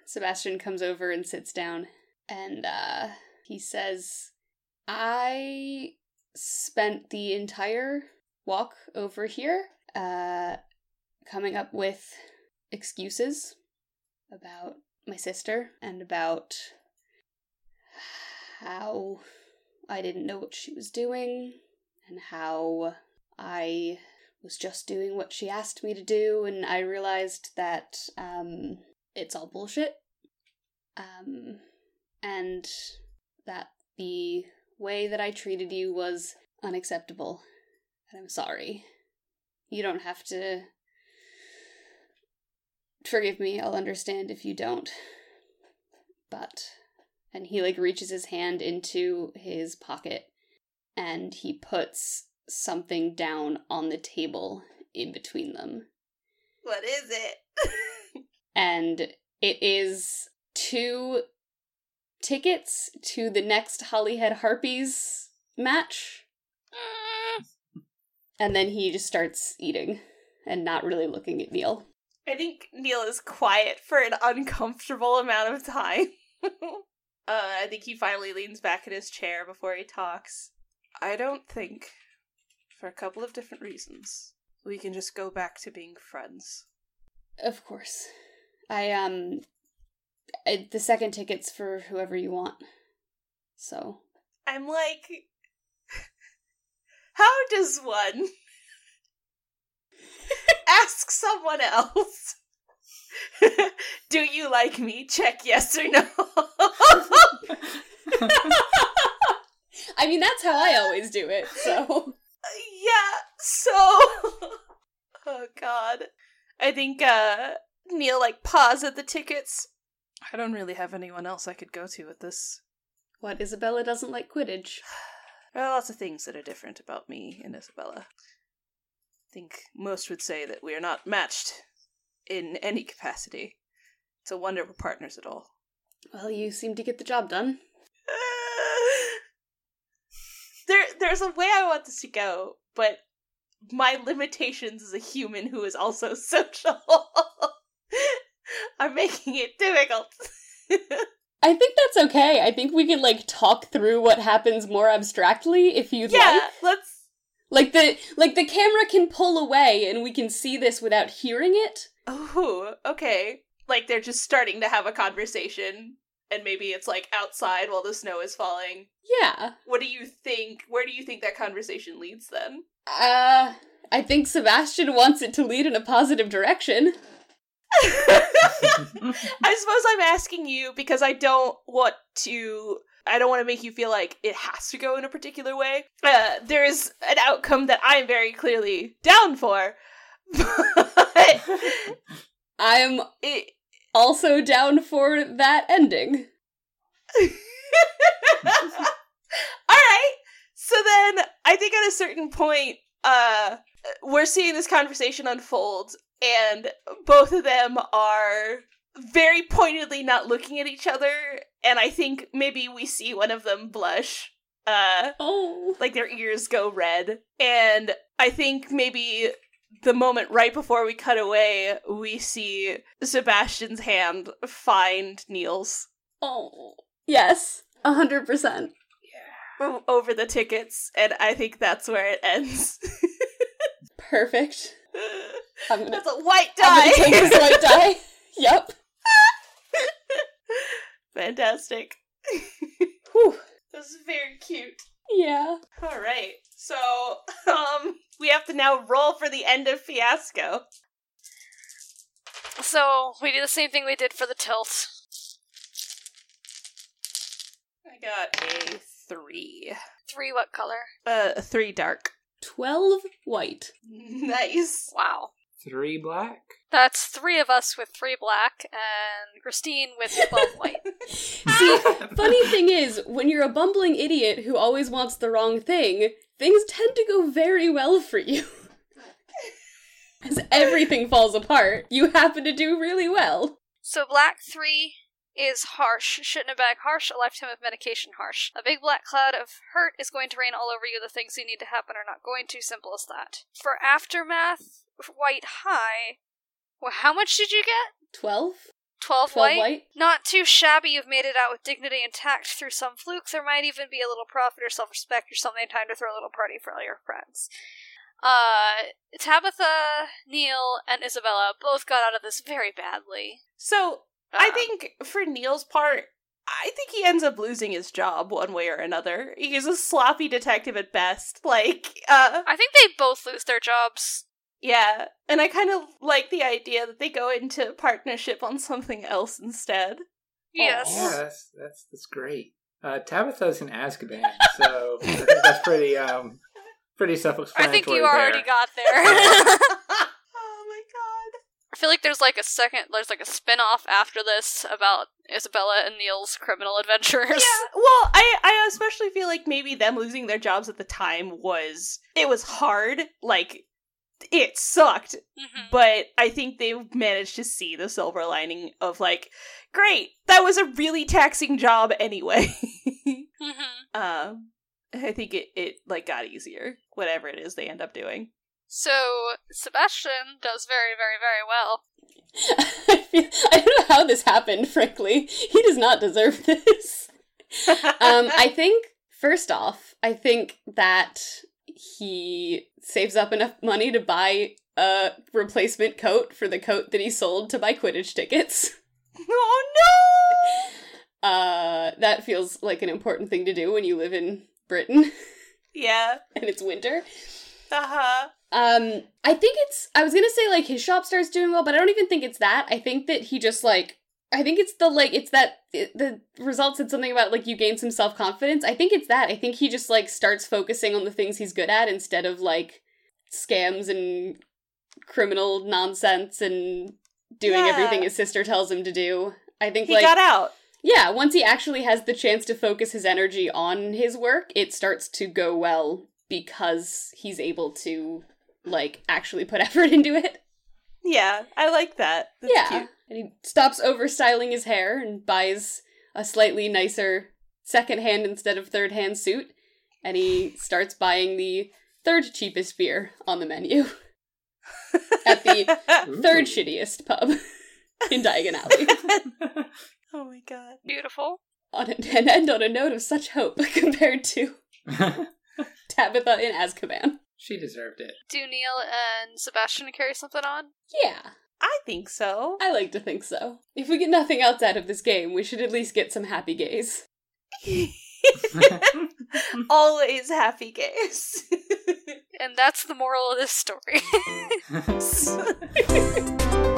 Sebastian comes over and sits down and uh he says, "I spent the entire walk over here uh coming up with excuses about my sister and about how I didn't know what she was doing and how I was just doing what she asked me to do and I realized that um it's all bullshit. Um and that the way that I treated you was unacceptable. And I'm sorry. You don't have to forgive me. I'll understand if you don't. But and he like reaches his hand into his pocket and he puts something down on the table in between them. What is it? and it is two tickets to the next Holyhead Harpies match. And then he just starts eating and not really looking at Neil. I think Neil is quiet for an uncomfortable amount of time. <laughs> uh, I think he finally leans back in his chair before he talks. I don't think, for a couple of different reasons, we can just go back to being friends. Of course. I, um. I, the second ticket's for whoever you want. So. I'm like, <laughs> how does one <laughs> ask someone else? <laughs> Do you like me? Check yes or no. I mean, that's how I always do it, so. Yeah, so. <laughs> oh, God. I think, uh, Neil, like, paws at the tickets. I don't really have anyone else I could go to with this. What, Isabella doesn't like Quidditch? <sighs> There are lots of things that are different about me and Isabella. I think most would say that we are not matched in any capacity. It's a wonder we're partners at all. Well, you seem to get the job done. There there's a way I want this to go, but my limitations as a human who is also <laughs> social are making it difficult. <laughs> I think that's okay. I think we can like talk through what happens more abstractly if you'd yeah, like. let's Like the like the camera can pull away and we can see this without hearing it. Oh, okay. Like they're just starting to have a conversation and maybe it's like outside while the snow is falling. Yeah. What do you think? Where do you think that conversation leads then? Uh I think Sebastian wants it to lead in a positive direction. <laughs> <laughs> I suppose I'm asking you because I don't want to. I don't want to make you feel like it has to go in a particular way. Uh, there is an outcome that I'm very clearly down for, <laughs> but I'm it, also down for that ending. <laughs> all right. So then, I think at a certain point, uh, we're seeing this conversation unfold, and both of them are very pointedly not looking at each other and i think maybe we see one of them blush uh oh like their ears go red and i think maybe the moment right before we cut away we see sebastian's hand find Neil's. Oh. Yes. A hundred percent. o- over the tickets and i think that's where it ends <laughs> Perfect. I'm gonna, that's a white I'm die gonna take this white die. <laughs> Yep. fantastic <laughs> Whew. this is very cute Yeah. All right. So, um, we have to now roll for the end of Fiasco. So we do the same thing we did for the tilt. I got a three. Three what color? Uh, three dark. Twelve white. <laughs> Nice. Wow. Three black. That's three of us with three black, and Christine with <laughs> twelve white. See, funny thing is, when you're a bumbling idiot who always wants the wrong thing, things tend to go very well for you. <laughs> As everything falls apart, you happen to do really well. So black three is harsh. Shouldn't have bag harsh. A lifetime of medication harsh. A big black cloud of hurt is going to rain all over you. The things you need to happen are not going to. Simple as that. For aftermath, white high. Well, how much did you get? Twelve? 12 Twelve white? white? Not too shabby. You've made it out with dignity intact through some fluke. There might even be a little profit or self respect or something. Time to throw a little party for all your friends. Uh, Tabitha, Neil, and Isabella both got out of this very badly. So, I Uh, think for Neil's part, I think he ends up losing his job one way or another. He's a sloppy detective at best. Like, uh, I think they both lose their jobs. Yeah. And I kind of like the idea that they go into partnership on something else instead. Yes. Yeah, that's that's that's great. Uh, Tabitha's in Azkaban, so I think that's pretty um pretty self-explanatory. I think you there. already got <laughs> there. oh my god. I feel like there's like a second, there's like a spin off after this about Isabella and Neil's criminal adventures. Yeah, well, I I especially feel like maybe them losing their jobs at the time was it was hard. Like it sucked, Mhm. but I think they've managed to see the silver lining of like, great, that was a really taxing job anyway. <laughs> Mhm. um, I think it it like got easier, whatever it is they end up doing. So Sebastian does very, very, very well. <laughs> I, I don't know how this happened, frankly. He does not deserve <laughs> this. um, I think, first off, I think that he saves up enough money to buy a replacement coat for the coat that he sold to buy Quidditch tickets. <laughs> oh no! Uh, that feels like an important thing to do when you live in Britain! Yeah. <laughs> and it's winter. Uh huh. Um, I think it's. I was gonna say like his shop starts doing well, but I don't even think it's that. I think that he just like. I think it's the like it's that it, the results said something about like you gain some self confidence. I think it's that. I think he just like starts focusing on the things he's good at instead of like scams and criminal nonsense and doing Yeah. everything his sister tells him to do. I think He like got out. yeah, once he actually has the chance to focus his energy on his work, it starts to go well because he's able to like actually put <laughs> effort into it. Yeah, I like that. That's yeah. cute. And he stops over styling his hair and buys a slightly nicer second hand instead of third hand suit. And he starts buying the third cheapest beer on the menu <laughs> at the third shittiest pub <laughs> in Diagon Alley. <laughs> Oh my god. Beautiful. on a, and end on a note of such hope compared to Tabitha in Azkaban. she deserved it. Do Neil and Sebastian carry something on? Yeah, I think so. I like to think so. If we get nothing else out of this game, we should at least get some happy gays. <laughs> <laughs> Always happy gays. And that's the moral of this story. <laughs>